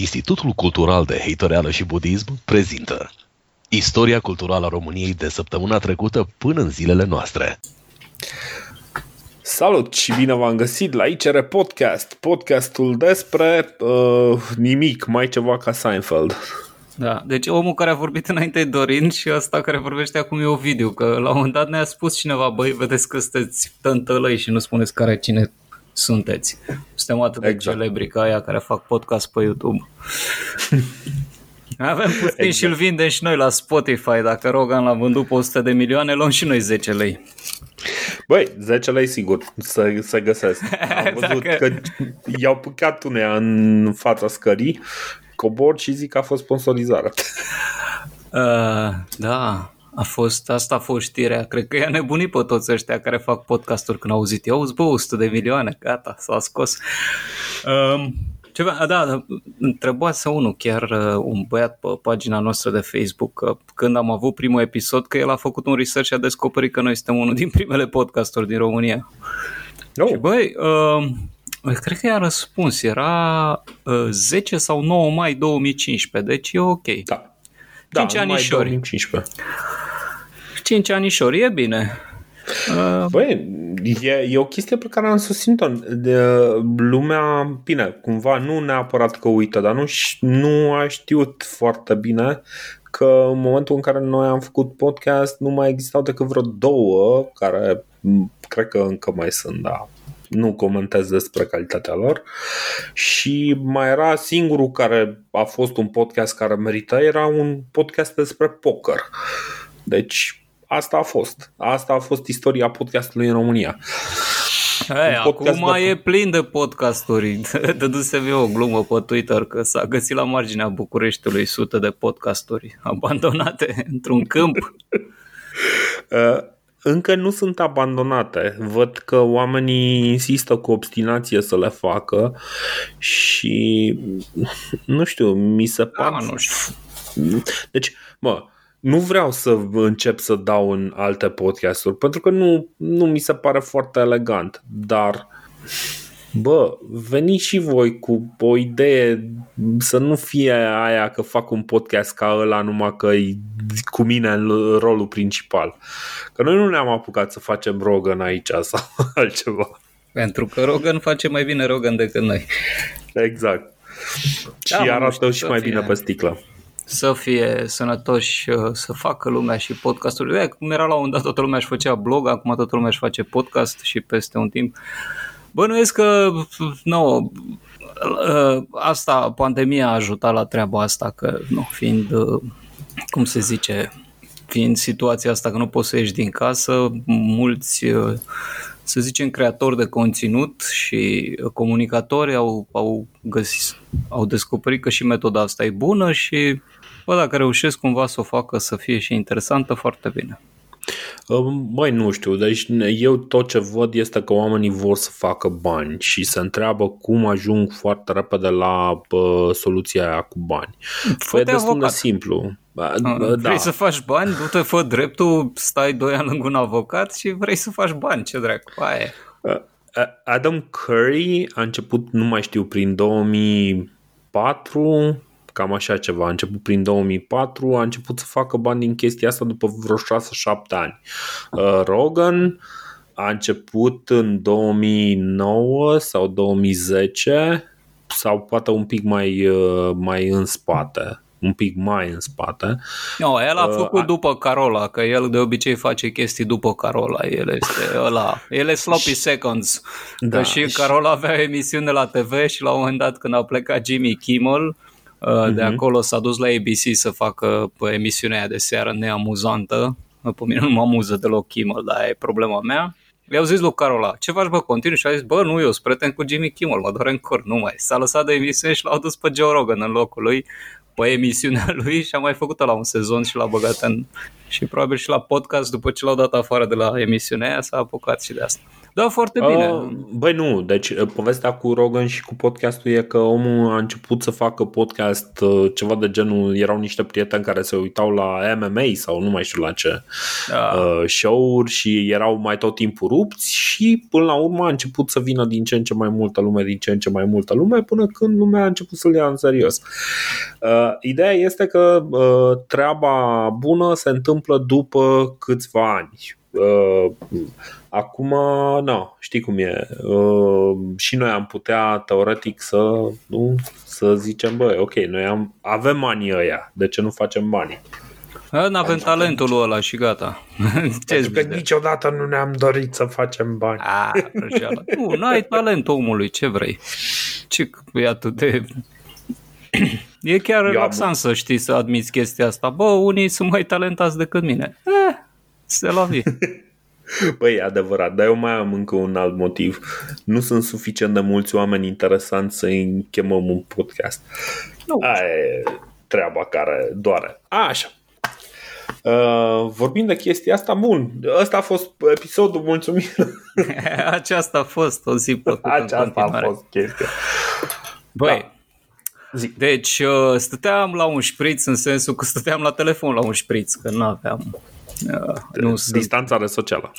Institutul Cultural de Heitoreală și Budism prezintă Istoria culturală a României de săptămâna trecută până în zilele noastre. Salut și bine v-am găsit la ICR Podcast, podcastul despre uh, nimic, mai ceva ca Seinfeld. Da, deci omul care a vorbit înainte e Dorin și ăsta care vorbește acum e Ovidiu, că la un moment dat ne-a spus cineva, băi, vedeți că sunteți tântălăi și nu spuneți care cine sunteți. Suntem atât de exact. celebri ca aia care fac podcast pe YouTube. Avem puțin exact. și îl vindem și noi la Spotify. Dacă Rogan l-a vândut pe 100 de milioane, luăm și noi 10 lei. Băi, 10 lei sigur să, să găsesc. Am văzut Dacă... că i-au păcat unea în fața scării, cobor și zic că a fost sponsorizare. Uh, da, a fost, asta a fost știrea. Cred că i-a nebunit pe toți ăștia care fac podcasturi când au auzit. Eu auzi, bă, 100 de milioane, gata, s-a scos. Um, ceva, da, da, întreba să unul, chiar uh, un băiat pe pagina noastră de Facebook, că când am avut primul episod, că el a făcut un research și a descoperit că noi suntem unul din primele podcasturi din România. Oh. Și băi, uh, cred că i-a răspuns, era uh, 10 sau 9 mai 2015, deci e ok. Da. 5 da, anișori. 2015. 5 anișori, e bine. Uh... Băi, e, e o chestie pe care am susținut-o. De, lumea, bine, cumva nu neapărat că uită, dar nu, nu a știut foarte bine că în momentul în care noi am făcut podcast nu mai existau decât vreo două care cred că încă mai sunt, da, nu comentez despre calitatea lor și mai era singurul care a fost un podcast care merita, era un podcast despre poker. Deci asta a fost. Asta a fost istoria podcastului în România. Hey, acum de... e plin de podcasturi. Dădusem eu o glumă pe Twitter că s-a găsit la marginea Bucureștiului sute de podcasturi abandonate într-un câmp. Uh, încă nu sunt abandonate. Văd că oamenii insistă cu obstinație să le facă și nu știu, mi se da, pare... nu știu. Deci, mă, nu vreau să încep să dau în alte podcasturi pentru că nu, nu mi se pare foarte elegant, dar bă, veniți și voi cu o idee să nu fie aia că fac un podcast ca ăla numai că e cu mine în rolul principal. Că noi nu ne-am apucat să facem Rogan aici sau altceva. Pentru că Rogan face mai bine Rogan decât noi. Exact. Da, și arată și mai fie. bine pe sticlă să fie sănătoși, uh, să facă lumea și podcasturi. Cum era la un dat, toată lumea își făcea blog, acum toată lumea își face podcast și peste un timp. Bănuiesc că, nu, uh, asta, pandemia a ajutat la treaba asta, că, nu, fiind, uh, cum se zice, fiind situația asta că nu poți să ieși din casă, mulți să zicem, creatori de conținut și comunicatori au, au, găsit, au descoperit că și metoda asta e bună și bă, dacă reușesc cumva să o facă să fie și interesantă, foarte bine. Băi, nu știu, deci eu tot ce văd este că oamenii vor să facă bani și se întreabă cum ajung foarte repede la bă, soluția aia cu bani. Fă păi e destul avocat. de simplu. Da. Vrei să faci bani, du-te, fă dreptul, stai doi ani lângă un avocat și vrei să faci bani, ce dracu, aia Adam Curry a început, nu mai știu, prin 2004 cam așa ceva. A început prin 2004, a început să facă bani din chestia asta după vreo 6-7 ani. Uh, Rogan a început în 2009 sau 2010 sau poate un pic mai, uh, mai în spate un pic mai în spate. No, el a uh, făcut uh, după Carola, că el de obicei face chestii după Carola. El este ăla. El e sloppy seconds. Da, că și Carola avea emisiune la TV și la un moment dat când a plecat Jimmy Kimmel, Uh-huh. De acolo s-a dus la ABC să facă emisiunea de seară neamuzantă. Pe mine nu mă amuză deloc Kimmel, dar e problema mea. I-au zis lui Carola, ce faci bă, continui? Și a zis, bă, nu, eu sunt prieten cu Jimmy Kimmel, mă doare în cor, nu mai. S-a lăsat de emisiune și l-au dus pe Joe Rogan în locul lui. pe emisiunea lui și a mai făcut la un sezon și l-a băgat în... Și probabil și la podcast, după ce l-au dat afară de la emisiunea aia, s-a apucat și de asta. Da, foarte bine. Uh, băi, nu, deci uh, povestea cu Rogan și cu podcastul e că omul a început să facă podcast uh, ceva de genul, erau niște prieteni care se uitau la MMA sau nu mai știu la ce da. uh, show-uri și erau mai tot timpul rupți și până la urmă a început să vină din ce în ce mai multă lume, din ce în ce mai multă lume, până când lumea a început să-l ia în serios. Uh, ideea este că uh, treaba bună se întâmplă după câțiva ani. Uh, Acum, nu, știi cum e. Uh, și noi am putea, teoretic, să, nu, să zicem, băi, ok, noi am, avem banii ăia, de ce nu facem banii? Nu avem talentul ăla și gata. Pentru că niciodată nu ne-am dorit să facem bani. A, nu, nu ai talent omului, ce vrei? Ce e atât de... E chiar relaxant să știi să admiți chestia asta. Bă, unii sunt mai talentați decât mine. Eh, se la vie. Păi, e adevărat, dar eu mai am încă un alt motiv. Nu sunt suficient de mulți oameni interesanți să-i chemăm un podcast. Nu. Aia e treaba care doare. A, așa. Uh, vorbind de chestia asta, bun, ăsta a fost episodul, mulțumim. Aceasta a fost o zi plăcută Aceasta a fost chestia. Băi, da. Zi. Deci uh, stăteam la un șpriț în sensul că stăteam la telefon la un șpriț, că nu aveam nu distanțare socială.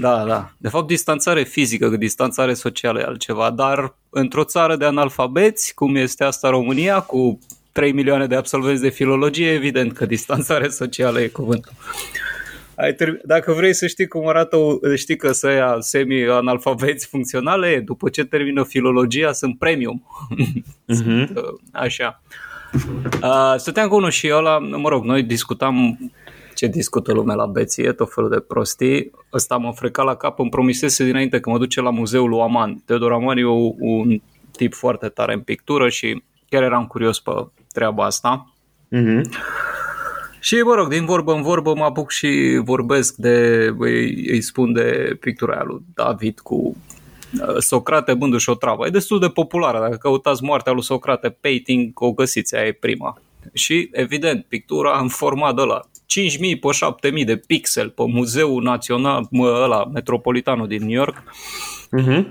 Da, da. De fapt, distanțare fizică, că distanțare socială e altceva, dar într-o țară de analfabeți, cum este asta România, cu 3 milioane de absolvenți de filologie, evident că distanțare socială e cuvântul. Ai term- Dacă vrei să știi cum arată, știi că să ia semi-analfabeți funcționale, după ce termină filologia, sunt premium. Uh-huh. Așa. Uh, stăteam cu unul și ăla, mă rog, noi discutam ce discută lumea la beție, tot felul de prostii. Ăsta m-a frecat la cap, îmi promisese dinainte că mă duce la muzeul lui Aman. Teodor Aman e un tip foarte tare în pictură și chiar eram curios pe treaba asta. Mm-hmm. Și, mă rog, din vorbă în vorbă mă apuc și vorbesc de, îi, îi spun de pictura aia lui David cu uh, Socrate bându-și o travă. E destul de populară. Dacă căutați moartea lui Socrate painting, o găsiți, aia e prima. Și, evident, pictura în format de la 5.000 pe 7.000 de pixel pe Muzeul Național, mă, ăla, Metropolitanul din New York. Uh-huh.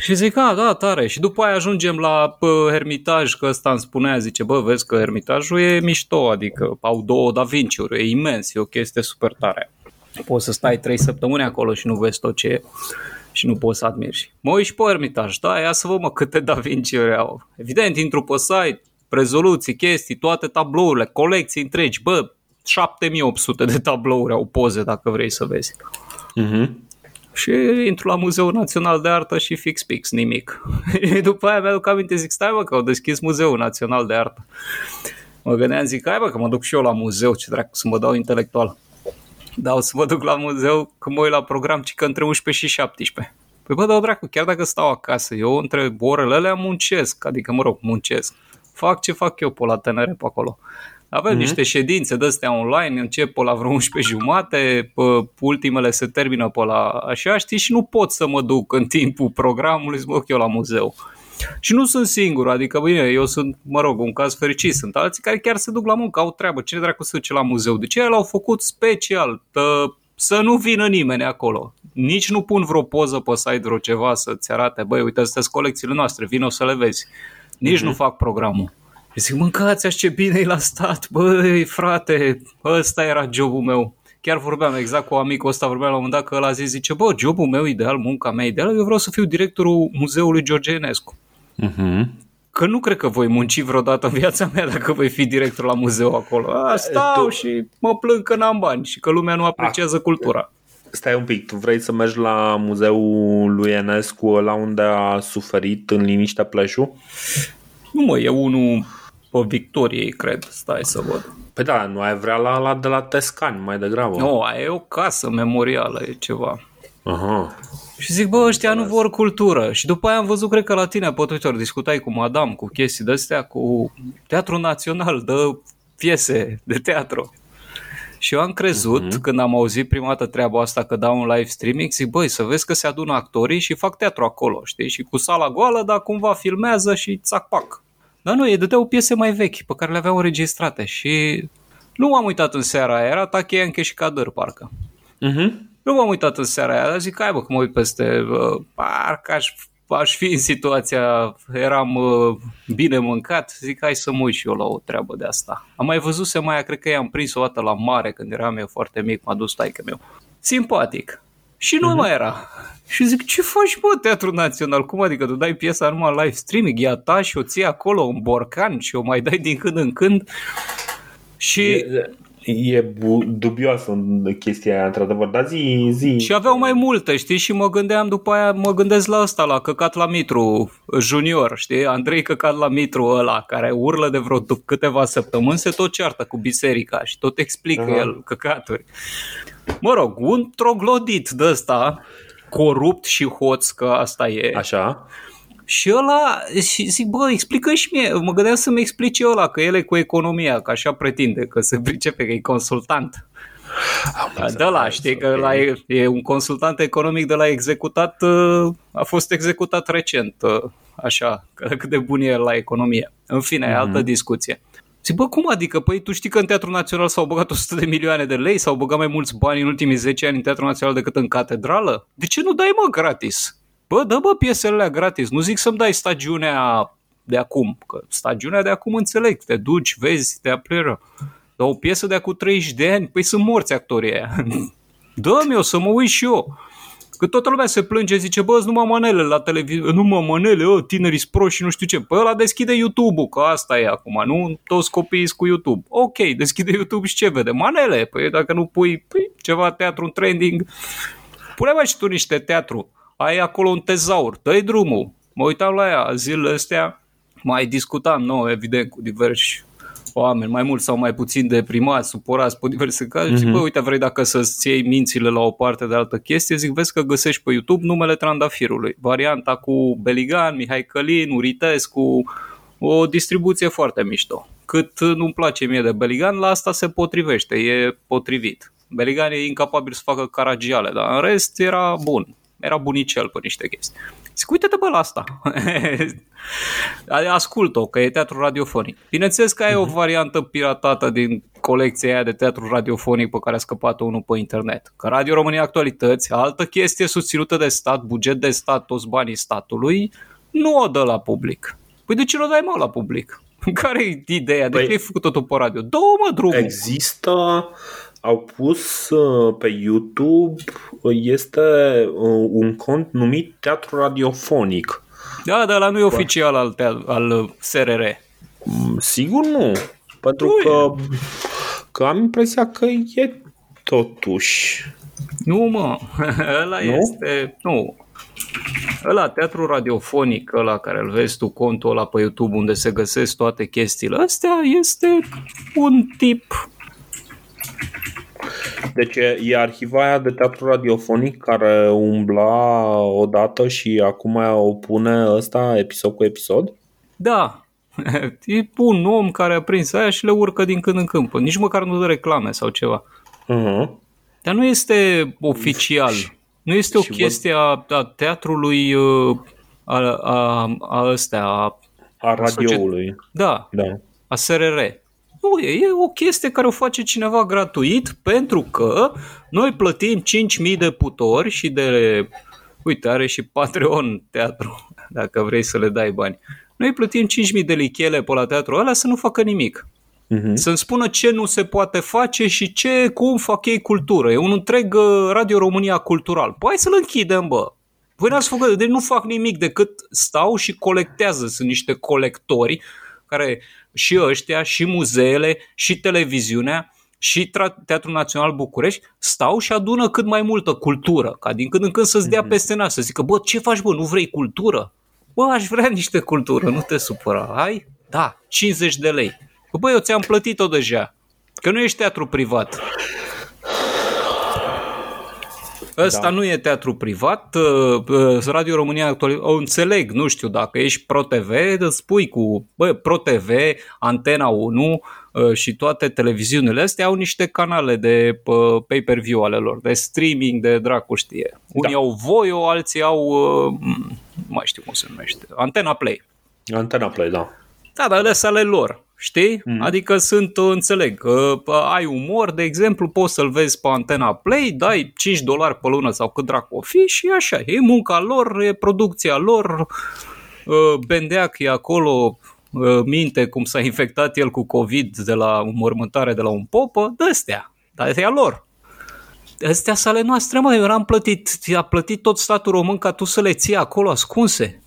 Și zic, a, da, tare. Și după aia ajungem la pă, Hermitaj, că ăsta îmi spunea, zice, bă, vezi că Hermitajul e mișto, adică au două Da Vinci-uri, e imens, e o chestie super tare. Poți să stai trei săptămâni acolo și nu vezi tot ce e și nu poți să admiri. Mă uit și pe Hermitaj, da, ia să văd mă câte Da Vinci-uri au. Evident, intru pe site, rezoluții, chestii, toate tablourile, colecții întregi, bă, 7800 de tablouri au poze dacă vrei să vezi. Uh-huh. Și intru la Muzeul Național de Artă și fix pix, nimic. După aia mi-aduc aminte, zic, stai mă că au deschis Muzeul Național de Artă. Mă gândeam, zic, hai bă că mă duc și eu la muzeu, ce dracu să mă dau intelectual. Dar o să mă duc la muzeu când mă uit la program, ci că între 11 și 17. Păi bă, dau dracu, chiar dacă stau acasă, eu între orele alea muncesc, adică mă rog, muncesc. Fac ce fac eu pe la TNR pe acolo. Avem mm-hmm. niște ședințe de astea online, încep pe la vreo 11 jumate, pe ultimele se termină pe la așa, știi, și nu pot să mă duc în timpul programului să mă duc eu la muzeu. Și nu sunt singur, adică bine, eu sunt, mă rog, un caz fericit, sunt alții care chiar se duc la muncă, au treabă, cine dracu se duce la muzeu? De ce l-au făcut special, tă, să nu vină nimeni acolo. Nici nu pun vreo poză pe site, vreo ceva să-ți arate, băi, uite, astea sunt colecțiile noastre, vino să le vezi. Nici mm-hmm. nu fac programul. Și zic, mâncați așa ce bine e la stat, băi, frate, ăsta era jobul meu. Chiar vorbeam exact cu amicul ăsta, vorbeam la un moment dat că ăla zis, zice, bă, jobul meu ideal, munca mea ideală, eu vreau să fiu directorul Muzeului George Enescu. Uh-huh. Că nu cred că voi munci vreodată în viața mea dacă voi fi director la muzeu acolo. A, stau tu... și mă plâng că n-am bani și că lumea nu apreciază A. cultura. Stai un pic, tu vrei să mergi la muzeul lui Enescu, la unde a suferit în liniște pleșul? Nu mă, e unul pe Victoriei, cred. Stai să văd. Păi da, nu ai vrea la, la de la Tescani mai degrabă. Nu, aia e o casă memorială, e ceva. Aha. Și zic, bă, ăștia nu vor cultură. Și după aia am văzut, cred că la tine pe Twitter discutai cu Madame, cu chestii de astea, cu Teatru Național, de piese de teatru. Și eu am crezut, uh-huh. când am auzit prima dată treaba asta că dau un live streaming, zic, băi, să vezi că se adună actorii și fac teatru acolo, știi? Și cu sala goală, dar cumva filmează și țac-pac. Dar nu, ei dădeau piese mai vechi pe care le aveau înregistrate și nu m-am uitat în seara aia, era Tache Ianche și Cadăr, parcă. Uh-huh. Nu m-am uitat în seara aia, dar zic, hai bă, că mă uit peste, uh, parcă aș, aș fi în situația, eram uh, bine mâncat, zic, hai să mă uit și eu la o treabă de asta. Am mai văzut se mai, cred că i-am prins o dată la mare, când eram eu foarte mic, m-a dus taică meu. Simpatic. Și nu uh-huh. mai era. Și zic, ce faci, bă, Teatru Național? Cum adică tu dai piesa numai live streaming, e a ta și o ții acolo în borcan și o mai dai din când în când? Și... E, e bu- dubioasă chestia aia, într-adevăr, dar zi, zi. Și aveau mai multe, știi? Și mă gândeam după aia, mă gândesc la ăsta, la Căcat la Mitru Junior, știi? Andrei Căcat la Mitru ăla, care urlă de vreo câteva săptămâni, se tot ceartă cu biserica și tot explică Aha. el căcaturi. Mă rog, un troglodit de ăsta, corupt și hoț, că asta e. Așa. Și ăla, și zic, bă, explică și mie, mă gândeam să-mi explice ăla că el e cu economia, că așa pretinde, că se pricepe, că e consultant. De la, știi că la, e un consultant economic de la executat, ă, a fost executat recent, ă, așa, cât de bun e la economie. În fine, mm-hmm. altă discuție. Zic, bă, cum adică? Păi tu știi că în Teatrul Național s-au băgat 100 de milioane de lei, s-au băgat mai mulți bani în ultimii 10 ani în Teatrul Național decât în catedrală? De ce nu dai, mă, gratis? Bă, dă bă piesele alea gratis, nu zic să-mi dai stagiunea de acum, că stagiunea de acum înțeleg, te duci, vezi, te apleră. Dar o piesă de acum 30 de ani, păi sunt morți actorii aia. Dă-mi eu să mă uit și eu. Că toată lumea se plânge, zice, bă, numai manele la televiziune, numai manele, ă, tinerii pro și nu știu ce. Păi ăla deschide YouTube-ul, că asta e acum, nu toți copiii cu YouTube. Ok, deschide YouTube și ce vede? Manele, păi dacă nu pui păi, ceva teatru în trending, pune mai și tu niște teatru. Ai acolo un tezaur, dă drumul. Mă uitam la ea zilele astea, mai discutam, nu, evident, cu diversi oameni, mai mult sau mai puțin deprimați, supărați pe diverse cazuri, mm-hmm. zic, bă, uite, vrei dacă să-ți iei mințile la o parte de altă chestie, zic, vezi că găsești pe YouTube numele Trandafirului, varianta cu Beligan, Mihai Călin, Uritescu, o distribuție foarte mișto. Cât nu-mi place mie de Beligan, la asta se potrivește, e potrivit. Beligan e incapabil să facă caragiale, dar în rest era bun, era bunicel pe niște chestii. Zic, uite-te bă la asta. Ascult-o, că e teatru radiofonic. Bineînțeles că ai o mhm. variantă piratată din colecția aia de teatru radiofonic pe care a scăpat unul pe internet. Că Radio România Actualități, altă chestie susținută de stat, buget de stat, toți banii statului, nu o dă la public. Păi de ce nu o dai mă la public? Care e ideea? De păi, ce ai făcut totul pe radio? Dă-mă drumul! Există au pus uh, pe YouTube uh, este uh, un cont numit Teatru Radiofonic. Da, dar la nu e oficial al, al SRR. Mm, sigur nu. Pentru nu că, că am impresia că e totuși. Nu, mă. Ăla nu? este... Nu. Ăla, teatru radiofonic, ăla care îl vezi tu, contul ăla pe YouTube unde se găsesc toate chestiile astea, este un tip deci e arhiva aia de teatru radiofonic care umbla odată și acum o pune ăsta episod cu episod? Da, e un om care a prins aia și le urcă din când în când. Nici măcar nu dă reclame sau ceva. Uh-huh. Dar nu este oficial. Nu este o chestie a, a teatrului uh, a, a, a ăstea, a, a radioului. Da, da, a SRR. Nu, e o chestie care o face cineva gratuit pentru că noi plătim 5.000 de putori și de... Uite, are și Patreon teatru, dacă vrei să le dai bani. Noi plătim 5.000 de lichele pe la teatru ăla să nu facă nimic. Uh-huh. Să-mi spună ce nu se poate face și ce, cum fac ei cultură. E un întreg uh, Radio România cultural. Păi hai să-l închidem, bă. Voi n-ați făcut, deci nu fac nimic decât stau și colectează. Sunt niște colectori care și ăștia, și muzeele, și televiziunea, și Teatrul Național București stau și adună cât mai multă cultură, ca din când în când să-ți dea mhm. peste nas, să zică, bă, ce faci, bă, nu vrei cultură? Bă, aș vrea niște cultură, nu te supăra, ai? Da, 50 de lei. Bă, eu ți-am plătit-o deja, că nu ești teatru privat. Ăsta da. nu e teatru privat, uh, uh, Radio România actual, o înțeleg, nu știu, dacă ești Pro-TV, îți spui cu bă, Pro-TV, Antena 1 uh, și toate televiziunile astea au niște canale de pay-per-view ale lor, de streaming, de dracu știe. Unii da. au Voio, alții au, mai știu cum se numește, Antena Play. Antena Play, da. Da, dar alea ale lor. Știi? Mm. Adică sunt, înțeleg, uh, ai umor, de exemplu, poți să-l vezi pe antena Play, dai 5 dolari pe lună sau cât dracu o fi și așa. E munca lor, e producția lor, uh, Bendeac e acolo, uh, minte cum s-a infectat el cu COVID de la mormântare de la un popă, de astea, dar e a lor. Astea sale noastre, mă, eu am plătit, a plătit tot statul român ca tu să le ții acolo ascunse.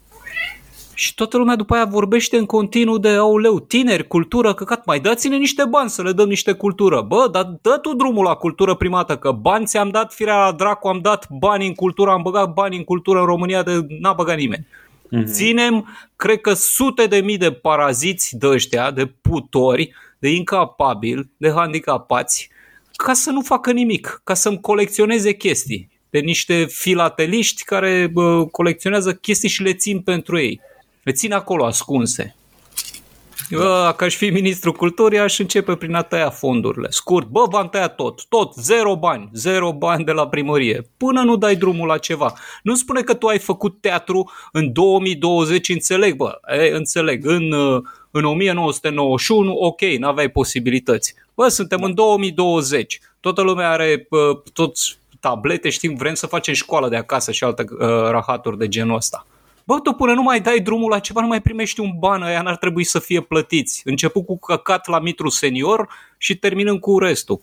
Și toată lumea după aia vorbește în continuu de auleu, tineri, cultură, căcat, mai dați-ne niște bani să le dăm niște cultură. Bă, dar dă tu drumul la cultură primată, că bani ți-am dat, firea la dracu, am dat bani în cultură, am băgat bani în cultură în România de n-a băgat nimeni. Mm-hmm. Ținem, cred că sute de mii de paraziți de ăștia, de putori, de incapabili, de handicapați, ca să nu facă nimic, ca să-mi colecționeze chestii de niște filateliști care bă, colecționează chestii și le țin pentru ei. Le țin acolo ascunse. Eu, ca aș fi ministrul culturii, aș începe prin a tăia fondurile. Scurt, bă, v-am tăiat tot, tot, zero bani, zero bani de la primărie, până nu dai drumul la ceva. Nu spune că tu ai făcut teatru în 2020, înțeleg, bă, e, înțeleg, în, în 1991, ok, n-aveai posibilități. Bă, suntem în 2020, toată lumea are bă, toți tablete, știm, vrem să facem școală de acasă și alte uh, rahaturi de genul ăsta. Bă, tu până nu mai dai drumul la ceva, nu mai primești un ban, ăia n-ar trebui să fie plătiți. Început cu căcat la mitru senior și terminând cu restul.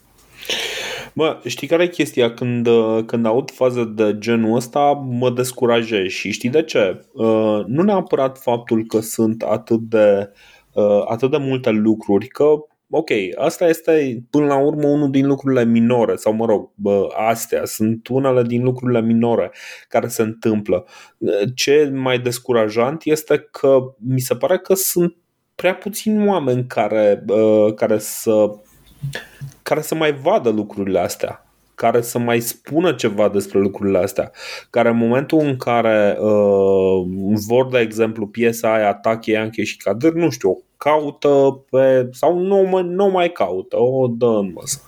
Bă, știi care e chestia? Când, când aud fază de genul ăsta, mă descurajez și știi de ce? Uh, nu neapărat faptul că sunt atât de, uh, atât de multe lucruri, că ok, asta este până la urmă unul din lucrurile minore, sau mă rog, bă, astea sunt unele din lucrurile minore care se întâmplă. Ce mai descurajant este că mi se pare că sunt prea puțini oameni care, care să care să mai vadă lucrurile astea care să mai spună ceva despre lucrurile astea, care în momentul în care uh, vor, de exemplu, piesa aia Tache, Yankee și Kadir, nu știu, caută pe, sau nu, nu mai caută, o dă în măsă.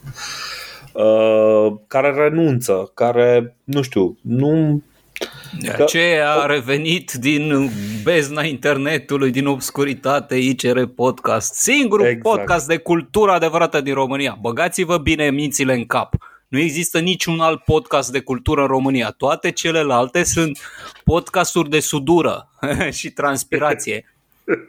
Uh, care renunță, care, nu știu, nu de aceea a revenit din bezna internetului, din obscuritate, ICR Podcast, singurul exact. podcast de cultură adevărată din România. Băgați-vă bine mințile în cap. Nu există niciun alt podcast de cultură în România. Toate celelalte sunt podcasturi de sudură și transpirație.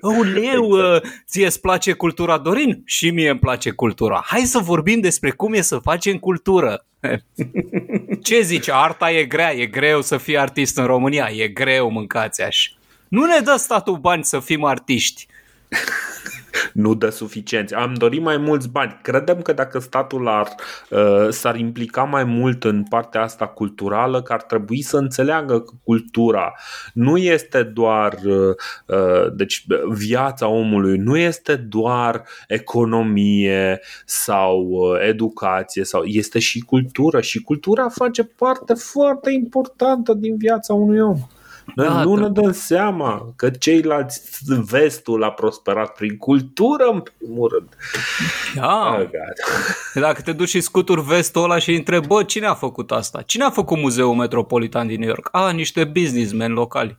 Uleu, exact. ție îți place cultura, Dorin? Și mie îmi place cultura. Hai să vorbim despre cum e să facem cultură. Ce zici? Arta e grea, e greu să fii artist în România, e greu, mâncați așa. Nu ne dă statul bani să fim artiști nu dă suficienți. Am dorit mai mulți bani. Credem că dacă statul ar, uh, s-ar implica mai mult în partea asta culturală, că ar trebui să înțeleagă că cultura nu este doar uh, uh, deci viața omului, nu este doar economie sau educație, sau este și cultură și cultura face parte foarte importantă din viața unui om. Noi da, nu da. ne dăm seama că ceilalți vestul a prosperat prin cultură, în primul rând. Da. Oh, Dacă te duci și scuturi vestul ăla și întrebi, bă, cine a făcut asta? Cine a făcut Muzeul Metropolitan din New York? A, niște businessmen locali.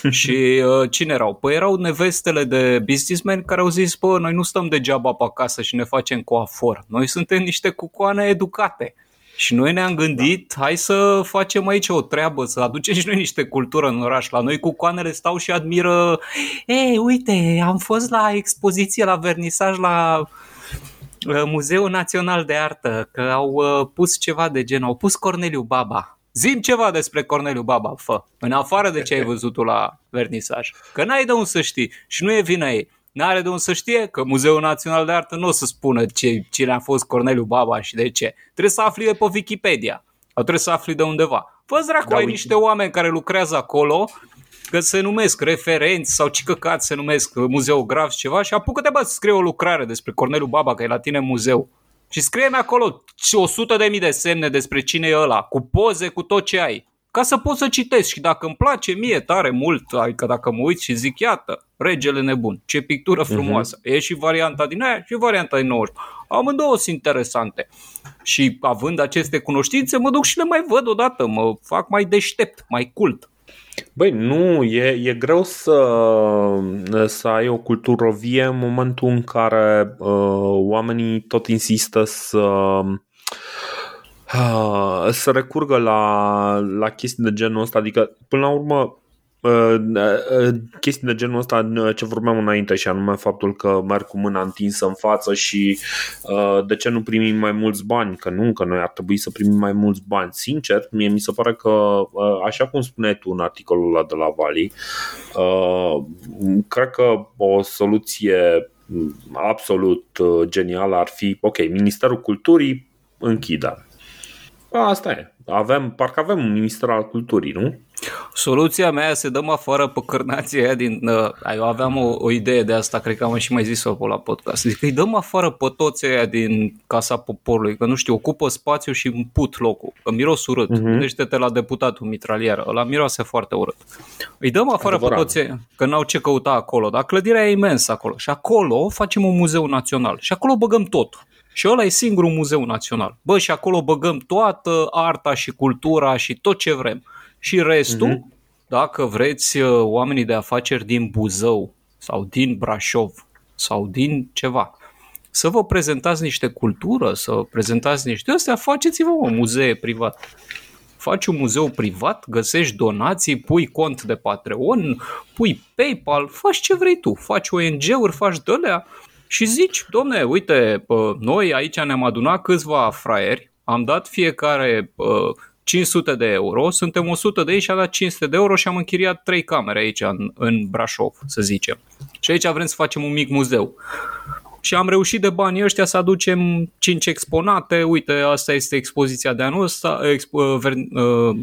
și uh, cine erau? Păi erau nevestele de businessmen care au zis, bă, noi nu stăm degeaba pe acasă și ne facem coafor. Noi suntem niște cucoane educate. Și noi ne-am gândit, hai să facem aici o treabă, să aducem și noi niște cultură în oraș. La noi cu coanele stau și admiră, ei, uite, am fost la expoziție, la vernisaj, la uh, Muzeul Național de Artă, că au uh, pus ceva de gen, au pus Corneliu Baba. Zim ceva despre Corneliu Baba, fă, în afară de ce ai văzut tu la vernisaj. Că n-ai de unde să știi și nu e vina ei. N-are de unde să știe că Muzeul Național de Artă nu o să spună ce, cine a fost Corneliu Baba și de ce. Trebuie să afli de pe Wikipedia. Sau trebuie să afli de undeva. Fă dracu, da, ai niște oameni care lucrează acolo că se numesc referenți sau ce căcat se numesc muzeografi ceva și apucă-te bă să scrie o lucrare despre Corneliu Baba, că e la tine în muzeu. Și scrie-mi acolo 100 de mii de semne despre cine e ăla, cu poze, cu tot ce ai ca să pot să citesc și dacă îmi place mie tare mult, adică dacă mă uit și zic, iată, regele nebun, ce pictură mhm. frumoasă. Uh-huh. E și varianta din aia și varianta din 90. Amândouă sunt interesante. Și având aceste cunoștințe, mă duc și le mai văd odată, mă fac mai deștept, mai cult. Băi, nu, e, e greu să, să ai o cultură vie în momentul în care uh, oamenii tot insistă să uh, să recurgă la, la chestii de genul ăsta. Adică, până la urmă, Uh, uh, chestii de genul ăsta uh, ce vorbeam înainte și anume faptul că merg cu mâna întinsă în față și de ce nu primim mai mulți bani, că nu, că noi ar trebui să primim mai mulți bani. Sincer, mie mi se pare că, așa cum spuneai tu în articolul ăla de la Vali, cred că o soluție absolut genială ar fi, ok, Ministerul Culturii închidă. Asta e. Avem, parcă avem un minister al culturii, nu? Soluția mea să dăm afară pe cărnația aia din... Uh, eu aveam o, o idee de asta, cred că am și mai zis-o la podcast. Zic că îi dăm afară pe toți aia din Casa Poporului, că nu știu, ocupă spațiu și împut locul, că miros urât. Uh-huh. Gândește-te la deputatul mitralier, ăla miroase foarte urât. Îi dăm afară Adevărat. pe toți aia, că n-au ce căuta acolo, dar clădirea e imensă acolo. Și acolo facem un muzeu național și acolo băgăm totul. Și ăla e singurul muzeu național. Bă, și acolo băgăm toată arta și cultura și tot ce vrem. Și restul, uh-huh. dacă vreți uh, oamenii de afaceri din Buzău sau din Brașov sau din ceva, să vă prezentați niște cultură, să prezentați niște astea, faceți-vă un muzee privat. Faci un muzeu privat, găsești donații, pui cont de Patreon, pui PayPal, faci ce vrei tu, faci ONG-uri, faci de și zici, domne, uite, noi aici ne-am adunat câțiva fraieri, am dat fiecare 500 de euro, suntem 100 de ei și a dat 500 de euro și am închiriat trei camere aici în, în Brașov, să zicem. Și aici vrem să facem un mic muzeu și am reușit de banii ăștia să aducem 5 exponate. Uite, asta este expoziția de anul ăsta, expo, ver, uh,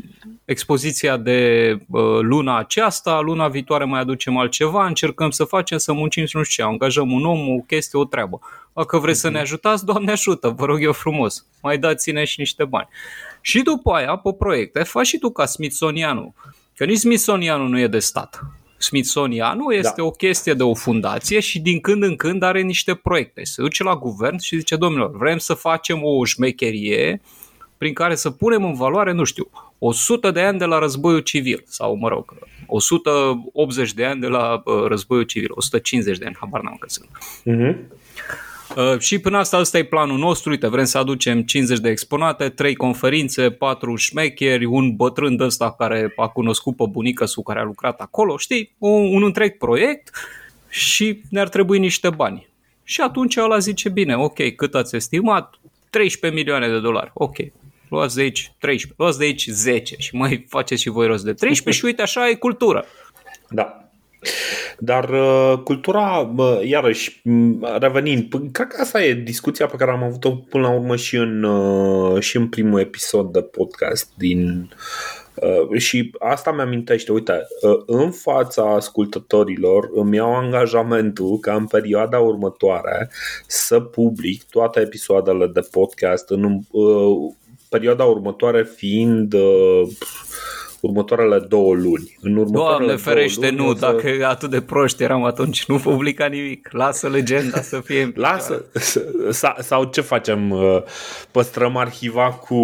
expoziția de uh, luna aceasta, luna viitoare mai aducem altceva, încercăm să facem, să muncim și nu știu ce, angajăm un om, o chestie, o treabă. Dacă vreți să ne ajutați, Doamne ajută, vă rog eu frumos, mai dați-ne și niște bani. Și după aia, pe proiecte, faci și tu ca Smithsonianul, că nici Smithsonianul nu e de stat Smithsonianul este da. o chestie de o fundație și din când în când are niște proiecte. Se duce la guvern și zice, domnilor, vrem să facem o șmecherie prin care să punem în valoare, nu știu, 100 de ani de la războiul civil sau, mă rog, 180 de ani de la uh, războiul civil, 150 de ani, habar n-am că sunt. Uh-huh. Uh, și până asta, ăsta e planul nostru. Uite, vrem să aducem 50 de exponate, 3 conferințe, 4 șmecheri, un bătrân de ăsta care a cunoscut pe bunica su care a lucrat acolo, știi? Un, un întreg proiect și ne-ar trebui niște bani. Și atunci ăla zice, bine, ok, cât ați estimat? 13 milioane de dolari. Ok, luați de aici 13, luați de aici 10 și mai faceți și voi rost de 13 și uite așa e cultură. Da. Dar uh, cultura, uh, iarăși, revenind, cred că asta e discuția pe care am avut-o până la urmă și în, uh, și în primul episod de podcast din Uh, și asta mi-amintește, uite, uh, în fața ascultătorilor îmi iau angajamentul ca în perioada următoare să public toate episoadele de podcast în uh, perioada următoare fiind uh, următoarele două luni. În următoarele Doamne ferește, nu, să... dacă atât de proști eram atunci, nu publica nimic. Lasă legenda să fie Lasă, sau ce facem? Uh, păstrăm arhiva cu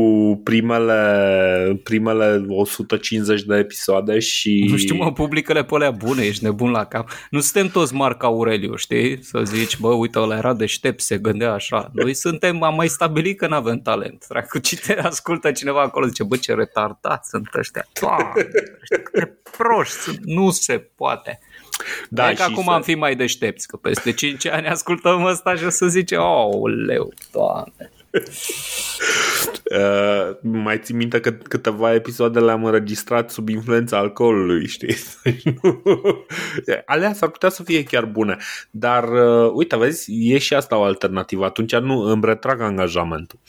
primele, primele 150 de episoade și... Nu știu, mă, publică-le pe alea bune, ești nebun la cap. Nu suntem toți Marc Aureliu, știi? Să zici, bă, uite, ăla era deștept, se gândea așa. Noi suntem, am mai stabilit că n-avem talent. Dracu, cine ascultă cineva acolo, zice, bă, ce retardați sunt ăștia. Doamne, câte proști, nu se poate. Da, că acum să... am fi mai deștepți, că peste 5 ani ascultăm ăsta și o să zice, oh, leu, doamne. Uh, mai ții minte că câteva episoade le-am înregistrat sub influența alcoolului, știi? Alea s-ar putea să fie chiar bune. Dar, uh, uite, vezi, e și asta o alternativă. Atunci nu îmi retrag angajamentul.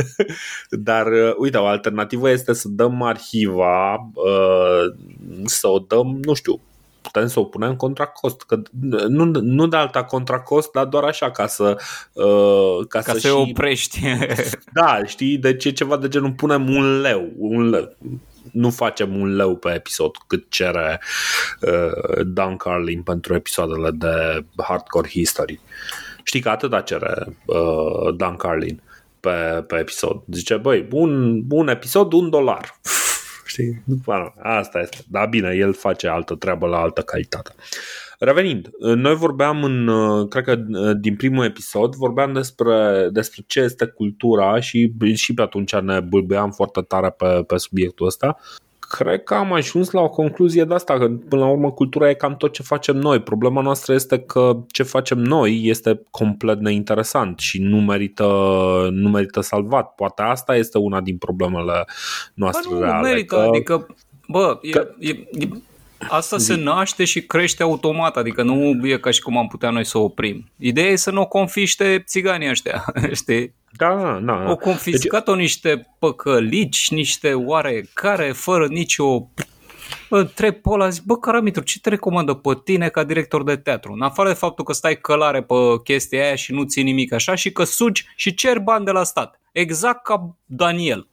Dar, uh, uite, o alternativă este să dăm arhiva, uh, să o dăm, nu știu, putem să o punem contra cost. Că nu, nu de alta contra cost, dar doar așa ca să uh, ca, ca să, să și... oprești. Da, știi, deci e ceva de genul punem un leu, un leu nu facem un leu pe episod cât cere uh, Dan Carlin pentru episoadele de Hardcore History. Știi că atâta cere uh, Dan Carlin pe, pe episod. Zice, băi, un, un episod, un dolar. Știi? După, asta este. Da, bine, el face altă treabă la altă calitate. Revenind, noi vorbeam în, cred că din primul episod, vorbeam despre, despre ce este cultura și, și pe atunci ne bâlbeam foarte tare pe, pe subiectul ăsta cred că am ajuns la o concluzie de asta, că până la urmă cultura e cam tot ce facem noi. Problema noastră este că ce facem noi este complet neinteresant și nu merită, nu merită salvat. Poate asta este una din problemele noastre bă, nu, reale. merită, că... adică, bă, că... e, e, Asta se naște și crește automat, adică nu e ca și cum am putea noi să o oprim. Ideea e să nu o confiște țiganii ăștia, știi? Da, da, da. O confiscat-o deci... niște păcălici, niște oarecare, fără nicio întreb pe ăla, zic, bă, Caramitru, ce te recomandă pe tine ca director de teatru? În afară de faptul că stai călare pe chestia aia și nu ții nimic așa și că sugi și cer bani de la stat. Exact ca Daniel.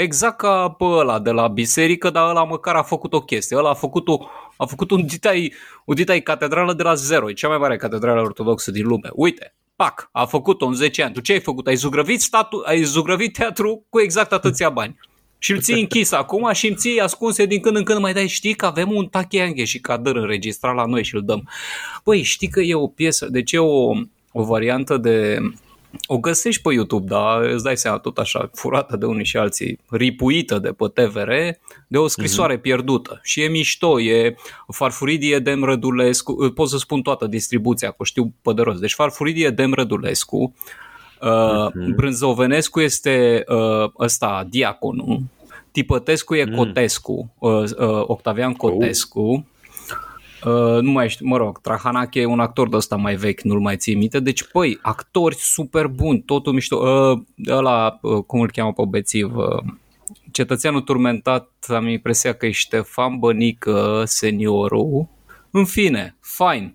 Exact ca pe ăla de la biserică, dar ăla măcar a făcut o chestie. Ăla a făcut, o, a făcut un ditai, un ditai catedrală de la zero. E cea mai mare catedrală ortodoxă din lume. Uite, pac, a făcut-o în 10 ani. Tu ce ai făcut? Ai zugrăvit, statu- ai zugrăvit teatru cu exact atâția bani. Și îl ții închis acum și îmi ții ascunse din când în când mai dai, știi că avem un tachianghe și cadăr înregistrat la noi și îl dăm. Băi, știi că e o piesă, deci e o, o variantă de o găsești pe YouTube, dar îți dai seama tot așa, furată de unii și alții, ripuită de pe TVR, de o scrisoare mm-hmm. pierdută. Și e mișto, e Farfuridie Dem Rădulescu, pot să spun toată distribuția, că știu pe de rost. Deci Farfuridie Dem Rădulescu, uh, mm-hmm. Brânzovenescu este uh, ăsta, Diaconul, Tipătescu e mm. Cotescu, uh, uh, Octavian Cotescu, oh. Uh, nu mai știu, mă rog, Trahanache e un actor de ăsta mai vechi, nu-l mai ții minte. Deci, păi, actori super buni, totul mișto. Uh, ăla, uh, cum îl cheamă pe bețiv, uh, cetățeanul turmentat, am impresia că e Ștefan Bănică, seniorul. În fine, fine.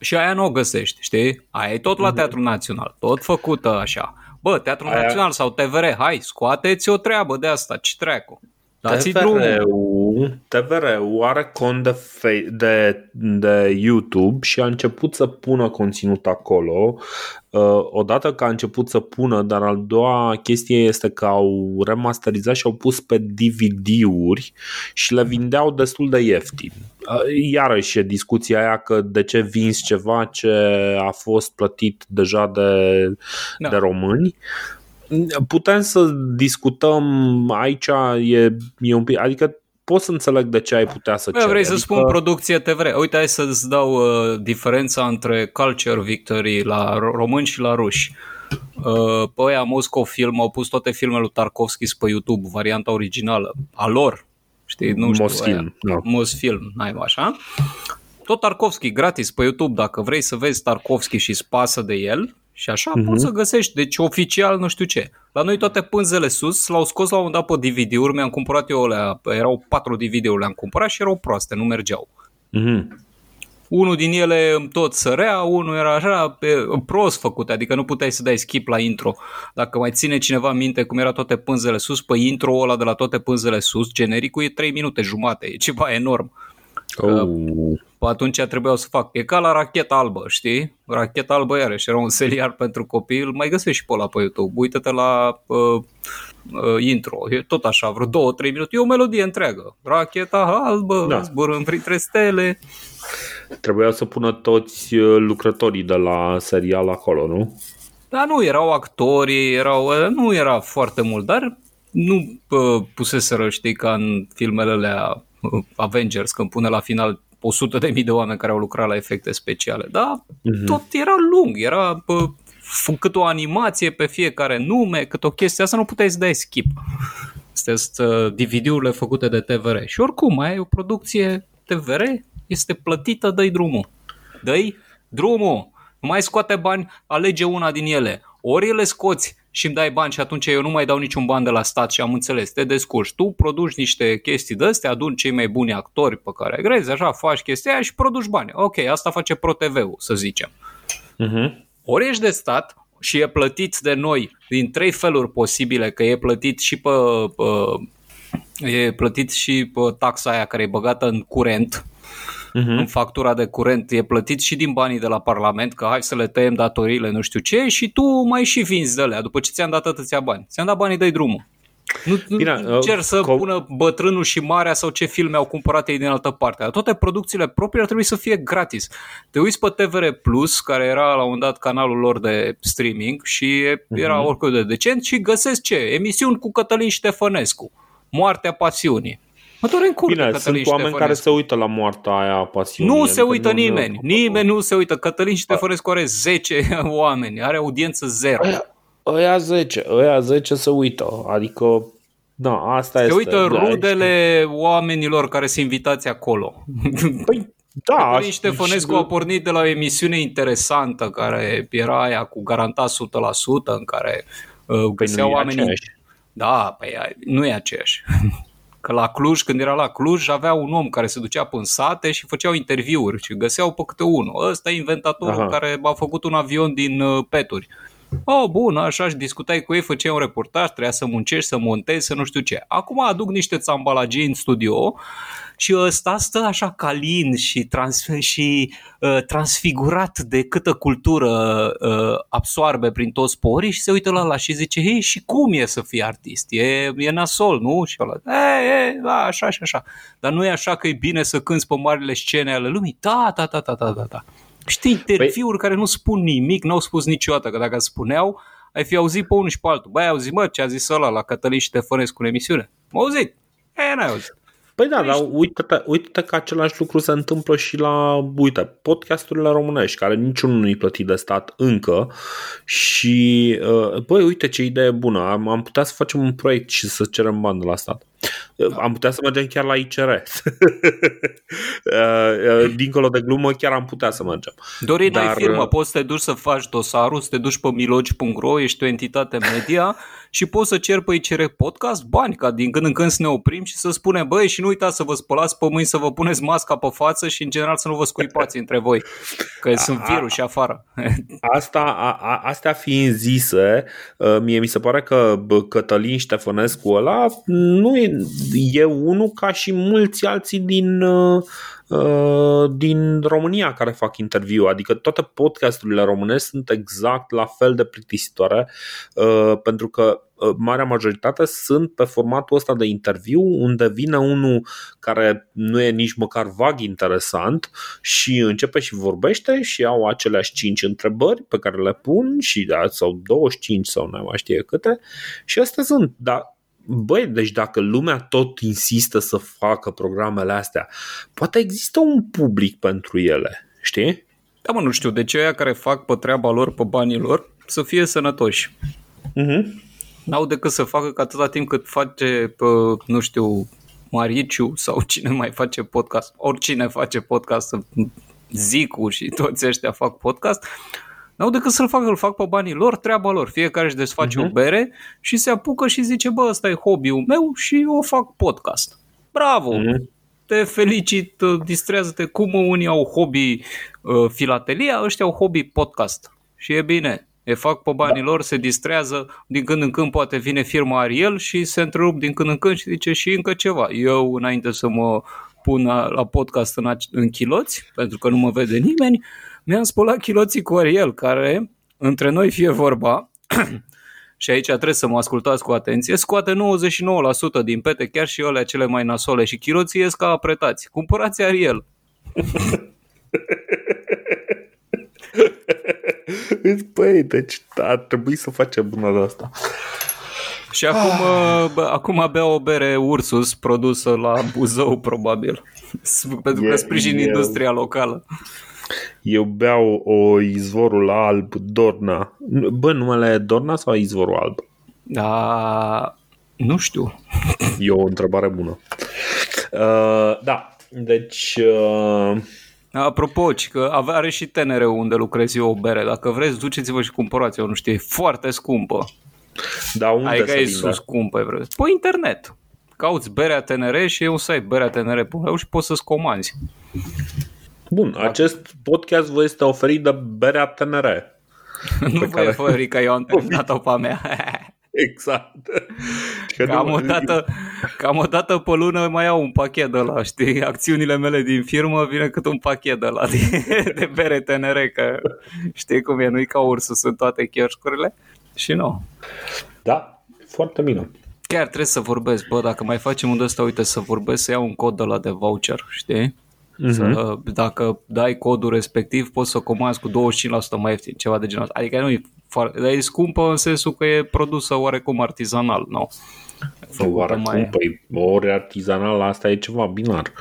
Și aia nu o găsești, știi? Aia e tot la mhm. Teatrul Național, tot făcută așa. Bă, Teatrul aia... Național sau TVR, hai, scoateți o treabă de asta, ce treacu. Dați TVR-ul, TVR-ul are cont de, de, de YouTube și a început să pună conținut acolo. Uh, odată că a început să pună, dar al doua chestie este că au remasterizat și au pus pe DVD-uri și le vindeau destul de ieftin. Uh, iarăși e discuția aia că de ce vinzi ceva ce a fost plătit deja de, da. de români putem să discutăm aici, e, e un pic, adică pot să înțeleg de ce ai putea să ceri. Vrei adică... să spun producție TV. Uite, hai să-ți dau uh, diferența între Culture Victory la români și la ruși. Uh, pe aia Moscow Film au pus toate filmele lui Tarkovski pe YouTube, varianta originală, a lor. Știi, nu știu. Mosfilm. Da. Mosfilm, n-ai așa. Tot Tarkovski, gratis pe YouTube, dacă vrei să vezi Tarkovski și spasă de el, și așa uh-huh. poți să găsești, deci oficial nu știu ce. La noi toate pânzele sus l-au scos la un dat pe DVD-uri, mi-am cumpărat eu alea, erau patru DVD-uri, le-am cumpărat și erau proaste, nu mergeau. Uh-huh. Unul din ele tot sărea, unul era așa pe, prost făcut, adică nu puteai să dai skip la intro. Dacă mai ține cineva minte cum era toate pânzele sus, pe intro ăla de la toate pânzele sus, genericul e 3 minute jumate, e ceva enorm. Oh. Pe atunci trebuiau să fac. E ca la racheta albă, știi? Racheta albă iarăși era un serial pentru copii, îl mai găsești și pe ăla pe YouTube. Uită-te la uh, uh, intro. E tot așa, vreo două, trei minute. E o melodie întreagă. Racheta albă, da. zburând printre stele. Trebuia să pună toți uh, lucrătorii de la serial acolo, nu? Da, nu, erau actori, erau, uh, nu era foarte mult, dar nu uh, puseseră, știi, ca în filmele alea Avengers, când pune la final 100 de mii de oameni care au lucrat la efecte speciale, dar uh-huh. tot era lung, era bă, cât o animație pe fiecare nume, cât o chestie, asta nu puteai să dai skip. Astea sunt uh, DVD-urile făcute de TVR. Și oricum, mai ai o producție TVR, este plătită, dă drumul. dă drumul. Nu mai scoate bani, alege una din ele. Ori le scoți și îmi dai bani și atunci eu nu mai dau niciun ban de la stat și am înțeles, te descurci. Tu produci niște chestii de astea, aduni cei mai buni actori pe care grezi, așa, faci chestia aia și produci bani. Ok, asta face ProTV-ul, să zicem. Uh-huh. Ori ești de stat și e plătit de noi din trei feluri posibile, că e plătit și pe, pe e plătit și pe taxa aia care e băgată în curent, uh-huh. în factura de curent e plătit și din banii de la Parlament, că hai să le tăiem datoriile, nu știu ce, și tu mai și vinzi de alea după ce ți-am dat atâția bani. Ți-am dat banii, de drumul. Nu, Bine, nu cer să co- pună bătrânul și marea sau ce filme au cumpărat ei din altă parte. Dar toate producțiile proprii ar trebui să fie gratis. Te uiți pe TVR Plus, care era la un dat canalul lor de streaming și era uh-huh. oricât de decent și găsesc ce? Emisiuni cu Cătălin Ștefănescu. Moartea pasiunii. Mă dore în curte, Bine, Cătălin sunt oameni Ștefănescu. care se uită la moartea aia pasiunii. Nu se uită nimeni. Nimeni nu se uită. Cătălin Ștefănescu are 10 oameni. Are audiență zero. Aia, ăia 10, ăia 10 se uită. Adică da, asta se este. uită rudele oamenilor care sunt invitați acolo. Păi, da. Cătălin Ștefănescu a pornit de la o emisiune interesantă care era aia cu garantat 100% în care uh, găseau nu e oamenii... aceeași. Da, păi nu e aceeași. Că la Cluj, când era la Cluj, avea un om care se ducea în sate și făceau interviuri și găseau pe câte unul. Ăsta e inventatorul Aha. care a făcut un avion din uh, peturi. Oh, bun, așa și discutai cu ei, făceai un reportaj, trebuia să muncești, să montezi, să nu știu ce. Acum aduc niște țambalagii în studio și ăsta stă așa calin și, trans, și uh, transfigurat de câtă cultură uh, absoarbe prin toți porii și se uită la ăla și zice, hei, și cum e să fii artist? E, e nasol, nu? Și ăla, e, e, da, așa și așa. Dar nu e așa că e bine să cânți pe marile scene ale lumii? Da, da, da, da, da, da. da. Știi interviuri păi... care nu spun nimic, n-au spus niciodată, că dacă spuneau, ai fi auzit pe unul și pe altul. Băi, ai auzit, mă, ce a zis ăla la Cătălin Ștefănescu în emisiune? M-au auzit. E, n-ai auzit. Păi da, dar uite-te, uite că același lucru se întâmplă și la, uite, podcasturile românești, care niciunul nu-i plătit de stat încă și, uh, băi, uite ce idee bună, am, am putea să facem un proiect și să cerem bani de la stat. Da. Am putea să mergem chiar la ICR. Dincolo de glumă, chiar am putea să mergem. Dorin, Dar... ai firmă, poți să te duci să faci dosarul, să te duci pe milogi.ro, ești o entitate media și poți să ceri pe ICR podcast bani, ca din când în când să ne oprim și să spunem, băi, și nu uitați să vă spălați pe mâini, să vă puneți masca pe față și în general să nu vă scuipați între voi, că a, sunt virus afară. Asta, a, a, astea fiind zise, mie mi se pare că Cătălin Ștefănescu ăla nu e, e unul ca și mulți alții din din România care fac interviu, adică toate podcasturile românești sunt exact la fel de plictisitoare pentru că marea majoritate sunt pe formatul ăsta de interviu unde vine unul care nu e nici măcar vag interesant și începe și vorbește și au aceleași 5 întrebări pe care le pun și da, sau 25 sau nu mai știe câte. Și astea sunt, dar băi, deci dacă lumea tot insistă să facă programele astea, poate există un public pentru ele, știi? Da, mă, nu știu, de ce aia care fac pe treaba lor, pe banii lor, să fie sănătoși. Uh-huh. N-au decât să facă că atâta timp cât face, pe, nu știu, Mariciu sau cine mai face podcast, oricine face podcast, Zicu și toți ăștia fac podcast, N-au decât să-l facă, îl fac pe banii lor, treaba lor. Fiecare își desface uh-huh. o bere și se apucă și zice, bă, ăsta e hobby-ul meu și eu fac podcast. Bravo! Uh-huh. Te felicit, distrează-te cum unii au hobby uh, filatelia, ăștia au hobby podcast. Și e bine, e fac pe banii lor, se distrează, din când în când poate vine firma Ariel și se întrerup din când în când și zice și încă ceva. Eu, înainte să mă pun la podcast în, în chiloți, pentru că nu mă vede nimeni, mi-am spălat chiloții cu Ariel, care, între noi fie vorba, și aici trebuie să mă ascultați cu atenție, scoate 99% din pete, chiar și ele cele mai nasole și chiloții ies ca apretați. Cumpărați Ariel! Păi, deci ar trebui să facem bună de asta. Și acum, bă, acum abia o bere Ursus produsă la Buzău, probabil. Pentru că sprijin industria locală. Eu beau o izvorul alb Dorna. Bă, numele e Dorna sau izvorul alb? Da, nu știu. E o întrebare bună. Uh, da, deci... Uh... Apropo, că are și TNR unde lucrez eu o bere. Dacă vreți, duceți-vă și cumpărați o, nu știu, e foarte scumpă. Da, unde adică se e vinde? scumpă, vreau. Pe internet. Cauți berea TNR și e un site bereatnr.eu și poți să-ți comanzi. Bun, acest podcast vă este oferit de Berea TNR. nu vă care... oferi că eu am terminat-o pe a mea. exact. Că cam, o dată, cam o dată pe lună mai iau un pachet de la, știi? Acțiunile mele din firmă vine cât un pachet de la de, de bere TNR, că știi cum e, nu-i ca ursul, sunt toate chioșcurile și nu. Da, foarte bine. chiar trebuie să vorbesc, bă, dacă mai facem unde ăsta, uite, să vorbesc, să iau un cod de la de voucher, știi? Uh-huh. Să, dacă dai codul respectiv, poți să comanzi cu 25% mai ieftin, ceva de genul ăsta. Adică nu e foarte, dar e scumpă în sensul că e produsă oarecum artizanal, nu? Oarecum, mai... păi ori artizanal, asta e ceva binar.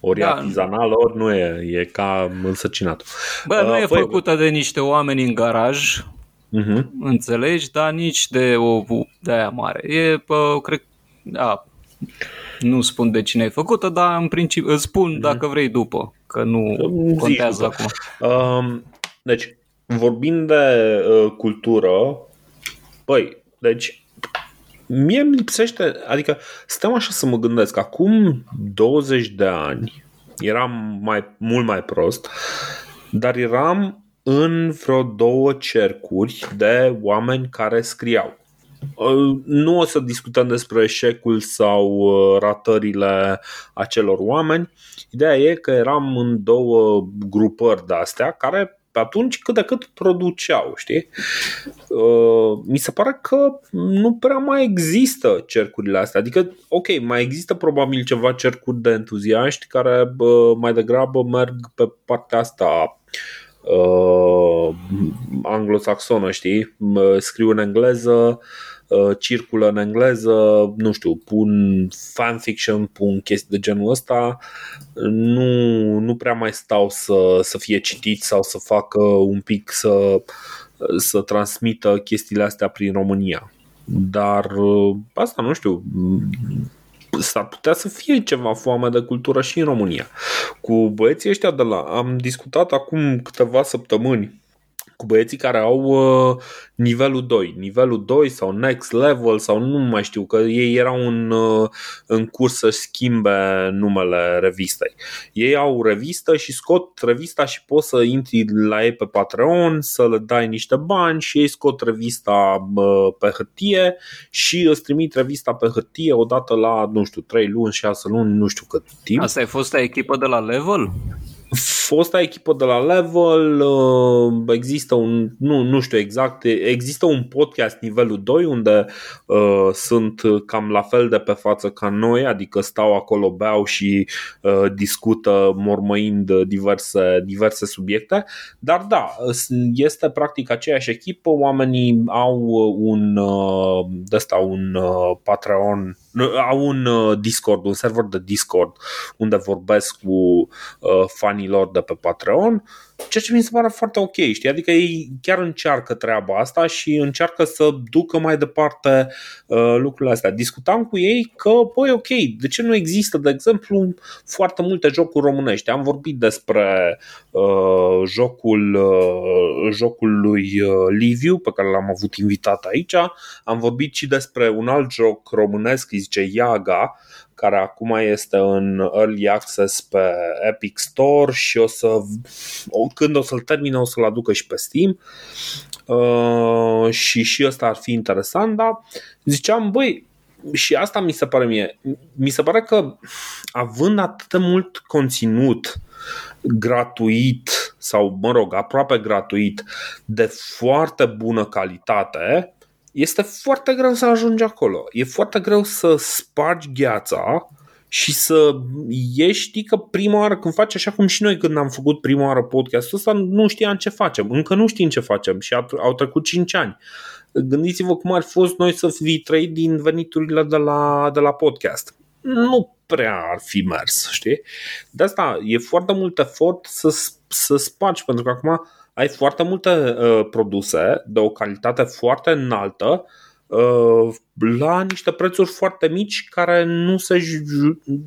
Ori da. artizanal, ori nu e, e ca însăcinat. Bă, nu uh, e păi... făcută de niște oameni în garaj, uh-huh. înțelegi, dar nici de o de aia mare. E, pă, cred, da, nu spun de cine e făcută, dar în principiu îți spun uh-huh. dacă vrei după, că nu Zici contează după. acum. Um, deci, vorbind de uh, cultură, băi, deci mie îmi lipsește, adică stăm așa să mă gândesc, acum 20 de ani eram mai, mult mai prost, dar eram în vreo două cercuri de oameni care scriau. Nu o să discutăm despre eșecul sau uh, ratările acelor oameni. Ideea e că eram în două grupări de astea care pe atunci cât de cât produceau, știi? Uh, mi se pare că nu prea mai există cercurile astea. Adică, ok, mai există probabil ceva cercuri de entuziaști care mai degrabă merg pe partea asta uh, anglosaxonă, știi? Scriu în engleză, uh, circulă în engleză, nu știu, pun fanfiction, pun chestii de genul ăsta, nu, nu prea mai stau să, să fie citit sau să facă un pic să, să transmită chestiile astea prin România. Dar uh, asta nu știu, s-ar putea să fie ceva foame de cultură și în România. Cu băieții ăștia de la... Am discutat acum câteva săptămâni cu băieții care au uh, nivelul 2, nivelul 2 sau next level sau nu mai știu, că ei erau în, uh, în curs să schimbe numele revistei. Ei au revistă și scot revista și poți să intri la ei pe Patreon, să le dai niște bani și ei scot revista uh, pe hârtie și îți trimit revista pe hârtie odată la, nu știu, 3 luni, 6 luni, nu știu cât timp. Asta e fost echipă de la Level? Fosta echipă de la Level, uh, există un, nu, nu știu exact, există un podcast nivelul 2 unde uh, sunt cam la fel de pe față ca noi, adică stau acolo, beau și uh, discută mormăind diverse, diverse subiecte, dar da, este practic aceeași echipă, oamenii au un, uh, ăsta, un uh, Patreon au un uh, Discord, un server de Discord unde vorbesc cu uh, fanilor de pe Patreon Ceea ce mi se pare foarte ok, știi? Adică ei chiar încearcă treaba asta și încearcă să ducă mai departe uh, lucrurile astea. Discutam cu ei că, băi, ok, de ce nu există, de exemplu, foarte multe jocuri românești? Am vorbit despre uh, jocul, uh, jocul lui uh, Liviu, pe care l-am avut invitat aici. Am vorbit și despre un alt joc românesc, îi zice Iaga, care acum este în Early Access pe Epic Store și o să, când o să-l termine o să-l aducă și pe Steam. Uh, și și ăsta ar fi interesant, dar ziceam, băi, și asta mi se pare mie, mi se pare că având atât de mult conținut gratuit sau, mă rog, aproape gratuit, de foarte bună calitate, este foarte greu să ajungi acolo. E foarte greu să spargi gheața și să ieși, știi că prima oară când faci așa cum și noi când am făcut prima oară podcastul ăsta, nu știam ce facem. Încă nu știm ce facem și au trecut 5 ani. Gândiți-vă cum ar fi fost noi să fi trăit din veniturile de la, de la podcast. Nu prea ar fi mers, știi? De asta e foarte mult efort să, să spargi, pentru că acum ai foarte multe uh, produse de o calitate foarte înaltă uh, la niște prețuri foarte mici care nu se.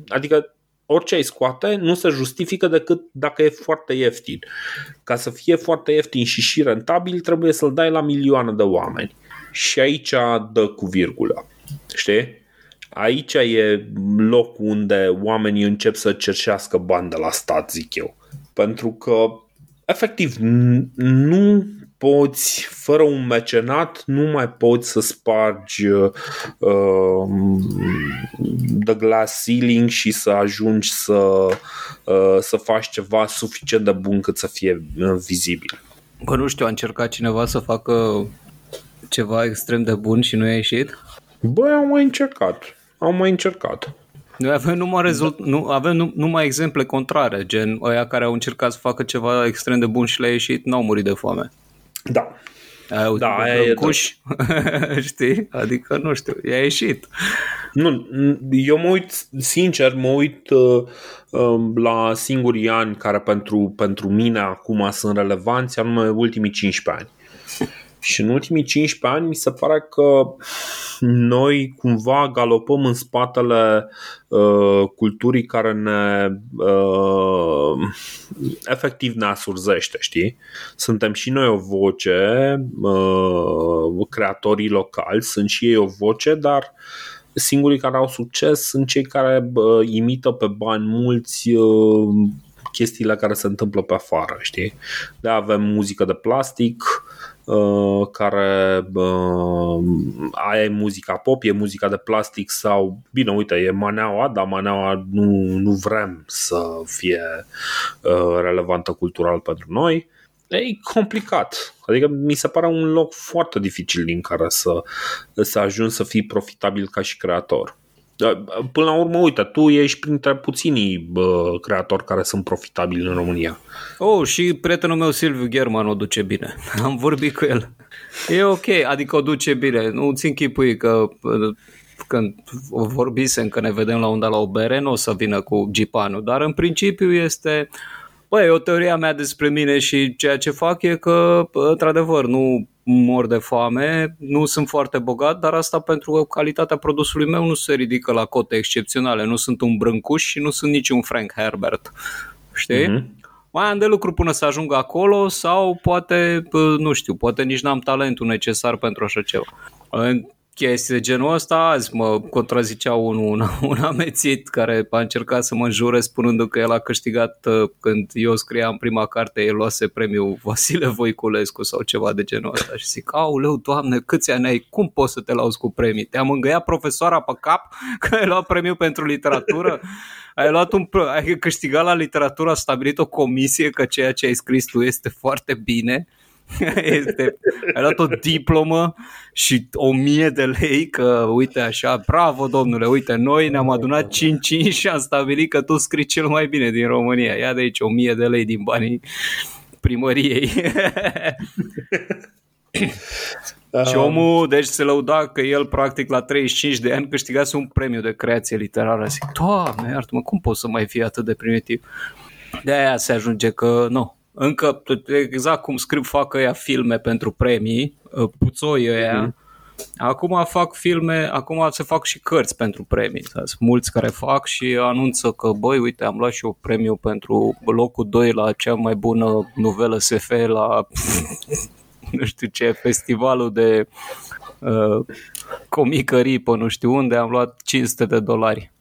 adică orice ai scoate nu se justifică decât dacă e foarte ieftin. Ca să fie foarte ieftin și și rentabil, trebuie să-l dai la milioane de oameni. Și aici dă cu virgulă. Știi? Aici e locul unde oamenii încep să cerșească bani de la stat, zic eu. Pentru că efectiv, nu poți, fără un mecenat, nu mai poți să spargi uh, the glass ceiling și să ajungi să, uh, să faci ceva suficient de bun cât să fie uh, vizibil. Bă, nu știu, a încercat cineva să facă ceva extrem de bun și nu a ieșit? Băi, au mai încercat. Au mai încercat. Noi avem numai, rezult- da. nu, avem nu, numai exemple contrare, gen ăia care au încercat să facă ceva extrem de bun și le-a ieșit, n-au murit de foame. Da. Ai da, aia e cuș, știi? Adică, nu știu, i-a ieșit. Nu, eu mă uit, sincer, mă uit uh, uh, la singurii ani care pentru, pentru mine acum sunt relevanți, anume ultimii 15 ani. Și în ultimii 15 ani mi se pare că noi cumva galopăm în spatele uh, culturii care ne uh, efectiv ne asurzește, știi? Suntem și noi o voce, uh, creatorii locali sunt și ei o voce, dar singurii care au succes sunt cei care uh, imită pe bani mulți uh, chestiile care se întâmplă pe afară, știi? De avem muzică de plastic, Uh, care uh, aia e muzica pop, e muzica de plastic sau, bine, uite, e maneaua, dar maneaua nu, nu vrem să fie uh, relevantă cultural pentru noi. E complicat. Adică mi se pare un loc foarte dificil din care să, să ajungi să fii profitabil ca și creator. Da, până la urmă, uite, tu ești printre puținii bă, creatori care sunt profitabili în România. Oh, și prietenul meu Silviu German o duce bine. Am vorbit cu el. E ok, adică o duce bine. Nu ți închipui că când vorbisem că ne vedem la unda la o bere, nu o să vină cu gipanul, dar în principiu este Băi, o teoria mea despre mine și ceea ce fac e că, într-adevăr, nu mor de foame, nu sunt foarte bogat, dar asta pentru că calitatea produsului meu nu se ridică la cote excepționale. Nu sunt un brâncuș și nu sunt nici un Frank Herbert. Știi? Mm-hmm. Mai am de lucru până să ajung acolo sau poate, nu știu, poate nici n-am talentul necesar pentru așa ceva chestii de genul ăsta. Azi mă contrazicea unul, un, un amețit care a încercat să mă înjure spunând că el a câștigat uh, când eu scriam prima carte, el luase premiul Vasile Voiculescu sau ceva de genul ăsta și zic, auleu, doamne, câți ani ai, cum poți să te lauzi cu premii? Te-a mângâiat profesoara pe cap că ai luat premiul pentru literatură? Ai luat un, ai câștigat la literatură, a stabilit o comisie că ceea ce ai scris tu este foarte bine este, ai luat o diplomă și o mie de lei că uite așa, bravo domnule, uite noi ne-am adunat 5-5 și am stabilit că tu scrii cel mai bine din România. Ia de aici o mie de lei din banii primăriei. și omul, deci se lăuda că el practic la 35 de ani câștigase un premiu de creație literară. Zic, doamne, iartă-mă, cum poți să mai fii atât de primitiv? De aia se ajunge că nu, încă exact cum scriu fac ăia filme pentru premii, uh, puțoi ăia, mm-hmm. Acum fac filme, acum se fac și cărți pentru premii. Sunt mulți care fac și anunță că, băi, uite, am luat și eu premiu pentru locul 2 la cea mai bună novelă SF la nu știu ce, festivalul de uh, comicării pe nu știu unde, am luat 500 de dolari.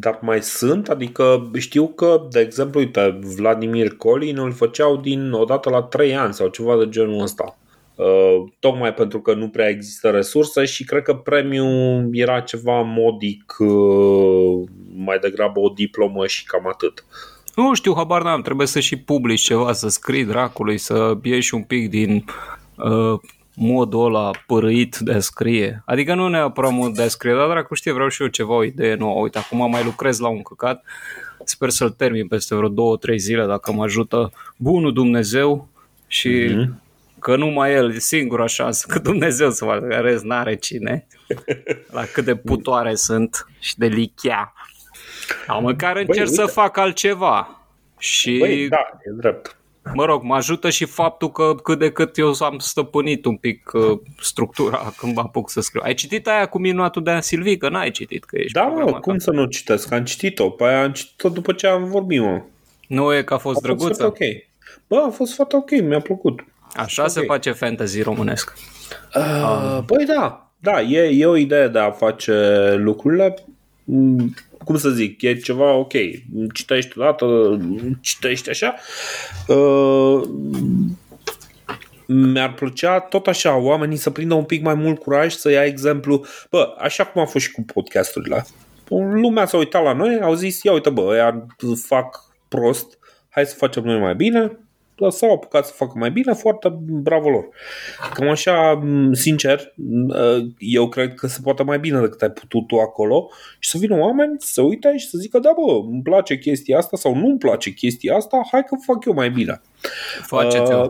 Dar mai sunt? Adică știu că, de exemplu, uite, Vladimir Colin îl făceau din odată la 3 ani sau ceva de genul ăsta. Uh, tocmai pentru că nu prea există resurse și cred că premiul era ceva modic, uh, mai degrabă o diplomă și cam atât. Nu știu, habar n-am, trebuie să și publici ceva, să scrii dracului, să ieși un pic din uh, modul ăla părăit de a scrie. Adică nu neapărat mod de a scrie, dar dracu știe, vreau și eu ceva, o idee nouă. Uite, acum mai lucrez la un căcat, sper să-l termin peste vreo două, trei zile dacă mă ajută bunul Dumnezeu și mm-hmm. că numai el, singura șansă, că Dumnezeu să facă, rest n-are cine. La cât de putoare sunt și de lichea. Am măcar încerc Băi, să fac altceva. Și Băi, da, e drept mă rog, mă ajută și faptul că cât de cât eu am stăpânit un pic uh, structura când mă apuc să scriu. Ai citit aia cu minuatul de An Silvii? Că n-ai citit, că ești Da, mă, cum să nu citesc? Am citit-o, pe aia am citit-o după ce am vorbit, mă. Nu e că a fost a drăguță? Fost ok. Bă, a fost foarte ok, mi-a plăcut. Așa se face fantasy românesc. Uh, uh. Băi, da, da, e, e o idee de a face lucrurile mm, cum să zic, e ceva ok, citești odată, citești așa. Uh, mi-ar plăcea tot așa oamenii să prindă un pic mai mult curaj să ia exemplu, bă, așa cum a fost și cu podcasturile. Lumea s-a uitat la noi, au zis, ia uite bă, ăia fac prost, hai să facem noi mai bine s-au apucat să facă mai bine, foarte bravo lor. Cam așa, sincer, eu cred că se poate mai bine decât ai putut tu acolo și să vină oameni să uite și să zică, da bă, îmi place chestia asta sau nu îmi place chestia asta, hai că fac eu mai bine. Faceți uh,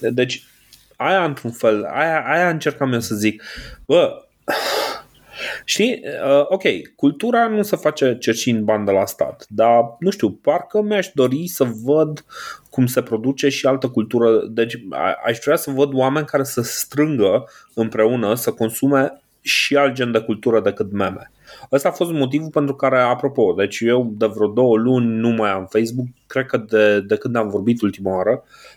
Deci, aia într-un fel, aia, aia încercam eu să zic, bă, Știi, uh, ok, cultura nu se face cerșind bani de la stat, dar nu știu, parcă mi-aș dori să văd cum se produce și altă cultură. Deci aș vrea să văd oameni care să strângă împreună, să consume și alt gen de cultură decât meme. Ăsta a fost motivul pentru care, apropo, deci eu de vreo două luni nu mai am Facebook, cred că de, de când am vorbit ultima oară, uh,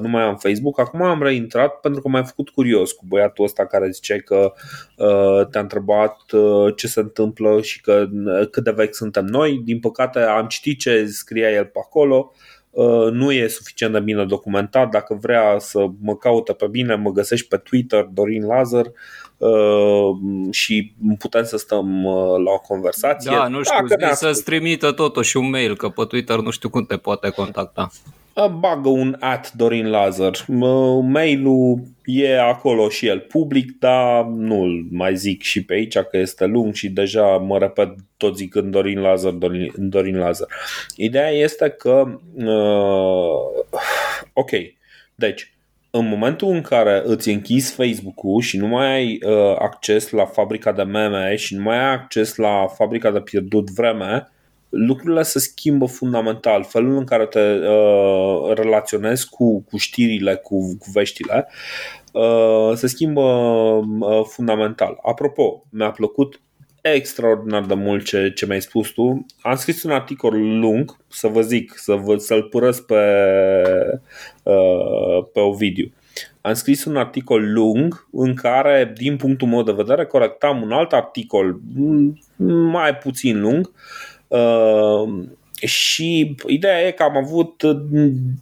nu mai am Facebook. Acum am reintrat pentru că m-ai făcut curios cu băiatul ăsta care zice că uh, te-a întrebat uh, ce se întâmplă și că uh, cât de vechi suntem noi. Din păcate am citit ce scria el pe acolo. Uh, nu e suficient de bine documentat. Dacă vrea să mă caute pe bine, mă găsești pe Twitter, Dorin Lazar. Uh, și putem să stăm uh, la o conversație. Da, nu știu, Dacă să-ți trimită totuși un mail, că pe Twitter nu știu cum te poate contacta. Bagă un at Dorin Lazar. Mailul e acolo și el public, dar nu-l mai zic și pe aici că este lung și deja mă repet tot zicând Dorin Lazar, Dorin, Dorin Lazar. Ideea este că uh, ok, deci în momentul în care îți închizi Facebook-ul și nu mai ai uh, acces la fabrica de meme și nu mai ai acces la fabrica de pierdut vreme, lucrurile se schimbă fundamental. Felul în care te uh, relaționezi cu, cu știrile, cu, cu veștile, uh, se schimbă uh, fundamental. Apropo, mi-a plăcut extraordinar de mult ce, ce mi-ai spus tu. Am scris un articol lung, să vă zic, să vă, să-l părăs pe, uh, pe Ovidiu. Am scris un articol lung în care, din punctul meu de vedere, corectam un alt articol mai puțin lung uh, și ideea e că am avut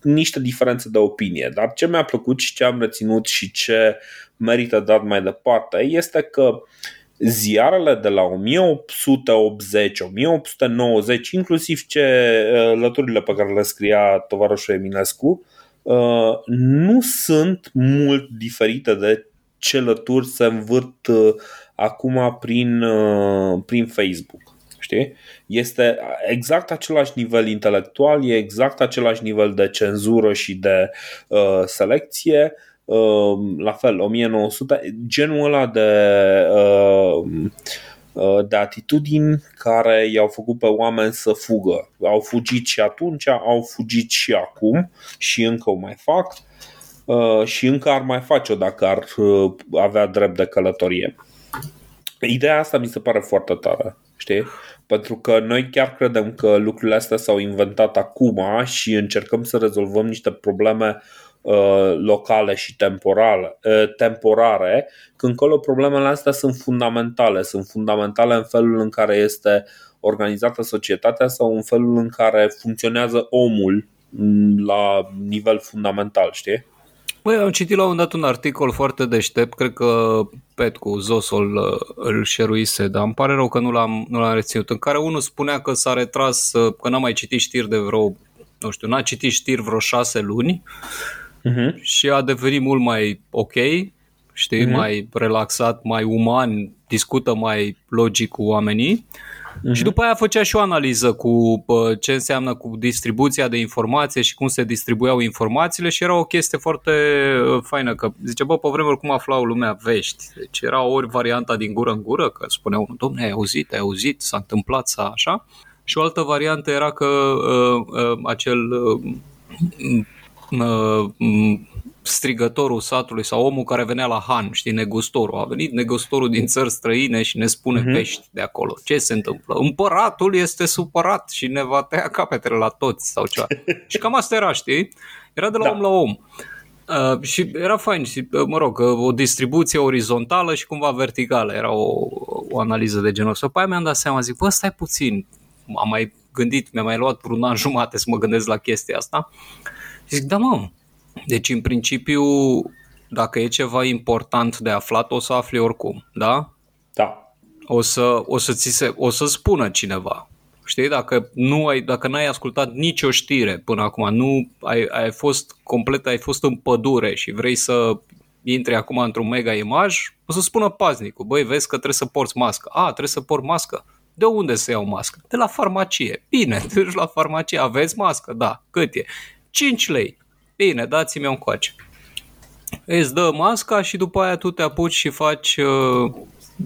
niște diferențe de opinie, dar ce mi-a plăcut și ce am reținut și ce merită dat mai departe este că uh, ziarele de la 1880, 1890, inclusiv ce uh, lăturile pe care le scria tovarășul Eminescu, uh, nu sunt mult diferite de ce lături se învârt uh, acum prin, prin Facebook. Știi? Este exact același nivel intelectual, e exact același nivel de cenzură și de uh, selecție. Uh, Ehm, la fel, 1900, genul ăla de, ehm, eh, de atitudini care i-au făcut pe oameni să fugă. Au fugit și atunci, au fugit și acum și încă o mai fac eh, și încă ar mai face-o dacă ar eh, avea drept de călătorie. Ideea asta mi se pare foarte tare, știi? Pentru că noi chiar credem că lucrurile astea s-au inventat acum și încercăm să rezolvăm niște probleme Uh, locale și temporale, uh, temporare, când colo problemele astea sunt fundamentale, sunt fundamentale în felul în care este organizată societatea sau în felul în care funcționează omul la nivel fundamental, știi? Băi, am citit la un dat un articol foarte deștept, cred că Petcu, Zosol uh, îl șeruise, dar îmi pare rău că nu l-am, nu l-am reținut, în care unul spunea că s-a retras, că n-a mai citit știri de vreo, nu știu, n-a citit știri vreo șase luni uh-huh. și a devenit mult mai ok, știi, uh-huh. mai relaxat, mai uman, discută mai logic cu oamenii. Uh-huh. Și după aia făcea și o analiză cu bă, ce înseamnă cu distribuția de informație și cum se distribuiau informațiile și era o chestie foarte uh, faină, că zice, bă, pe vremuri cum aflau lumea vești. Deci era ori varianta din gură în gură, că spunea unul, domne, ai auzit, ai auzit, s-a întâmplat, s-a așa. Și o altă variantă era că uh, uh, acel uh, strigătorul satului sau omul care venea la Han, știi, negustorul. A venit negustorul din țări străine și ne spune uh-huh. pești de acolo. Ce se întâmplă? Împăratul este supărat și ne va tăia capetele la toți sau ceva. și cam asta era, știi? Era de la da. om la om. Uh, și era fain și, uh, mă rog, uh, o distribuție orizontală și cumva verticală. Era o, o analiză de genul ăsta. Pe aia mi-am dat seama, zic, bă, stai puțin. Am mai gândit, mi-a mai luat un an jumate să mă gândesc la chestia asta. Și zic, da mă, deci în principiu dacă e ceva important de aflat, o să afli oricum, da? Da. O să, o să, ți se, o să spună cineva. Știi, dacă nu ai, dacă n-ai ascultat nicio știre până acum, nu ai, ai fost complet, ai fost în pădure și vrei să intri acum într-un mega imaj, o să spună paznicul, băi, vezi că trebuie să porți mască. A, trebuie să port mască. De unde să iau mască? De la farmacie. Bine, te duci la farmacie, aveți mască? Da. Cât e? 5 lei. Bine, dați-mi un coace. Îți dă masca și după aia tu te apuci și faci uh,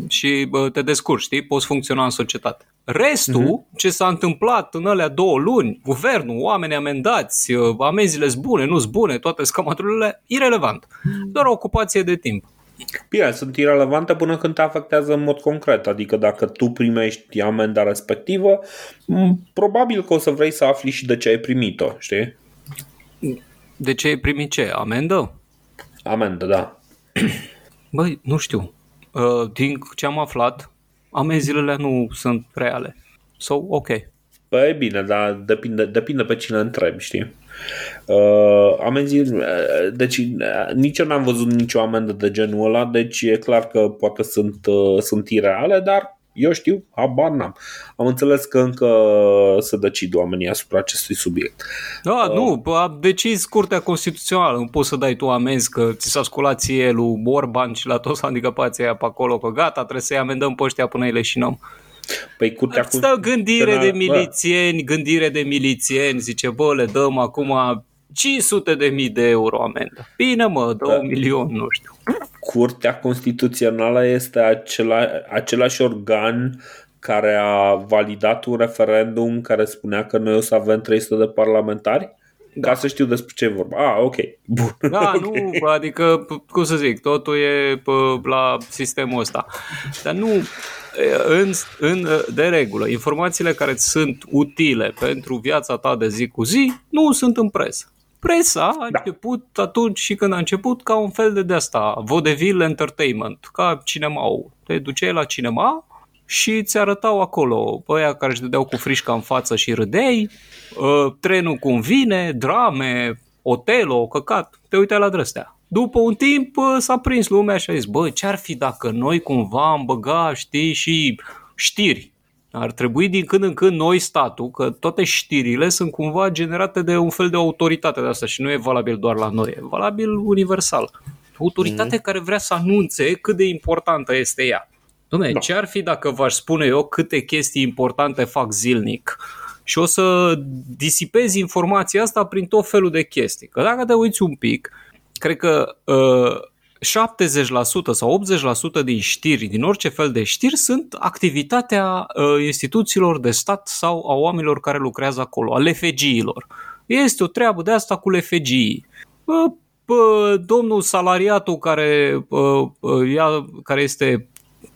și uh, te descurci, știi? Poți funcționa în societate. Restul, uh-huh. ce s-a întâmplat în alea două luni, guvernul, oameni amendați, uh, amenziile bune, nu bune, toate scamaturile, irelevant. Doar o ocupație de timp. Bine, sunt irelevante până când te afectează în mod concret. Adică dacă tu primești amenda respectivă, probabil că o să vrei să afli și de ce ai primit-o, știi? De ce ai primit ce? Amendă? Amendă, da. Băi, nu știu. Uh, din ce am aflat, amenziile nu sunt reale. So, ok. Păi bine, dar depinde, depinde pe cine întrebi, știi? Uh, amenzii, uh, deci uh, nici eu n-am văzut nicio amendă de genul ăla, deci e clar că poate sunt, uh, sunt ireale, dar eu știu, habar n-am. Am înțeles că încă să decid oamenii asupra acestui subiect. Da, uh, nu, a decis Curtea Constituțională. Nu poți să dai tu amenzi că ți s-a sculat ție lui Orban și la toți handicapații aia pe acolo, că gata, trebuie să-i amendăm pe ăștia până îi leșinăm. Păi curtea Stă gândire de milițieni, bă. gândire de milițieni, zice, bă, le dăm acum 500 de mii de euro amendă. Bine mă, dă da. un milion, nu știu. Curtea Constituțională este acela, același organ care a validat un referendum care spunea că noi o să avem 300 de parlamentari? Da. Ca să știu despre ce e vorba. Ah, ok. Bun. Da, okay. nu, adică, cum să zic, totul e pe, la sistemul ăsta. Dar nu, în, în, de regulă, informațiile care sunt utile pentru viața ta de zi cu zi nu sunt în presă. Presa a da. început atunci și când a început ca un fel de de asta, vodevil entertainment, ca cinema Te duceai la cinema și ți arătau acolo ăia care își dădeau cu frișca în față și râdeai, uh, trenul cum vine, drame, Otelo, căcat, te uitai la drăstea. După un timp s-a prins lumea și a zis, bă, ce-ar fi dacă noi cumva am băga, știi, și știri. Ar trebui din când în când noi, statul, că toate știrile sunt cumva generate de un fel de autoritate de asta și nu e valabil doar la noi, e valabil universal. Autoritate mm-hmm. care vrea să anunțe cât de importantă este ea. Dom'le, da. ce ar fi dacă v-aș spune eu câte chestii importante fac zilnic? Și o să disipezi informația asta prin tot felul de chestii. Că dacă te uiți un pic, cred că uh, 70% sau 80% din știri, din orice fel de știri, sunt activitatea uh, instituțiilor de stat sau a oamenilor care lucrează acolo, a lefegiilor. Este o treabă de asta cu lefegii. Uh, uh, domnul salariatul care, uh, uh, ia, care este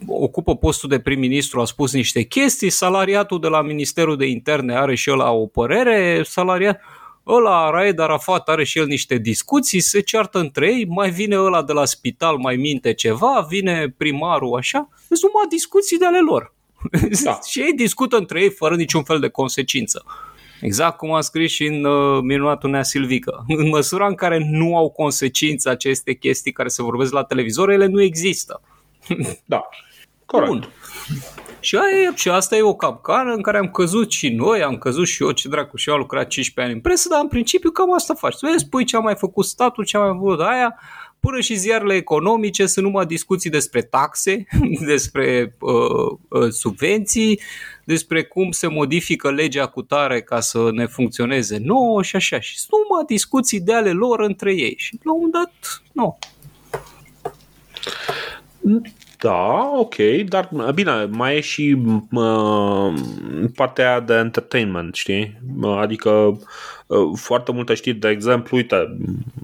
ocupă postul de prim-ministru a spus niște chestii, salariatul de la Ministerul de Interne are și el o părere, salariat ăla Raed Arafat are și el niște discuții, se ceartă între ei, mai vine ăla de la spital, mai minte ceva, vine primarul așa, sunt numai discuții de ale lor. Da. și ei discută între ei fără niciun fel de consecință. Exact cum a scris și în uh, minunatul Nea Silvică. În măsura în care nu au consecință aceste chestii care se vorbesc la televizor, ele nu există. Da, corect. Bun. Și, aia, și asta e o capcană în care am căzut și noi, am căzut și eu, ce dracu, și eu am lucrat 15 ani în presă, dar în principiu cam asta faci. Tu spui ce a mai făcut statul, ce a mai făcut aia, până și ziarele economice sunt numai discuții despre taxe, despre uh, uh, subvenții, despre cum se modifică legea cu tare ca să ne funcționeze nouă și așa. Și sunt numai discuții de ale lor între ei. Și la un moment dat, nu. Da, ok, dar bine, mai e și uh, partea de entertainment, știi? Adică uh, foarte multe știri, de exemplu, uite,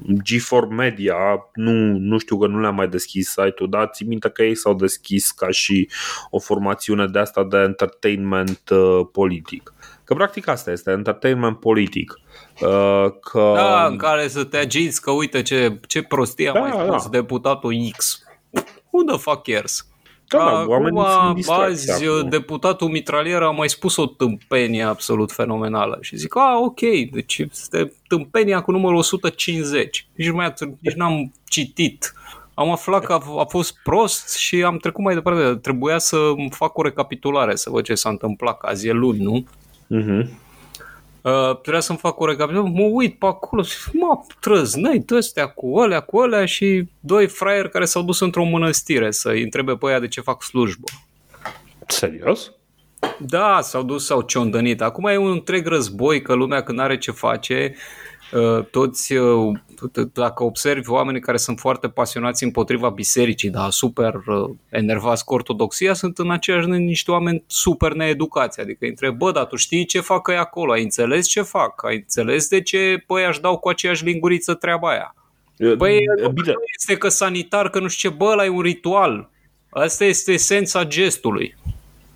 G4 Media, nu, nu știu că nu le-am mai deschis site-ul, dar țin minte că ei s-au deschis ca și o formațiune de asta de entertainment uh, politic. Că practic asta este, entertainment politic. Uh, că... Da, în care să te agiți că uite ce, ce prostie da, a mai spus da. deputatul X who the fuck cares? Da, da, Acum, azi, acum. deputatul Mitralier a mai spus o tâmpenie absolut fenomenală și zic, a, ok, deci este tâmpenia cu numărul 150. Nici, mai, nici n-am citit. Am aflat că a, a fost prost și am trecut mai departe. Trebuia să fac o recapitulare, să văd ce s-a întâmplat, că azi e luni, nu? Uh-huh. Uh, trebuia să-mi fac o recapitulare, mă uit pe acolo și mă, trăznăi de ăstea cu alea, cu alea și doi fraieri care s-au dus într-o mănăstire să-i întrebe pe aia de ce fac slujbă. Serios? Da, s-au dus, s-au ciondănit. Acum e un întreg război că lumea când are ce face, uh, toți, uh, dacă observi oamenii care sunt foarte pasionați împotriva bisericii, dar super uh, enervați cu ortodoxia, sunt în aceeași niște oameni super needucați. Adică îi întreb, bă, dar tu știi ce fac ei acolo? Ai înțeles ce fac? Ai înțeles de ce păi aș dau cu aceeași linguriță treaba aia? Păi Bine. nu este că sanitar, că nu știu ce, bă, ăla e un ritual. Asta este esența gestului.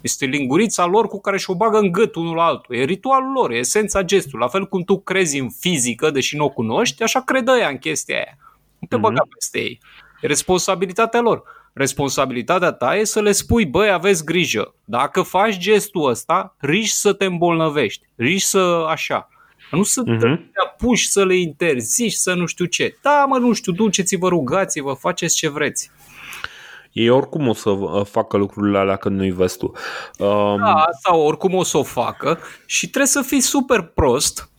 Este lingurița lor cu care și-o bagă în gât unul altul. E ritualul lor, e esența gestului. La fel cum tu crezi în fizică, deși nu o cunoști, așa credă ea în chestia aia. Nu te mm-hmm. băga peste ei. E responsabilitatea lor. Responsabilitatea ta e să le spui, băi, aveți grijă. Dacă faci gestul ăsta, riști să te îmbolnăvești. Riști să așa. Nu să mm-hmm. te apuci să le interzici, să nu știu ce. Da, mă, nu știu, duceți-vă, rugați-vă, faceți ce vreți ei oricum o să facă lucrurile alea când nu-i vezi tu. Um... Da, sau oricum o să o facă și trebuie să fii super prost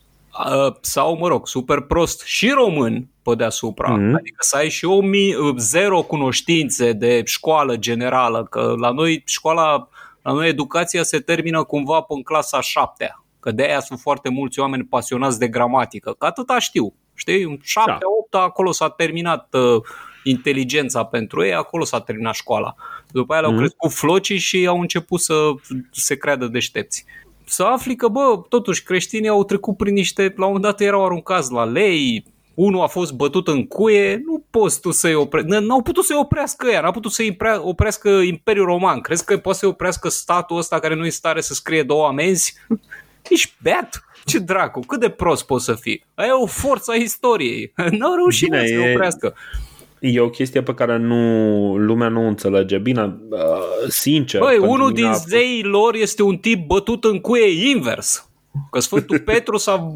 uh, sau, mă rog, super prost și român pe deasupra, mm-hmm. adică să ai și o mi- zero cunoștințe de școală generală, că la noi școala, la noi educația se termină cumva pe în clasa șaptea, că de aia sunt foarte mulți oameni pasionați de gramatică, că atâta știu, știi, în șaptea, da. opta, acolo s-a terminat uh, inteligența pentru ei, acolo s-a terminat școala. După aia mm-hmm. au mhm. crescut flocii și au început să se creadă deștepți. Să afli că, bă, totuși creștinii au trecut prin niște, la un moment dat erau aruncați la lei, unul a fost bătut în cuie, nu poți tu să-i oprească, n-au putut să-i oprească ea, n-au putut să-i oprească Imperiul Roman. Crezi că poate să-i oprească statul ăsta care nu e stare să scrie două amenzi? Ești beat? Ce dracu, cât de prost poți să fii? Aia e o forță a istoriei. N-au reușit Bine, să-i oprească e o chestie pe care nu lumea nu înțelege. Bine, uh, sincer. Băi, unul din fost... zeii lor este un tip bătut în cuie invers. Că Sfântul Petru s-a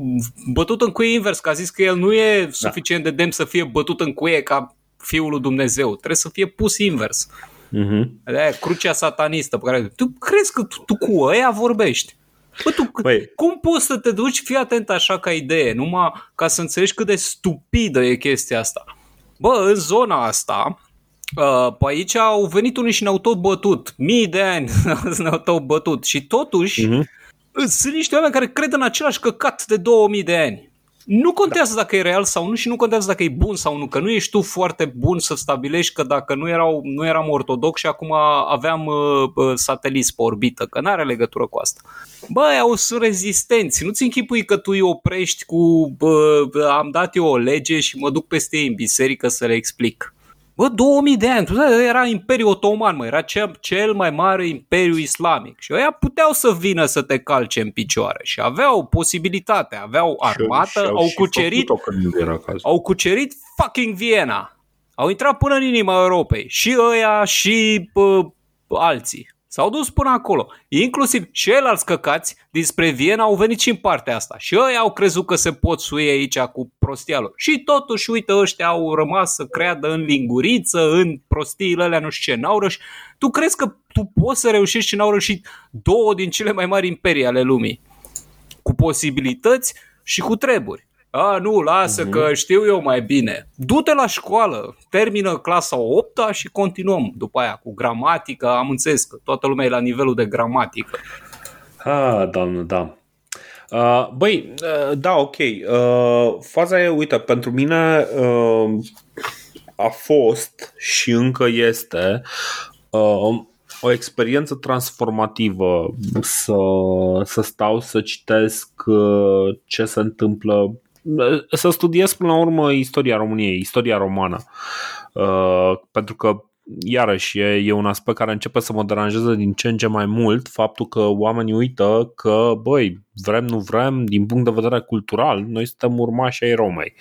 bătut în cuie invers, că a zis că el nu e da. suficient de demn să fie bătut în cuie ca Fiul lui Dumnezeu. Trebuie să fie pus invers. Uh-huh. De-aia, crucea satanistă pe care tu crezi că tu, tu cu ăia vorbești. Bă, tu, Băi. cum poți să te duci, fii atent așa ca idee, numai ca să înțelegi cât de stupidă e chestia asta. Bă, în zona asta, Uh, pe aici au venit unii și ne-au tot bătut. Mii de ani ne-au tot bătut. Și totuși uh-huh. sunt niște oameni care cred în același căcat de 2000 de ani. Nu contează da. dacă e real sau nu și nu contează dacă e bun sau nu, că nu ești tu foarte bun să stabilești că dacă nu, erau, nu eram ortodox și acum aveam uh, uh, sateliți pe orbită, că nu are legătură cu asta. Bă, au sunt rezistenți, nu-ți închipui că tu îi oprești cu bă, am dat eu o lege și mă duc peste ei în biserică să le explic. Bă, 2000 de ani, era Imperiul Otoman, mă, era cel, cel mai mare imperiu islamic și ăia puteau să vină să te calce în picioare și aveau posibilitate, aveau armată, și, au, au cucerit au cucerit fucking Viena. Au intrat până în inima Europei și ăia și pă, alții. S-au dus până acolo. Inclusiv ceilalți căcați dinspre Viena au venit și în partea asta. Și ei au crezut că se pot sui aici cu prostia lor. Și totuși, uite, ăștia au rămas să creadă în linguriță, în prostiile alea, nu știu ce, n-au reușit. Tu crezi că tu poți să reușești și n-au reușit două din cele mai mari imperii ale lumii? Cu posibilități și cu treburi. A, nu, lasă uh-huh. că știu eu mai bine. Du-te la școală, termină clasa 8 și continuăm după aia cu gramatică. Am înțeles că toată lumea e la nivelul de gramatică. Ah, doamnă, da. Uh, băi, uh, da, ok. Uh, faza e, uite, pentru mine uh, a fost și încă este uh, o experiență transformativă să, să stau să citesc uh, ce se întâmplă să studiez până la urmă istoria României, istoria romană. Uh, pentru că iarăși e, e un aspect care începe să mă deranjeze din ce în ce mai mult faptul că oamenii uită că, băi, vrem, nu vrem, din punct de vedere cultural, noi suntem urmași ai Romei.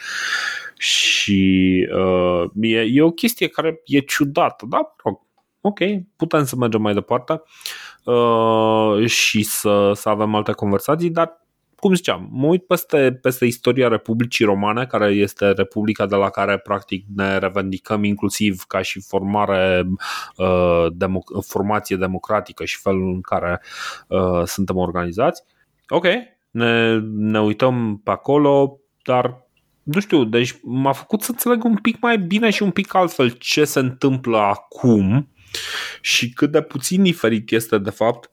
Și uh, e, e o chestie care e ciudată, da, rog, ok, putem să mergem mai departe uh, și să, să avem alte conversații, dar cum ziceam, mă uit peste, peste istoria Republicii Romane, care este republica de la care practic ne revendicăm inclusiv ca și formare, uh, democ- formație democratică și felul în care uh, suntem organizați. Ok, ne, ne uităm pe acolo, dar nu știu, deci m-a făcut să înțeleg un pic mai bine și un pic altfel ce se întâmplă acum și cât de puțin diferit este de fapt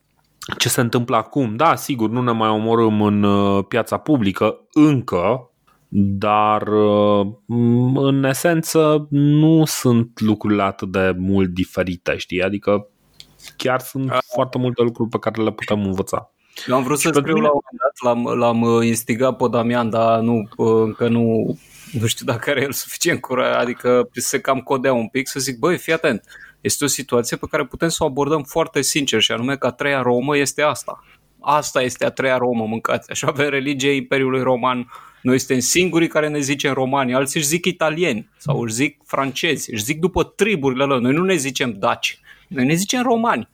ce se întâmplă acum. Da, sigur, nu ne mai omorâm în uh, piața publică încă, dar uh, în esență nu sunt lucrurile atât de mult diferite, știi? Adică chiar sunt A. foarte multe lucruri pe care le putem învăța. Eu am vrut să scriu mine... la un moment dat, l-am, l-am uh, instigat pe Damian, dar nu, încă nu, nu știu dacă are el suficient curaj, adică se cam codea un pic, să zic, băi, fii atent, este o situație pe care putem să o abordăm foarte sincer și anume că a treia Romă este asta. Asta este a treia Romă, mâncați. Așa avem religie Imperiului Roman. Noi suntem singurii care ne zicem romani, alții își zic italieni sau își zic francezi, își zic după triburile lor. Noi nu ne zicem daci, noi ne zicem romani.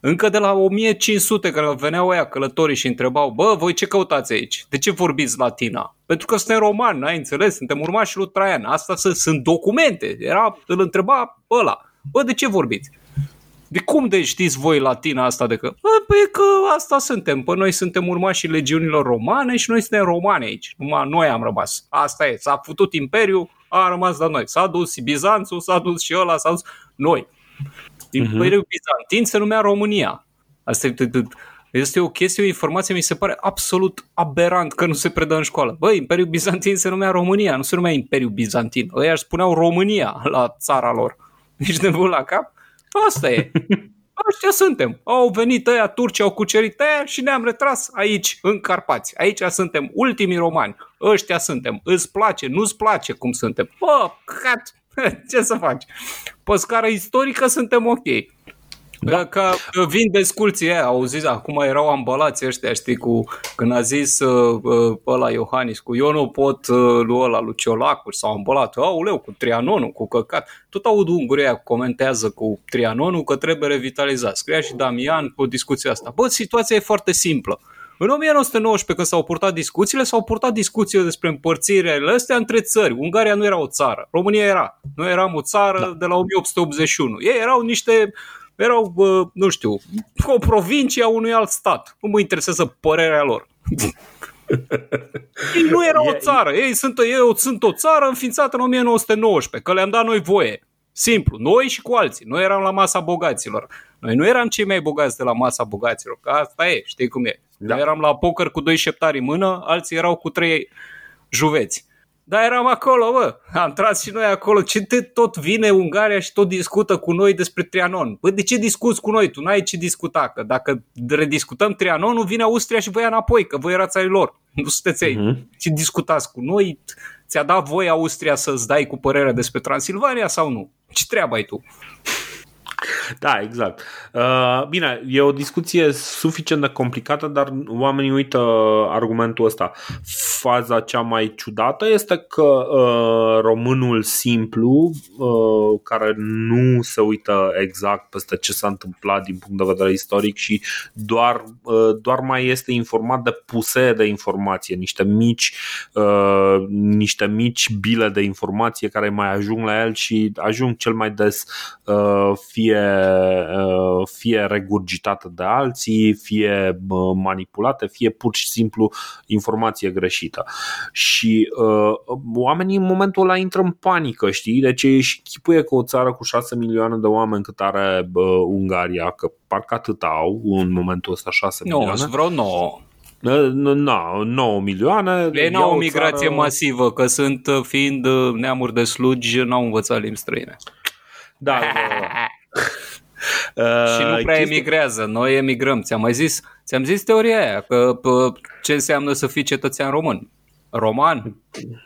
Încă de la 1500 când veneau aia călătorii și întrebau, bă, voi ce căutați aici? De ce vorbiți latina? Pentru că suntem romani, ai înțeles? Suntem urmași lui Traian. Asta sunt, sunt documente. Era, îl întreba ăla. Bă, de ce vorbiți? De cum de știți voi latina asta de că? Bă, păi că asta suntem. Păi noi suntem urmașii legiunilor romane și noi suntem romani aici. Numai noi am rămas. Asta e. S-a futut imperiu, a rămas la noi. S-a dus Bizanțul, s-a dus și ăla, s-a dus noi. Imperiul uh-huh. Bizantin se numea România. Asta e, este o chestie, o informație, mi se pare absolut aberant că nu se predă în școală. Băi, Imperiul Bizantin se numea România, nu se numea Imperiul Bizantin. Ei își spuneau România la țara lor. Nici de la cap. Asta e. Ăștia suntem. Au venit ăia, turci au cucerit ăia și ne-am retras aici, în Carpați. Aici suntem ultimii romani. Ăștia suntem. Îți place, nu-ți place cum suntem. Bă, cat, ce să faci? Pe scară istorică suntem ok. Da. Că vin desculții aia, au zis, acum erau ambalați ăștia, știi, cu, când a zis uh, uh, ăla Iohannis, cu eu nu pot uh, lui ăla, lui Ciolacu, s-au ambalat, auleu, cu Trianonul, cu căcat. Tot aud ungurii aia comentează cu Trianonul că trebuie revitalizat. Scria și Damian cu discuția asta. Bă, situația e foarte simplă. În 1919, când s-au purtat discuțiile, s-au purtat discuții despre împărțirile astea între țări. Ungaria nu era o țară, România era. Noi eram o țară da. de la 1881. Ei erau niște erau, nu știu, o provincie a unui alt stat. Nu mă interesează părerea lor. ei nu era o țară. Ei sunt, ei sunt o țară înființată în 1919, că le-am dat noi voie. Simplu. Noi și cu alții. Noi eram la masa bogaților. Noi nu eram cei mai bogați de la masa bogaților, că asta e, știi cum e. Da. Noi eram la poker cu doi șeptari în mână, alții erau cu trei juveți. Dar eram acolo, bă. Am tras și noi acolo. Ce te tot vine Ungaria și tot discută cu noi despre Trianon? Bă, de ce discuți cu noi? Tu n-ai ce discuta. Că dacă rediscutăm Trianonul, vine Austria și vă ia înapoi, că voi erați ai lor. Nu sunteți ei. Uh-huh. Ce discutați cu noi? Ți-a dat voi Austria să-ți dai cu părerea despre Transilvania sau nu? Ce treabă ai tu? Da, exact. Uh, bine, e o discuție suficient de complicată, dar oamenii uită argumentul ăsta. Faza cea mai ciudată este că uh, românul simplu, uh, care nu se uită exact peste ce s-a întâmplat din punct de vedere istoric și doar, uh, doar mai este informat de puse de informație, niște mici, uh, niște mici bile de informație care mai ajung la el și ajung cel mai des uh, fie fie, uh, fie regurgitate de alții, fie manipulate, fie pur și simplu informație greșită. Și uh, oamenii în momentul ăla intră în panică, știi? Deci ei și chipuie că o țară cu 6 milioane de oameni cât are uh, Ungaria, că parcă atât au în momentul ăsta 6 no, milioane. Nu, vreo 9. Na, 9 milioane. Ei n-au o migrație țară... masivă, că sunt, uh, fiind uh, neamuri de slugi, n-au învățat limbi străine. Da, da, da. Uh, și nu prea chestia... emigrează, noi emigrăm. Ți-am mai zis, ți-am zis teoria aia, că ce înseamnă să fii cetățean român. Roman.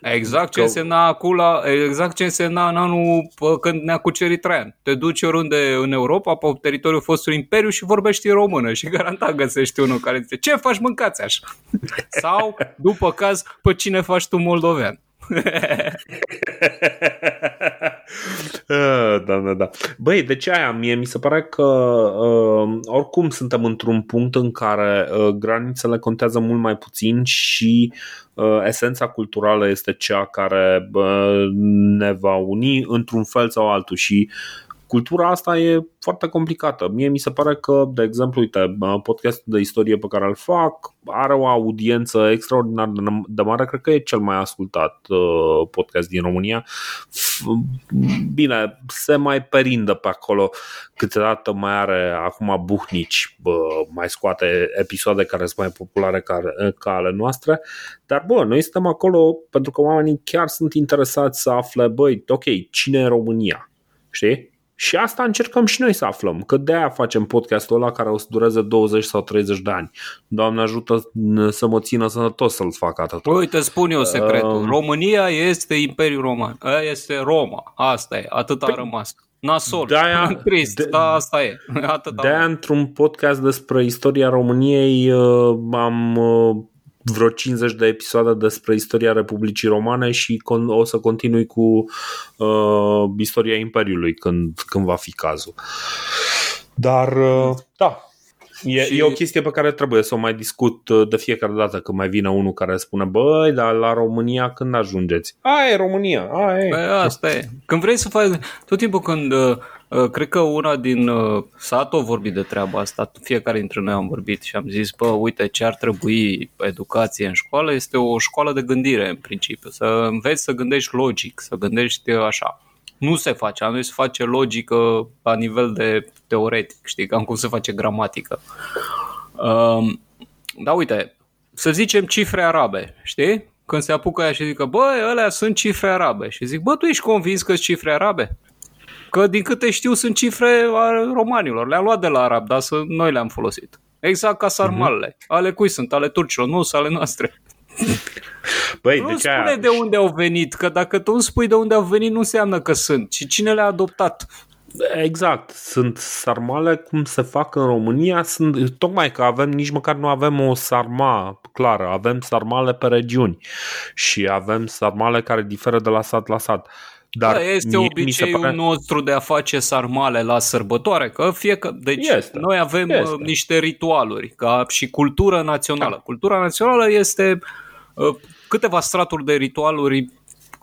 Exact ce însemna acula, exact ce însemna în anul când ne-a cucerit Traian. Te duci oriunde în Europa, pe teritoriul fostului imperiu și vorbești în română și garantat găsești unul care zice ce faci mâncați așa? Sau, după caz, pe cine faci tu moldovean? da, da, da. Băi, de ce aia? Mie mi se pare că uh, oricum suntem într-un punct în care uh, granițele contează mult mai puțin și uh, esența culturală este cea care uh, ne va uni într-un fel sau altul și cultura asta e foarte complicată. Mie mi se pare că, de exemplu, uite, podcastul de istorie pe care îl fac are o audiență extraordinar de mare, cred că e cel mai ascultat uh, podcast din România. Bine, se mai perindă pe acolo, câteodată mai are acum buhnici, bă, mai scoate episoade care sunt mai populare ca, ca ale noastre, dar bă, noi suntem acolo pentru că oamenii chiar sunt interesați să afle, băi, ok, cine e România? Știi? Și asta încercăm și noi să aflăm, că de aia facem podcastul ăla care o să dureze 20 sau 30 de ani. Doamne ajută să mă țină sănătos să-l fac atât. Uite, spun eu secretul. Uh, România este Imperiul Roman. Aia este Roma. Asta e. Atât a păi, rămas. Nasol. De-aia, trist, de, da, asta e. Atât de-aia într-un podcast despre istoria României uh, am uh, vreo 50 de episoade despre istoria Republicii Romane și o să continui cu uh, istoria Imperiului când, când va fi cazul. Dar, uh, da, E, și... e o chestie pe care trebuie să o mai discut uh, de fiecare dată când mai vine unul care spune Băi, dar la România când ajungeți? A, e România, a, e. Băi, asta e. Când vrei să faci, tot timpul când uh, Uh, cred că una din uh, s-a tot vorbit de treaba asta, fiecare dintre noi am vorbit și am zis, bă, uite ce ar trebui educație în școală, este o școală de gândire în principiu, să înveți să gândești logic, să gândești așa. Nu se face, nu se face logică la nivel de teoretic, știi, cam cum se face gramatică. Um, da, uite, să zicem cifre arabe, știi? Când se apucă aia și zică, bă, alea sunt cifre arabe. Și zic, bă, tu ești convins că sunt cifre arabe? Că din câte știu sunt cifre ale romanilor. Le-am luat de la arab, dar să, noi le-am folosit. Exact ca sarmalele. Uh-huh. Ale cui sunt? Ale turcilor, nu sunt ale noastre. Băi, nu de spune aia... de unde au venit, că dacă tu îmi spui de unde au venit, nu înseamnă că sunt, ci cine le-a adoptat. Exact, sunt sarmale cum se fac în România, sunt, tocmai că avem, nici măcar nu avem o sarma clară, avem sarmale pe regiuni și avem sarmale care diferă de la sat la sat. Dar da, este mie, obiceiul pare... nostru de a face sarmale la sărbătoare, că fie că, deci este, noi avem uh, este. niște ritualuri ca și cultură națională. Da. Cultura națională este uh, câteva straturi de ritualuri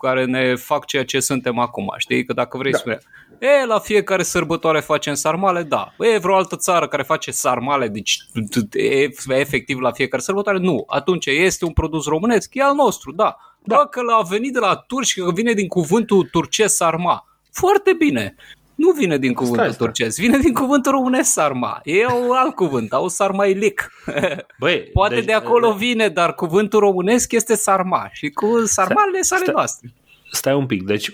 care ne fac ceea ce suntem acum, știi? Că dacă vrei da. să E, la fiecare sărbătoare facem sarmale, da. E vreo altă țară care face sarmale, deci e, efectiv la fiecare sărbătoare? Nu. Atunci este un produs românesc, e al nostru, da. Da. Dacă l-a venit de la turci, că vine din cuvântul turcesc sarma. Foarte bine. Nu vine din cuvântul stai, turcesc, vine din cuvântul românesc sarma. E un alt cuvânt, au sarmailic. Băi, Poate deci, de acolo vine, dar cuvântul românesc este sarma și cu sarmalele sale noastre. Stai un pic, deci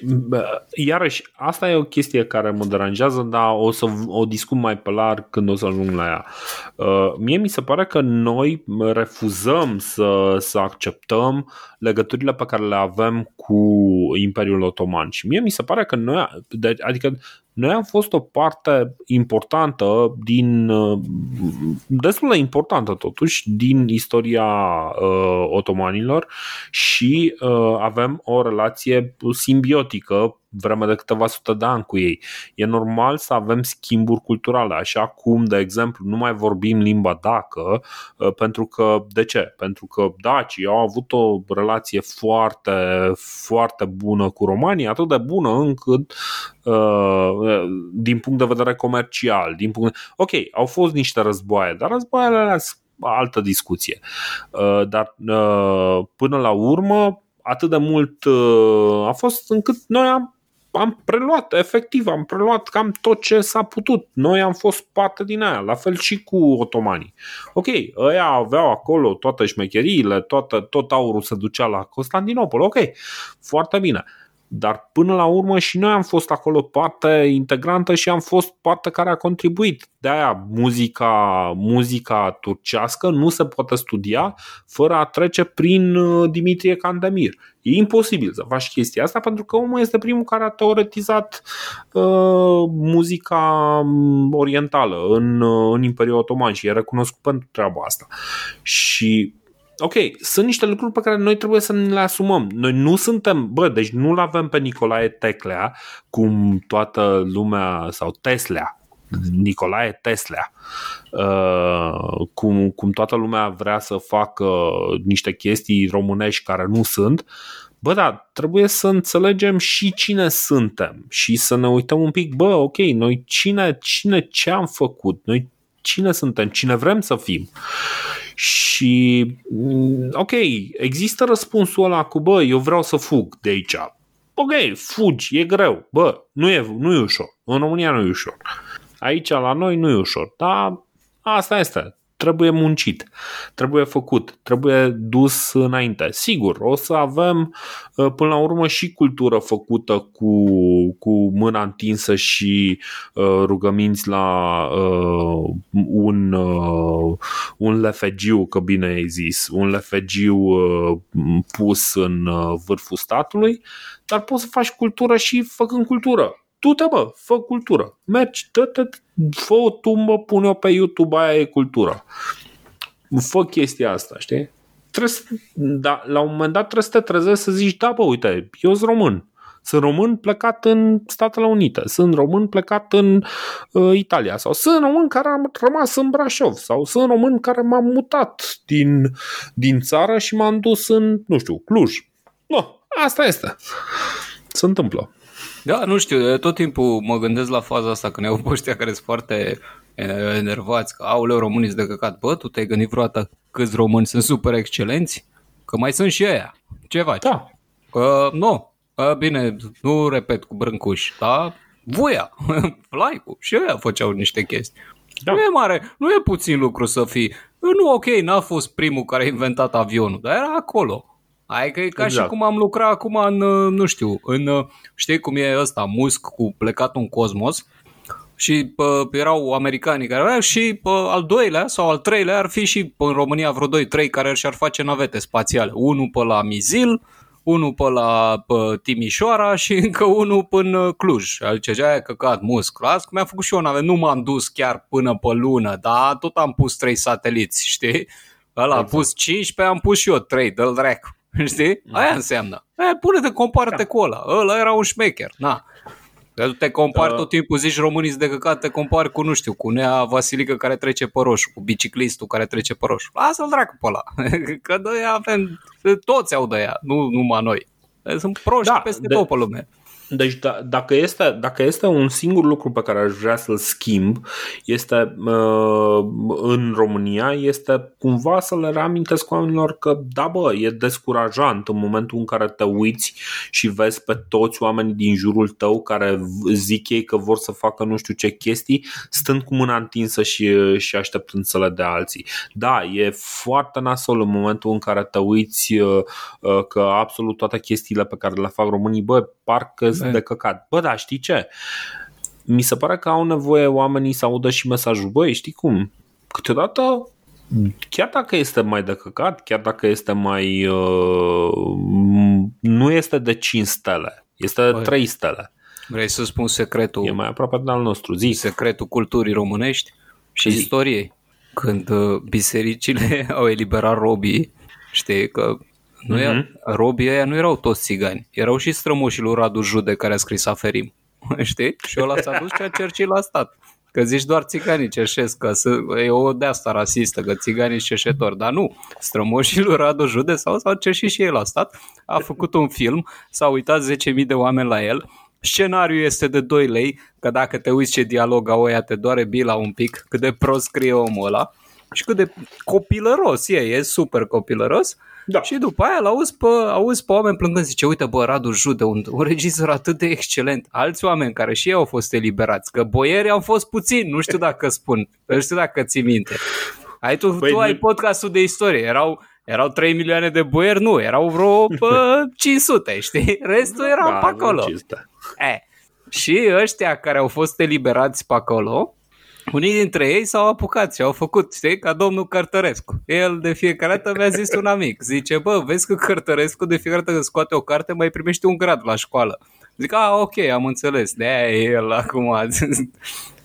iarăși asta e o chestie care mă deranjează, dar o să o discut mai pe larg când o să ajung la ea. Uh, mie mi se pare că noi refuzăm să, să acceptăm legăturile pe care le avem cu Imperiul Otoman și mie mi se pare că noi, adică noi am fost o parte importantă din, uh, destul de importantă totuși, din istoria uh, otomanilor și uh, avem o relație simbiotică vreme de câteva sute de ani cu ei. E normal să avem schimburi culturale, așa cum, de exemplu, nu mai vorbim limba dacă, uh, pentru că, de ce? Pentru că dacii au avut o relație foarte, foarte bună cu romanii, atât de bună încât uh, din punct de vedere comercial, din punct de... ok, au fost niște războaie, dar războaiele alea altă discuție. Uh, dar până la urmă atât de mult a fost încât noi am am preluat, efectiv, am preluat cam tot ce s-a putut. Noi am fost parte din aia, la fel și cu otomanii. Ok, ăia aveau acolo toate șmecheriile, toată, tot aurul se ducea la Constantinopol, ok, foarte bine. Dar până la urmă și noi am fost acolo parte integrantă și am fost parte care a contribuit. De aia muzica, muzica turcească nu se poate studia fără a trece prin uh, Dimitrie Candemir. E imposibil să faci chestia asta pentru că omul este primul care a teoretizat uh, muzica um, orientală în, uh, în Imperiul Otoman și e recunoscut pentru treaba asta. Și ok, sunt niște lucruri pe care noi trebuie să ne le asumăm. Noi nu suntem, bă, deci nu-l avem pe Nicolae Teclea, cum toată lumea, sau Tesla, Nicolae Tesla, uh, cum, cum toată lumea vrea să facă niște chestii românești care nu sunt, Bă, da, trebuie să înțelegem și cine suntem și să ne uităm un pic, bă, ok, noi cine, cine ce am făcut, noi cine suntem, cine vrem să fim. Și, mm, ok, există răspunsul ăla cu, bă, eu vreau să fug de aici. Ok, fugi, e greu. Bă, nu e, nu e ușor. În România nu e ușor. Aici, la noi, nu e ușor. Dar asta este trebuie muncit, trebuie făcut, trebuie dus înainte. Sigur, o să avem uh, până la urmă și cultură făcută cu, cu mâna întinsă și uh, rugăminți la uh, un, uh, un lefegiu, că bine ai zis, un lefegiu uh, pus în uh, vârful statului, dar poți să faci cultură și făcând cultură du-te bă, fă cultură. Mergi, dă-te, fă o tumbă, pune-o pe YouTube, aia e cultura. Fă chestia asta, știi? Trebuie, da, la un moment dat trebuie să te trezești să zici, da bă, uite, eu sunt român. Sunt român plecat în Statele Unite, sunt român plecat în uh, Italia sau sunt român care am rămas în Brașov sau sunt român care m-am mutat din, din țară și m-am dus în, nu știu, Cluj. Nu, asta este. Se întâmplă. Da, nu știu, tot timpul mă gândesc la faza asta când au ăștia care sunt foarte enervați, că auleu românii de căcat. Bă, tu te-ai gândit vreodată câți români sunt super excelenți? Că mai sunt și ăia. Ce faci? Da. Că, nu, că, bine, nu repet cu brâncuși, dar voia, like și ăia făceau niște chestii. Da. Nu e mare, nu e puțin lucru să fii. Nu, ok, n-a fost primul care a inventat avionul, dar era acolo. Adică e ca exact. și cum am lucrat acum în, uh, nu știu, în, uh, știi cum e ăsta, musc cu plecat în cosmos și pă, erau americanii care aveau și pă, al doilea sau al treilea ar fi și pă, în România vreo 2-3 care și-ar face navete spațiale. Unul pe la Mizil, unul pe la pe Timișoara și încă unul până Cluj. Adică ce aia căcat musc. Las că mi-am făcut și eu nave. Nu m-am dus chiar până pe lună, dar tot am pus trei sateliți, știi? Ăla exact. a pus 15, am pus și eu 3, dă-l dracu. Știi? Mm. Aia înseamnă. Aia, pune-te, compară-te da. cu ăla. Ăla era un șmecher. Na. Te compari uh. tot timpul, zici românii de căcat, te compari cu, nu știu, cu Nea Vasilică care trece pe roșu, cu biciclistul care trece pe roșu. Lasă-l dracu pe ăla. Că de avem, toți au de ea, nu numai noi. Sunt proști da, peste de, tot pe lume. Deci da, dacă, este, dacă este un singur lucru pe care aș vrea să-l schimb este uh, în România, este cumva să le reamintesc oamenilor că da bă, e descurajant în momentul în care te uiți și vezi pe toți oamenii din jurul tău care zic ei că vor să facă nu știu ce chestii, stând cu mâna întinsă și, și așteptând să le dea alții. Da, e foarte nasol în momentul în care te uiți uh, uh, că absolut toate chestiile pe care le fac românii, bă, parcă sunt de căcat. Bă, da, știi ce? Mi se pare că au nevoie oamenii să audă și mesajul. Băi, știi cum? Câteodată chiar dacă este mai de căcat, chiar dacă este mai... Uh, nu este de 5 stele, este de 3 stele. Vrei să spun secretul? E mai aproape de al nostru, zi. Secretul culturii românești și zi. istoriei. Când uh, bisericile au eliberat robii, știi că nu mm-hmm. robii ăia nu erau toți țigani, erau și strămoșii lui Radu Jude care a scris Aferim. Știi? Și ăla s-a dus și a cercit la stat. Că zici doar țiganii cerșesc, că e o de asta rasistă, că țiganii cerșetori. Dar nu, strămoșii lui Radu Jude sau s-au cerșit și el la stat, a făcut un film, s-au uitat 10.000 de oameni la el, Scenariul este de 2 lei, că dacă te uiți ce dialog au ăia, te doare bila un pic, cât de prost scrie omul ăla și cât de copilăros e, e super copilăros. Da. Și după aia l-auzi pe, auzi pe oameni plângând, zice, uite bă, Radu Jude, un, un regizor atât de excelent. Alți oameni care și ei au fost eliberați, că boierii au fost puțini, nu știu dacă spun, nu știu dacă ții minte. Ai tu, Băi, tu ai podcastul de istorie, erau erau 3 milioane de boieri, nu, erau vreo pă, 500, știi? Restul era da, pe acolo. E, și ăștia care au fost eliberați pe acolo, unii dintre ei s-au apucat și au făcut, știi, ca domnul Cărtărescu. El de fiecare dată mi-a zis un amic. Zice, bă, vezi că Cărtărescu de fiecare dată când scoate o carte mai primește un grad la școală. Zic, a, ok, am înțeles. De aia e el acum.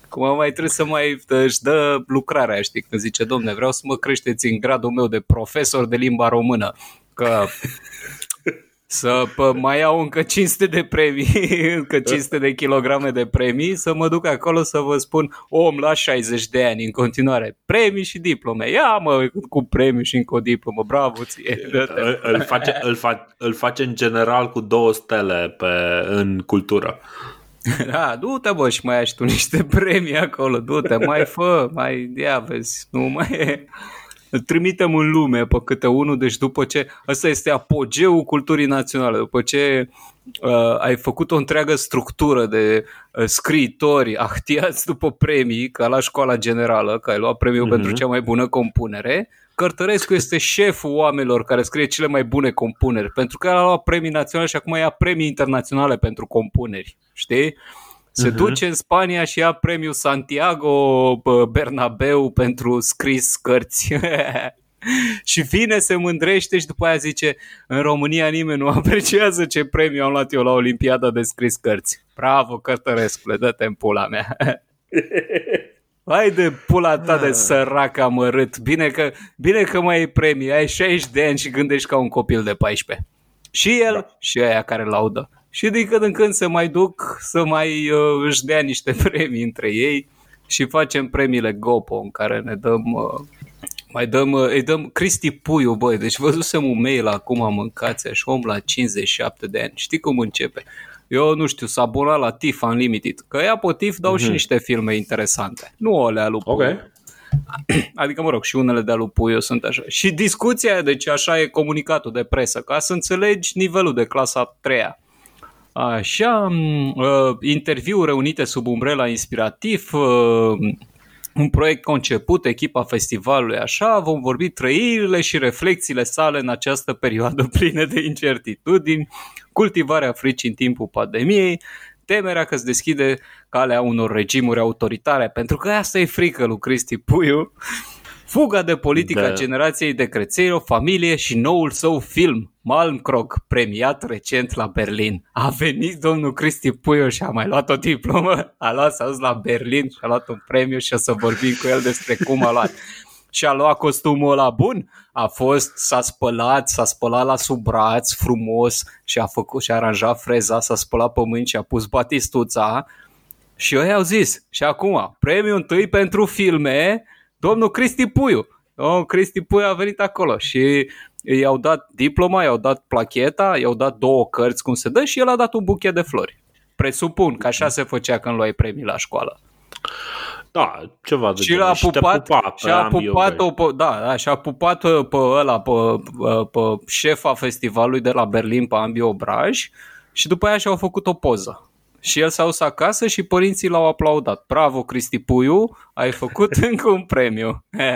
Cum mai trebuie să mai își dă lucrarea, știi, când zice, domne, vreau să mă creșteți în gradul meu de profesor de limba română. Că să pă, mai iau încă 500 de premii, încă 500 de kilograme de premii, să mă duc acolo să vă spun om la 60 de ani în continuare, premii și diplome. Ia mă, cu premii și încă o diplomă, bravo ție. Îl, îl, face, îl, fa, îl face în general cu două stele pe, în cultură. Da, du-te bă și mai ai și tu niște premii acolo, du-te, mai fă, mai ia vezi, nu mai e trimitem în lume pe câte unul, deci după ce, ăsta este apogeul culturii naționale, după ce uh, ai făcut o întreagă structură de uh, scriitori ahtiați după premii, ca la școala generală, că ai luat premiul uh-huh. pentru cea mai bună compunere, Cărtărescu este șeful oamenilor care scrie cele mai bune compuneri, pentru că el a luat premii naționale și acum ia premii internaționale pentru compuneri, știi? Se uh-huh. duce în Spania și ia premiul Santiago Bernabeu pentru scris cărți. și vine, se mândrește și după aia zice în România nimeni nu apreciază ce premiu am luat eu la Olimpiada de scris cărți. Bravo, Cătărescule, dă-te în pula mea. Hai de pula ta de ah. sărac amărât. Bine că, bine că mai ai premii. Ai 60 de ani și gândești ca un copil de 14. Și el da. și aia care laudă și din când în când se mai duc să mai uh, își dea niște premii între ei și facem premiile Gopo în care ne dăm uh, mai dăm, uh, îi dăm Cristi Puiu, băi, deci văzusem un mail acum mâncați și om la 57 de ani. Știi cum începe? Eu nu știu, s-a abonat la TIFF Unlimited, că ea pe TIFF dau mm-hmm. și mhm. niște filme interesante. Nu alea lui okay. Adică, mă rog, și unele de-a lui Puiu sunt așa. Și discuția, deci așa e comunicatul de presă, ca să înțelegi nivelul de clasa 3 Așa, uh, interviuri reunite sub umbrela inspirativ, uh, un proiect conceput, echipa festivalului, așa, vom vorbi trăirile și reflexiile sale în această perioadă plină de incertitudini, cultivarea fricii în timpul pandemiei, temerea că se deschide calea unor regimuri autoritare, pentru că asta e frică lui Cristi Puiu, fuga de politică da. generației de creței, o familie și noul său film, Malmkrog, premiat recent la Berlin. A venit domnul Cristi Puiu și a mai luat o diplomă, a luat s-a dus la Berlin și a luat un premiu și o să vorbim cu el despre cum a luat. și a luat costumul ăla bun, a fost, s-a spălat, s-a spălat la sub braț frumos și a făcut și a aranjat freza, s-a spălat pe mâini și a pus batistuța și ei au zis, și acum, premiul întâi pentru filme, domnul Cristi Puiu. Domnul Cristi Puiu a venit acolo și i-au dat diploma, i-au dat placheta, i-au dat două cărți cum se dă și el a dat un buchet de flori. Presupun că așa se făcea când luai premii la școală. Da, ceva de și l-a pupat, pupa și a pupat o, pe, da, da, și a pupat pe ăla, pe, pe șefa festivalului de la Berlin pe ambii obraj și după aia și-au făcut o poză. Și el s-a dus acasă și părinții l-au aplaudat. Bravo, Cristi Puiu, ai făcut încă un premiu.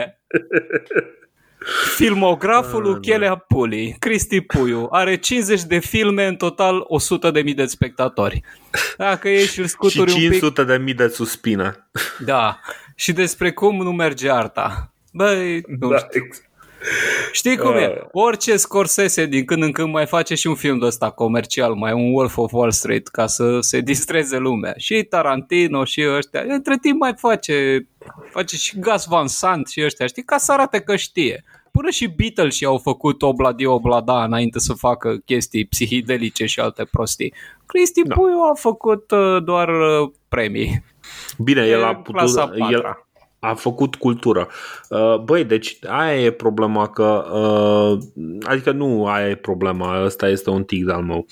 Filmograful lui Chelea Puli, Cristi Puiu, are 50 de filme, în total 100 de mii de spectatori. Dacă ești și scuturi și 500 un pic... de mii de suspină. Da. Și despre cum nu merge arta. Băi, nu da, știu. Ex- Știi cum uh. e? Orice Scorsese din când în când mai face și un film de ăsta comercial, mai un Wolf of Wall Street, ca să se distreze lumea. Și Tarantino și ăștia. Între timp mai face, face și Gas Van Sant și ăștia, știi? Ca să arate că știe. Până și Beatles și au făcut obladi oblada înainte să facă chestii psihidelice și alte prostii. Cristi da. Puiu a făcut uh, doar uh, premii. Bine, el a putut, el, a făcut cultură. Uh, băi, deci aia e problema că, uh, adică nu aia e problema, ăsta este un tic de-al meu.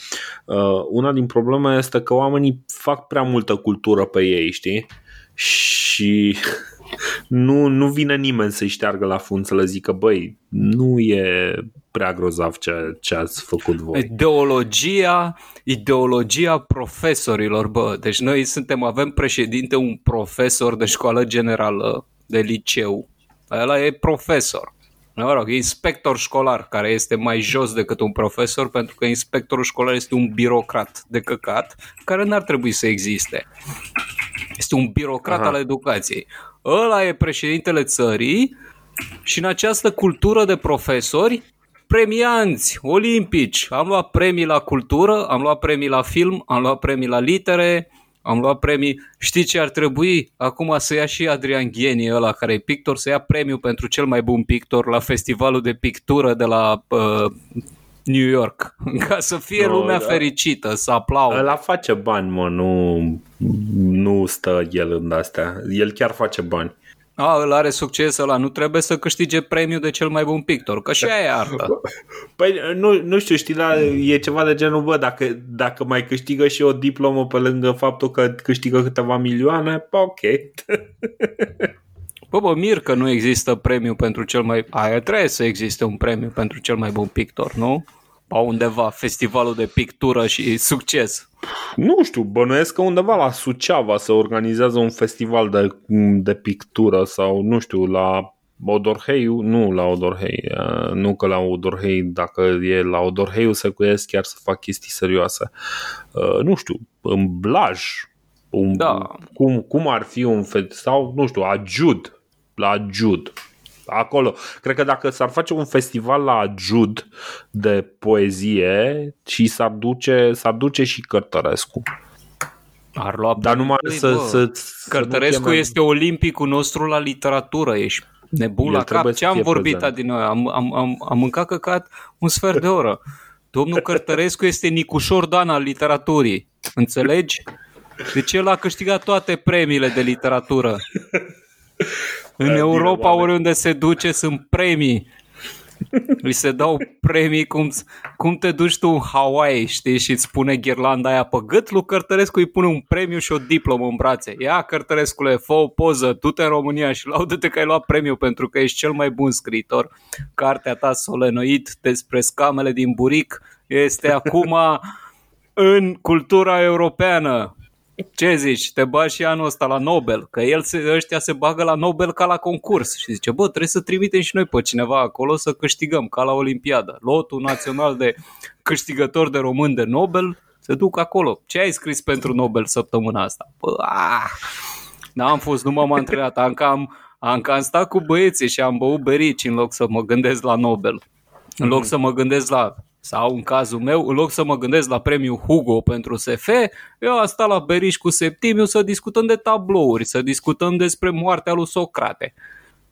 Uh, una din probleme este că oamenii fac prea multă cultură pe ei, știi? Și nu, nu vine nimeni să-i șteargă la fund să le zică, băi, nu e prea grozav ce, ce ați făcut voi. Ideologia, ideologia profesorilor, bă, deci noi suntem, avem președinte un profesor de școală generală, de liceu, ăla e profesor. Mă rog, inspector școlar, care este mai jos decât un profesor, pentru că inspectorul școlar este un birocrat de căcat, care n-ar trebui să existe. Este un birocrat Aha. al educației. Ăla e președintele țării și în această cultură de profesori, premianți, olimpici, am luat premii la cultură, am luat premii la film, am luat premii la litere, am luat premii. Știi ce ar trebui? Acum să ia și Adrian Ghieni, ăla care e pictor, să ia premiu pentru cel mai bun pictor la festivalul de pictură de la uh, New York, ca să fie no, lumea da. fericită, să aplaudă. Ăla face bani, mă, nu, nu stă el în astea. El chiar face bani. A, îl are succes ăla, nu trebuie să câștige premiul de cel mai bun pictor, că și aia e artă. Păi nu, nu știu, știi, dar e ceva de genul, bă, dacă, dacă mai câștigă și o diplomă pe lângă faptul că câștigă câteva milioane, ok. Bă, bă, mir că nu există premiu pentru cel mai... Aia trebuie să existe un premiu pentru cel mai bun pictor, nu? Pa undeva, festivalul de pictură și succes. Nu știu, bănuiesc că undeva la Suceava se organizează un festival de, de pictură sau, nu știu, la Odorheiu, nu la Odorhei, nu că la Odorhei, dacă e la Odorheiu se cuiesc chiar să fac chestii serioase. Nu știu, în Blaj, un, da. cum, cum ar fi un festival, sau nu știu, Ajud, la Jud. Acolo. Cred că dacă s-ar face un festival la Jud de poezie și s-ar duce, s-ar duce și Cărtărescu. Ar lua Dar numai băi, să, să, să Cărtărescu cheme... este olimpicul nostru la literatură. Ești nebun la cap. Ce am vorbit din noi? Am, am, am, am mâncat căcat un sfert de oră. Domnul Cărtărescu este Nicușor Dan al literaturii. Înțelegi? Deci el a câștigat toate premiile de literatură. În Bine, Europa, bine, oriunde se duce, sunt premii. Îi se dau premii cum, cum te duci tu în Hawaii, știi, și îți pune ghirlanda aia pe gât, lui Cărtărescu îi pune un premiu și o diplomă în brațe. Ia, Cărtărescule, fă o poză, du-te în România și laudă-te că ai luat premiu pentru că ești cel mai bun scriitor. Cartea ta solenoid despre scamele din buric este acum în cultura europeană. Ce zici? Te bagi și anul ăsta la Nobel? Că el se, ăștia se bagă la Nobel ca la concurs și zice, bă, trebuie să trimitem și noi pe cineva acolo să câștigăm, ca la Olimpiadă. Lotul național de câștigător de român de Nobel se duc acolo. Ce ai scris pentru Nobel săptămâna asta? Bă, ah! N-am fost, nu m-am antrenat, am cam, am cam stat cu băieții și am băut berici în loc să mă gândesc la Nobel. În loc să mă gândesc la sau în cazul meu, în loc să mă gândesc la premiul Hugo pentru SF, eu am stat la Beriș cu Septimiu să discutăm de tablouri, să discutăm despre moartea lui Socrate.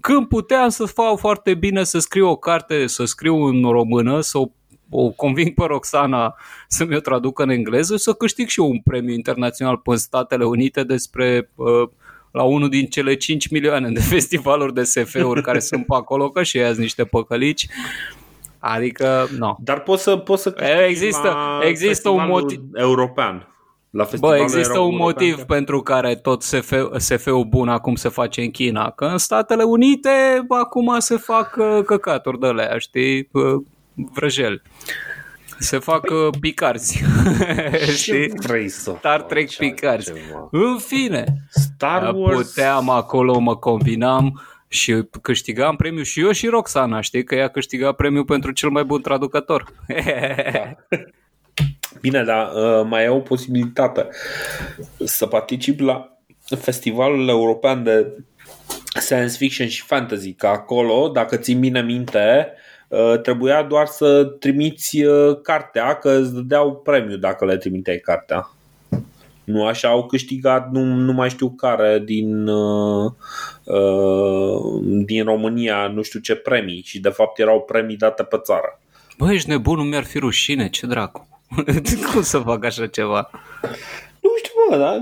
Când puteam să fac foarte bine să scriu o carte, să scriu în română, să o, o conving pe Roxana să mi-o traducă în engleză și să câștig și eu un premiu internațional pe Statele Unite despre uh, la unul din cele 5 milioane de festivaluri de SF-uri care sunt pe acolo, că și ei niște păcălici. Adică, nu. Dar poți să, poți să există, există un motiv european. La Bă, există un motiv european. pentru care tot SF, SF-ul bun acum se face în China. Că în Statele Unite acum se fac uh, căcaturi de alea, știi? Uh, vrăjeli. Se fac uh, picarzi. știi? vrei să Star Trek picarzi. În fine. Star Wars... Puteam acolo, mă combinam și câștigam premiul și eu și Roxana, știi, că ea câștiga premiul pentru cel mai bun traducător. Bine, dar uh, mai e o posibilitate să particip la festivalul european de science fiction și fantasy, că acolo, dacă țin bine minte, uh, trebuia doar să trimiți uh, cartea, că îți dădeau premiu dacă le trimiteai cartea. Nu așa au câștigat, nu, nu mai știu care, din, uh, uh, din România, nu știu ce premii și de fapt erau premii date pe țară. Băi, ești nebun, nu mi-ar fi rușine, ce dracu. Cum să fac așa ceva? Nu știu, mă, da?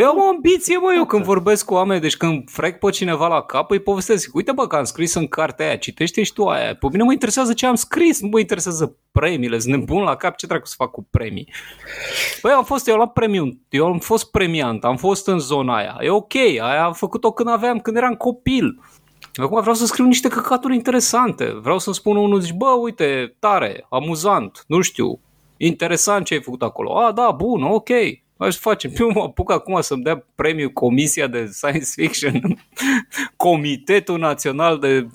Eu am o ambiție, mă, eu când vorbesc cu oameni, deci când frec pe cineva la cap, îi povestesc. Uite, bă, că am scris în cartea aia, citește și tu aia. Pe mine mă interesează ce am scris, nu mă interesează premiile, sunt nebun la cap, ce dracu să fac cu premii? Băi, am fost, eu la premiu, eu am fost premiant, am fost în zona aia. E ok, aia am făcut-o când aveam, când eram copil. Acum vreau să scriu niște căcaturi interesante. Vreau să spun unul, zici, bă, uite, tare, amuzant, nu știu, interesant ce ai făcut acolo. A, da, bun, ok. Aș face. Eu mă apuc acum să-mi dea premiul Comisia de Science Fiction, Comitetul Național de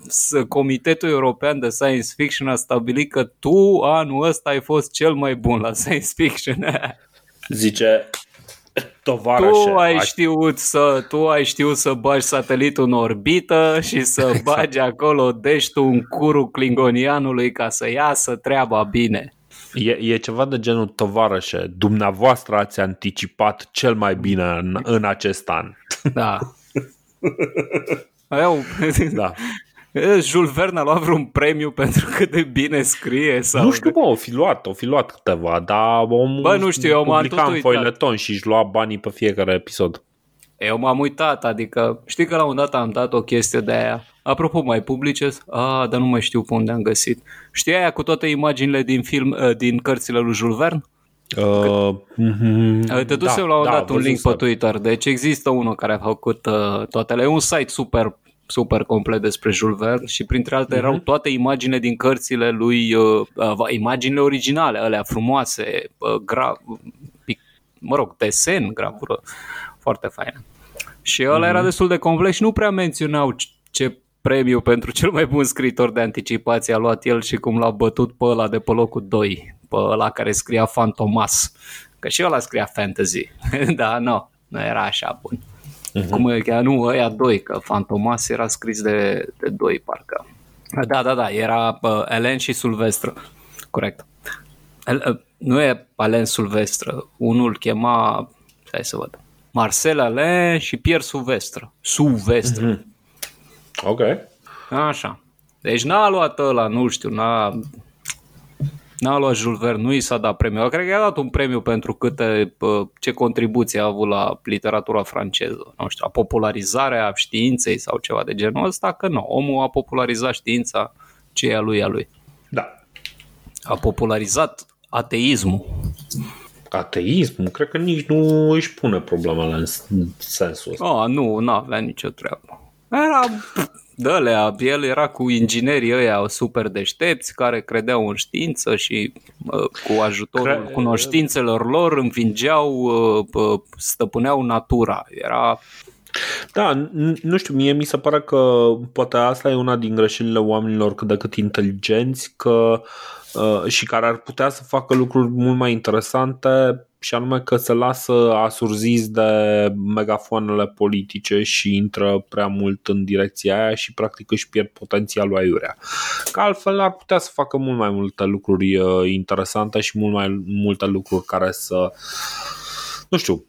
Comitetul European de Science Fiction a stabilit că tu anul ăsta ai fost cel mai bun la science fiction. Zice, tovarășe. Tu ai știut să, tu ai știut să bagi satelitul în orbită și să exact. bagi acolo deștul în curul klingonianului ca să iasă treaba bine. E, e ceva de genul tovarășe. Dumneavoastră ați anticipat cel mai bine în, în acest an. Da. Eu, da. Jules Verne a luat vreun premiu pentru cât de bine scrie? Sau nu știu, bă, o fi luat, o fi luat câteva, dar omul Bă, nu știu, eu m-am tot în foileton și își lua banii pe fiecare episod. Eu m-am uitat, adică știi că la un dat am dat o chestie de aia. Apropo, mai publice? Ah, dar nu mai știu pe unde am găsit. Știi aia cu toate imaginile din film, uh, din cărțile lui Jules Verne? Uh, mm-hmm, Te dusem da, la un da, dat un link pe Twitter. Deci există unul care a făcut uh, toate. E un site super super complet despre Jules Verne și printre alte uh-huh. erau toate imaginile din cărțile lui, uh, uh, imaginile originale, alea frumoase, uh, gra, pic, mă rog, desen, gravură, foarte faină. Și ăla uh-huh. era destul de complex și nu prea menționau ce premiu pentru cel mai bun scriitor de anticipație a luat el și cum l-a bătut pe ăla de pe locul 2, pe ăla care scria Fantomas. Că și ăla scria fantasy. da, nu, nu era așa bun. Uh-huh. Cum e chiar nu, ăia doi, că Fantomas era scris de, de doi, parcă. Da, da, da, era uh, Elen și Silvestră. Corect. El, uh, nu e Alen Silvestră, unul chema, hai să văd, Marcel Alain și Pierre Silvestră. Silvestră. Mm-hmm. Ok. Așa. Deci n-a luat ăla, nu știu, n-a, n-a luat Jules Verne, nu i s-a dat premiu. Cred că i-a dat un premiu pentru câte, ce contribuție a avut la literatura franceză, nu știu, a popularizarea științei sau ceva de genul ăsta, că nu. Omul a popularizat știința, ce e a lui, a lui. Da. A popularizat ateismul. Ateismul? Cred că nici nu își pune problemele în sensul ăsta. Oh, nu, nu avea nicio treabă. Era Dălea, el era cu inginerii ăia super deștepți care credeau în știință și cu ajutorul Cre... cunoștințelor lor învingeau, stăpâneau natura. Era da, nu știu, mie mi se pare că poate asta e una din greșelile oamenilor cât de cât inteligenți că, uh, și care ar putea să facă lucruri mult mai interesante și anume că se lasă asurziți de megafoanele politice și intră prea mult în direcția aia și practic își pierd potențialul aiurea. Că altfel ar putea să facă mult mai multe lucruri uh, interesante și mult mai multe lucruri care să nu știu,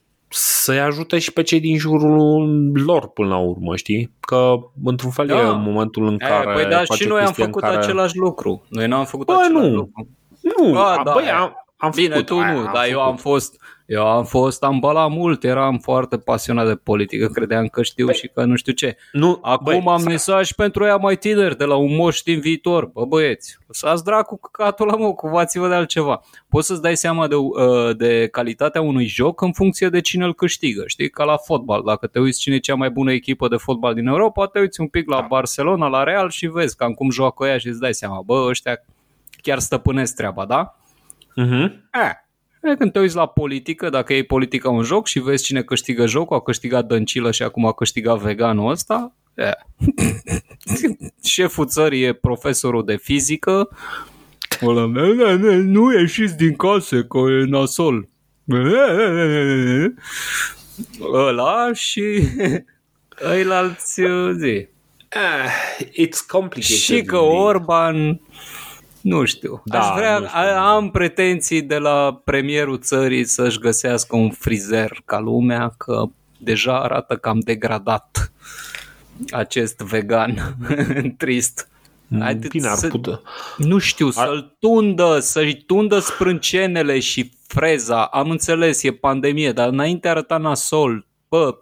să-i ajute și pe cei din jurul lor până la urmă, știi? Că într-un fel da. e momentul în care Păi da, și noi am făcut care... același lucru. Noi n-am făcut bă, același nu. lucru. Nu, Ba, da, băi, am, am Bine, făcut, tu nu, am dar eu am fost, eu am fost, am bălat mult, eram foarte pasionat de politică, credeam că știu băi, și că nu știu ce. Nu, Acum băi, am să... mesaj pentru ea mai tineri de la un moș din viitor. Bă băieți, lăsați dracu căcatul la mă, cuvați-vă de altceva. Poți să-ți dai seama de, uh, de calitatea unui joc în funcție de cine îl câștigă. Știi, ca la fotbal. Dacă te uiți cine e cea mai bună echipă de fotbal din Europa, te uiți un pic la da. Barcelona, la Real și vezi cam cum joacă ea și îți dai seama, bă, ăștia chiar stăpânesc treaba, da? Uh-huh. E, când te uiți la politică, dacă e politica un joc și vezi cine câștigă jocul, a câștigat Dăncilă și acum a câștigat veganul ăsta, e. șeful țării e profesorul de fizică, Ăla, nu ieșiți din casă, că e nasol. Ăla și ăilalți zi. Uh, it's complicated. Și că Orban nu știu. Da, Aș vrea, nu știu. am pretenții de la premierul țării să-și găsească un frizer ca lumea, că deja arată cam degradat acest vegan trist. Haideți Bine, ar putea. Nu știu, ar... să-l tundă, să-i tundă sprâncenele și freza. Am înțeles, e pandemie, dar înainte arăta nasol. Bă,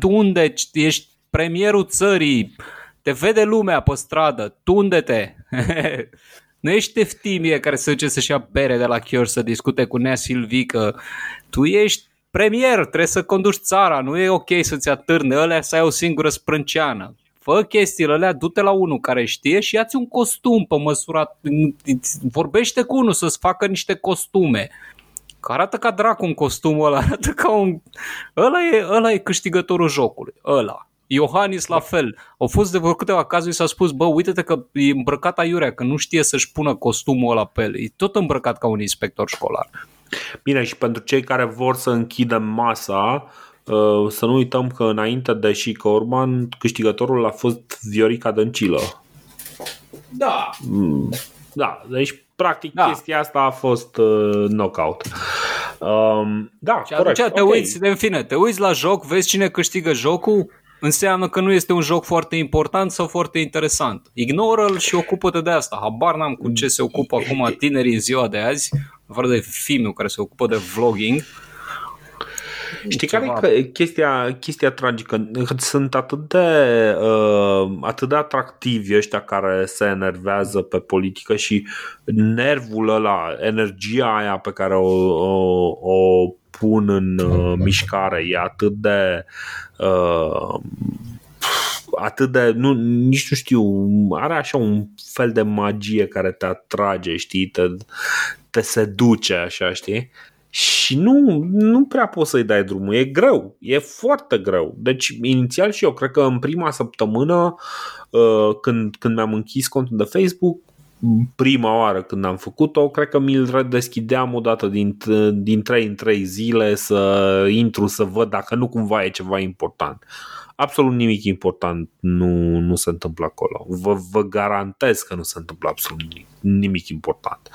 tunde, ești premierul țării, te vede lumea pe stradă, tunde-te. Nu ești teftimie care se duce să-și ia bere de la chior să discute cu Nea Silvi că tu ești premier, trebuie să conduci țara, nu e ok să-ți atârne ălea să ai o singură sprânceană. Fă chestiile alea, du-te la unul care știe și ia-ți un costum pe măsura, vorbește cu unul să-ți facă niște costume. Că arată ca dracu un costum ăla, arată ca un... Ăla e, ăla e câștigătorul jocului, ăla. Iohannis la fel. Au fost de vreo câteva cazuri s-a spus, bă, uite-te că e îmbrăcat aiurea, că nu știe să-și pună costumul ăla pe el. E tot îmbrăcat ca un inspector școlar. Bine, și pentru cei care vor să închidă masa, uh, să nu uităm că înainte de Chico Orban, câștigătorul a fost Viorica Dăncilă. Da. Mm, da, deci practic da. chestia asta a fost uh, knockout. Um, da, și corect. atunci te okay. uiți, în fine, te uiți la joc, vezi cine câștigă jocul, înseamnă că nu este un joc foarte important sau foarte interesant. Ignoră-l și ocupă-te de asta. Habar n-am cu ce se ocupă acum tinerii în ziua de azi, afară de filmul care se ocupă de vlogging. Știi care e chestia, chestia tragică? Sunt atât de, uh, atât de atractivi ăștia care se enervează pe politică și nervul ăla, energia aia pe care o, o, o pun în uh, mișcare e atât de uh, atât de, nu, nici nu știu, are așa un fel de magie care te atrage, știi, te, te seduce așa, știi? Și nu, nu prea poți să-i dai drumul, e greu, e foarte greu. Deci, inițial și eu cred că în prima săptămână, uh, când, când mi-am închis contul de Facebook, prima oară când am făcut-o, cred că mi-l redeschideam o dată din, din 3 în 3 zile să intru să văd dacă nu cumva e ceva important. Absolut nimic important nu, nu se întâmplă acolo. Vă, vă garantez că nu se întâmplă absolut nimic, nimic important.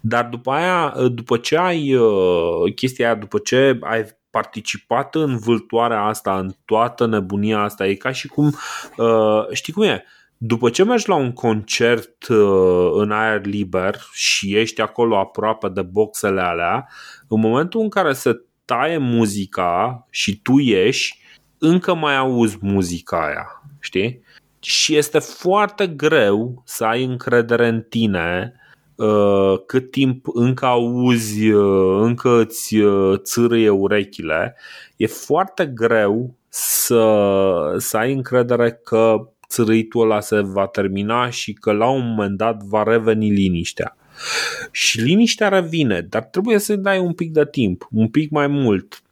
Dar după aia, după ce ai uh, chestia aia, după ce ai participat în vâltoarea asta, în toată nebunia asta, e ca și cum, uh, știi cum e, după ce mergi la un concert uh, în aer liber și ești acolo aproape de boxele alea, în momentul în care se taie muzica și tu ieși, încă mai auzi muzica aia, știi? Și este foarte greu să ai încredere în tine uh, cât timp încă auzi, uh, încă îți țârâie urechile. E foarte greu să, să ai încredere că țărâitul ăla se va termina și că la un moment dat va reveni liniștea. Și liniștea revine, dar trebuie să dai un pic de timp, un pic mai mult,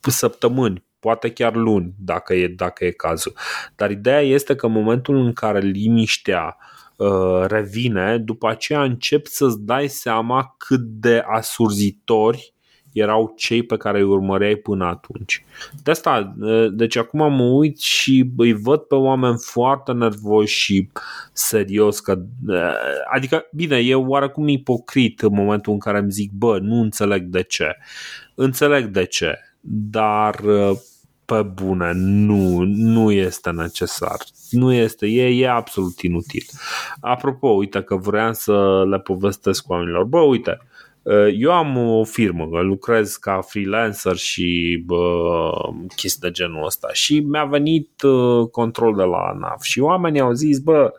săptămâni, poate chiar luni, dacă e, dacă e cazul. Dar ideea este că în momentul în care liniștea uh, revine, după aceea începi să-ți dai seama cât de asurzitori erau cei pe care îi urmăreai până atunci. De asta, deci acum mă uit și îi văd pe oameni foarte nervoși și serios că, adică, bine, e oarecum ipocrit în momentul în care îmi zic, bă, nu înțeleg de ce. Înțeleg de ce, dar pe bune, nu, nu este necesar. Nu este, e, e absolut inutil. Apropo, uite că vreau să le povestesc oamenilor. Bă, uite, Eh, eu am o firmă, lucrez ca freelancer și bă, chestii de genul ăsta. Și mi-a venit uh, control de la ANAF și oamenii au zis, bă,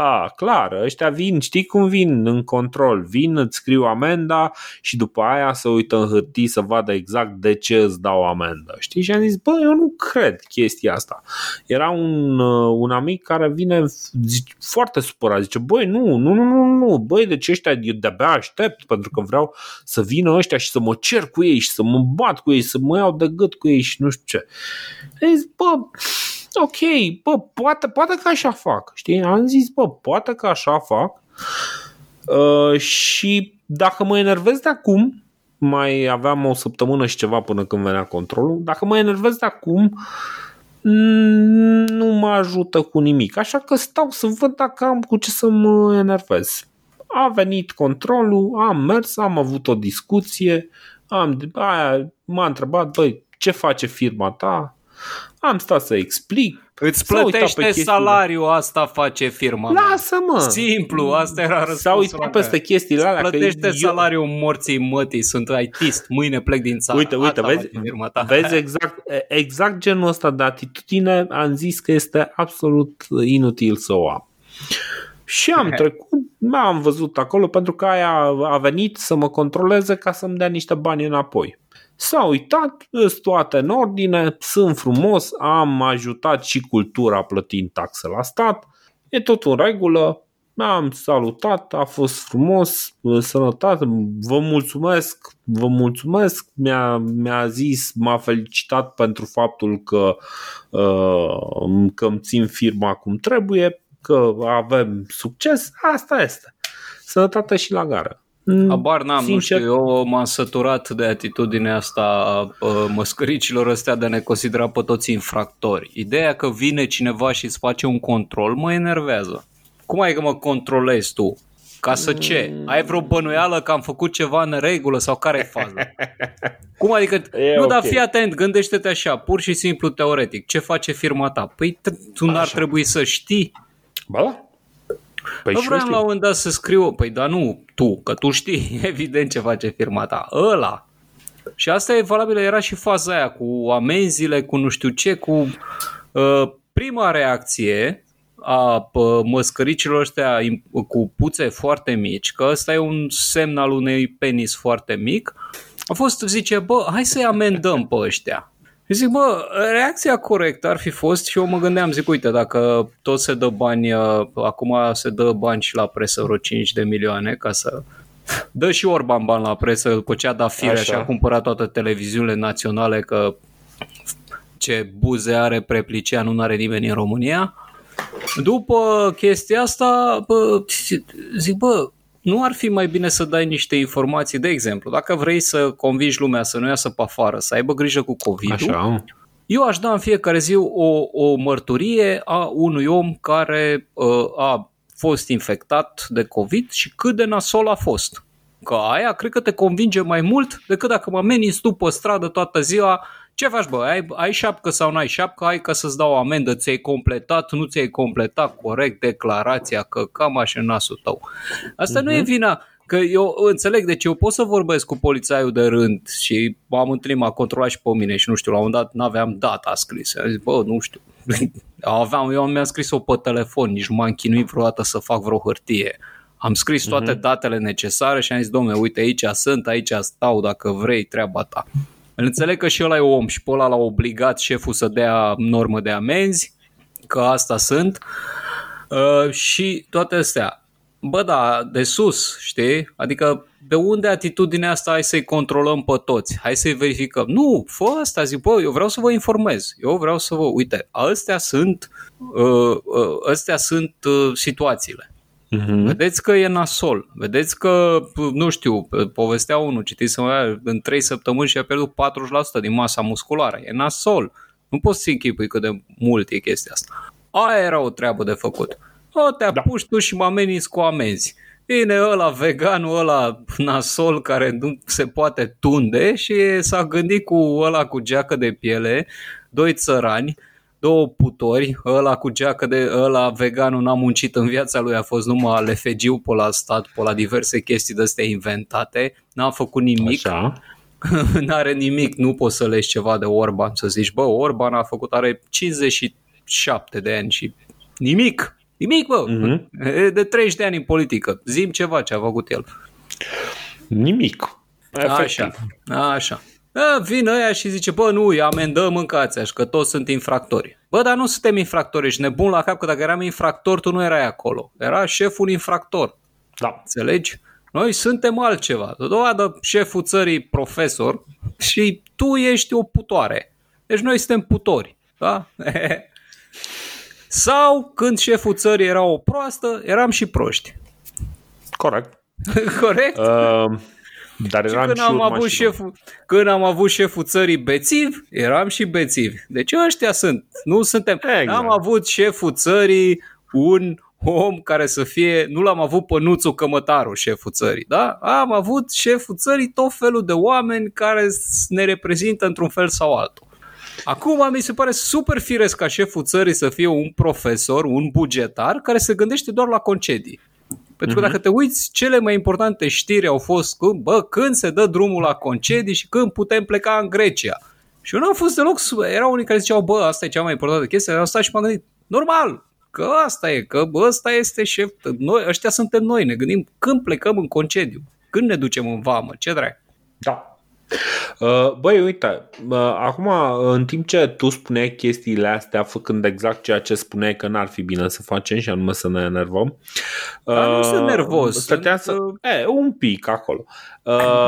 a, clar, ăștia vin, știi cum vin în control, vin, îți scriu amenda și după aia să uită în hârtii să vadă exact de ce îți dau amendă, știi? Și am zis, bă, eu nu cred chestia asta. Era un, uh, un amic care vine zice, foarte supărat, zice, băi, nu, nu, nu, nu, nu, băi, de ce ăștia eu de-abia aștept pentru că vreau să vină ăștia și să mă cer cu ei și să mă bat cu ei, să mă iau de gât cu ei și nu știu ce. Am zis, bă, ok, bă, poate, poate că așa fac, știi? Am zis, bă, poate că așa fac uh, și dacă mă enervez de acum, mai aveam o săptămână și ceva până când venea controlul, dacă mă enervez de acum, nu mă ajută cu nimic. Așa că stau să văd dacă am cu ce să mă enervez. A venit controlul, am mers, am avut o discuție, am, aia m-a întrebat, băi, ce face firma ta? Am stat să explic. Îți plătește salariul, asta face firma Lasă-mă! Simplu, asta era răspunsul. S-a uitat peste chestiile alea. Plătește că salariul eu... morții mătii, sunt ITist, mâine plec din țară. Uite, uite, vezi, ta. vezi exact, exact genul ăsta de atitudine, am zis că este absolut inutil să o am. Și am trecut, am văzut acolo pentru că aia a venit să mă controleze ca să-mi dea niște bani înapoi. S-a uitat, sunt toate în ordine, sunt frumos, am ajutat și cultura plătind taxe la stat, e tot în regulă, am salutat, a fost frumos, sănătate, vă mulțumesc, vă mulțumesc, mi-a, mi-a zis, m-a felicitat pentru faptul că, uh, că îmi țin firma cum trebuie, că avem succes, asta este. Sănătate și la gară. Mm, Abar n-am, Sincer... nu știu, eu m-am săturat de atitudinea asta a măscăricilor ăstea de a ne considera pe toți infractori. Ideea că vine cineva și îți face un control mă enervează. Cum ai că mă controlezi tu? Ca să ce? Ai vreo bănuială că am făcut ceva în regulă sau care e faza? Cum adică? E nu, okay. dar fii atent, gândește-te așa, pur și simplu teoretic. Ce face firma ta? Păi tu n-ar așa. trebui să știi. Ba da. Păi nu vreau la un moment dat să scriu, păi da nu, tu, că tu știi evident ce face firma ta, ăla. Și asta e valabilă, era și faza aia cu amenziile, cu nu știu ce, cu uh, prima reacție a măscăricilor ăștia cu puțe foarte mici, că ăsta e un semn al unei penis foarte mic, a fost, zice, bă, hai să-i amendăm pe ăștia. Și zic, bă, reacția corectă ar fi fost și eu mă gândeam, zic, uite, dacă tot se dă bani, uh, acum se dă bani și la presă vreo 5 de milioane ca să... Dă și Orban bani la presă după ce a dat fire Așa. și a cumpărat toate televiziunile naționale că ce buze are Preplicea, nu are nimeni în România. După chestia asta, bă, zic, bă, nu ar fi mai bine să dai niște informații, de exemplu, dacă vrei să convingi lumea să nu iasă pe afară, să aibă grijă cu covid Așa. eu aș da în fiecare zi o, o mărturie a unui om care uh, a fost infectat de COVID și cât de nasol a fost. Că aia cred că te convinge mai mult decât dacă mă ameninți tu pe stradă toată ziua ce faci, bă? Ai, ai șapcă sau nu ai șapcă? Ai ca să-ți dau o amendă, ți-ai completat, nu ți-ai completat corect declarația, că cam așa în nasul tău. Asta uh-huh. nu e mhm. vina, că eu înțeleg, deci eu pot să vorbesc cu polițaiul de rând și m-am întâlnit, m-a controlat și pe mine și nu știu, la un dat n-aveam data scrisă. Am zis, bă, nu știu. Aveam, eu mi-am scris-o pe telefon, nici nu m-am chinuit vreodată să fac vreo hârtie. Am scris toate uh-huh. datele necesare și am zis, domne, uite, aici sunt, aici stau, dacă vrei, treaba ta. Îl înțeleg că și ăla e om și pe ăla l-a obligat șeful să dea normă de amenzi, că asta sunt. Uh, și toate astea. Bă, da, de sus, știi? Adică de unde atitudinea asta hai să-i controlăm pe toți? Hai să-i verificăm. Nu, fă asta, zic, bă, eu vreau să vă informez. Eu vreau să vă, uite, astea sunt, uh, uh, astea sunt uh, situațiile. Uh-huh. Vedeți că e nasol. Vedeți că, nu știu, povestea unul, citiți în 3 săptămâni și a pierdut 40% din masa musculară. E nasol. Nu poți să închipui cât de mult e chestia asta. Aia era o treabă de făcut. O, te apuci da. tu și mă ameninți cu amenzi. Bine, ăla veganul, ăla nasol care nu se poate tunde și s-a gândit cu ăla cu geacă de piele, doi țărani, două putori, ăla cu geacă de ăla veganul n-a muncit în viața lui, a fost numai lefegiu pe la stat, pe la diverse chestii de astea inventate, n-a făcut nimic. Așa. N-are nimic, nu poți să legi ceva de Orban, să zici, bă, Orban a făcut, are 57 de ani și nimic, nimic, bă, mm-hmm. de 30 de ani în politică, zim ceva ce a făcut el. Nimic. Efectiv. Așa, așa. A, vin ăia și zice, bă, nu, îi amendăm, mâncați așa, că toți sunt infractori. Bă, dar nu suntem infractori, ești nebun la cap, că dacă eram infractor, tu nu erai acolo. Era șeful infractor. Da. Înțelegi? Noi suntem altceva. Dovadă șeful țării profesor și tu ești o putoare. Deci noi suntem putori. Da? Sau când șeful țării era o proastă, eram și proști. Corect. Corect? Uh... Dar eram și când, și am avut șeful, când am avut șeful țării bețiv, eram și bețivi. Deci ăștia sunt. Nu suntem. Exact. Am avut șeful țării un om care să fie, nu l-am avut pe Nuțu Cămătaru, șeful țării, da? Am avut șeful țării tot felul de oameni care ne reprezintă într-un fel sau altul. Acum mi se pare super firesc ca șeful țării să fie un profesor, un bugetar care se gândește doar la concedii. Pentru că mhm. dacă te uiți, cele mai importante știri au fost când, bă, când se dă drumul la concedii și când putem pleca în Grecia. Și eu nu am fost deloc, erau unii care ziceau, bă, asta e cea mai importantă chestie, am stat și m-am gândit, normal, că asta e, că bă, ăsta este șef, noi, ăștia suntem noi, ne gândim când plecăm în concediu, când ne ducem în vamă, ce drag. Da, Uh, băi, uite, uh, acum, în timp ce tu spuneai chestiile astea, făcând exact ceea ce spuneai că n-ar fi bine să facem și anume să ne enervăm. Dar nu sunt uh, nervos. Stăteam sunt... să... E, un pic acolo.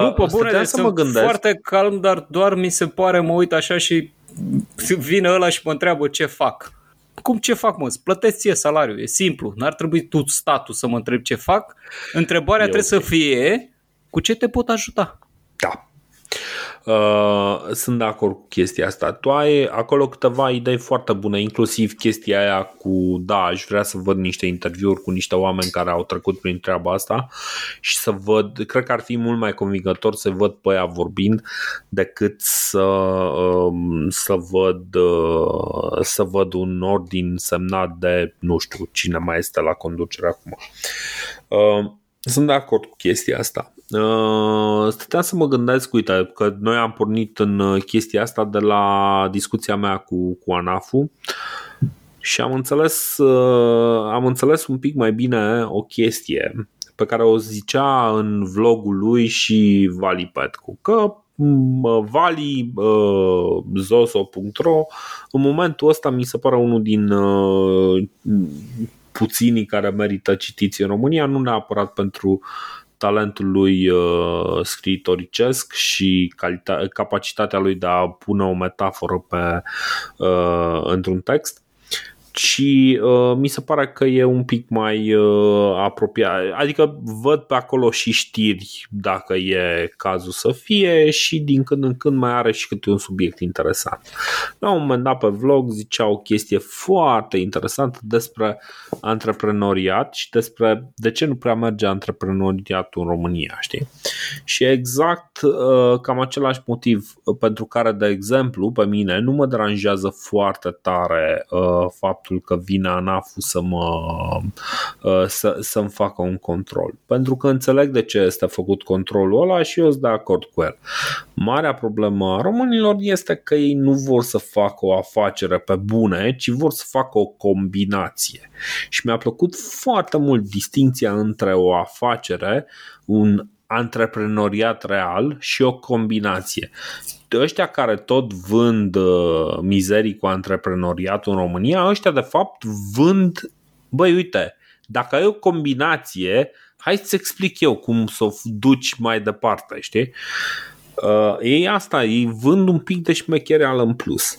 Nu, pe bune, deci să mă gândesc. foarte calm, dar doar mi se pare, mă uit așa și vine ăla și mă întreabă ce fac. Cum ce fac, mă? Îți plătesc ție salariul. E simplu. N-ar trebui tu, statul, să mă întreb ce fac. Întrebarea e trebuie okay. să fie cu ce te pot ajuta. Da. Uh, sunt de acord cu chestia asta. Tu ai acolo câteva idei foarte bune, inclusiv chestia aia cu, da, aș vrea să văd niște interviuri cu niște oameni care au trecut prin treaba asta și să văd, cred că ar fi mult mai convingător să văd pe ea vorbind decât să, um, să văd uh, să văd un ordin semnat de nu știu cine mai este la conducere acum. Uh, sunt de acord cu chestia asta. Uh, stăteam să mă gândesc, uite, că noi am pornit în chestia asta de la discuția mea cu, cu Anafu și am înțeles, uh, am înțeles un pic mai bine o chestie pe care o zicea în vlogul lui și Vali Petcu, că Vali uh, zoso.ro în momentul ăsta mi se pare unul din uh, puținii care merită citiți în România, nu neapărat pentru talentul lui uh, scriitoricesc și calita- capacitatea lui de a pune o metaforă pe, uh, într-un text, ci uh, mi se pare că e un pic mai uh, apropiat. Adică văd pe acolo și știri dacă e cazul să fie și din când în când mai are și câte un subiect interesant. La un moment dat pe vlog zicea o chestie foarte interesantă despre antreprenoriat și despre de ce nu prea merge antreprenoriatul în România, știi? Și exact uh, cam același motiv pentru care, de exemplu, pe mine nu mă deranjează foarte tare uh, faptul faptul că vine ANAF să mă, uh, să, să-mi facă un control. Pentru că înțeleg de ce este făcut controlul ăla și eu sunt de acord cu el. Marea problemă a românilor este că ei nu vor să facă o afacere pe bune, ci vor să facă o combinație. Și mi-a plăcut foarte mult distinția între o afacere, un antreprenoriat real și o combinație ăștia care tot vând uh, mizerii cu antreprenoriatul în România, ăștia de fapt vând, băi uite, dacă ai o combinație, hai să-ți explic eu cum să o duci mai departe, știi? Uh, ei asta, ei vând un pic de șmechereală în plus.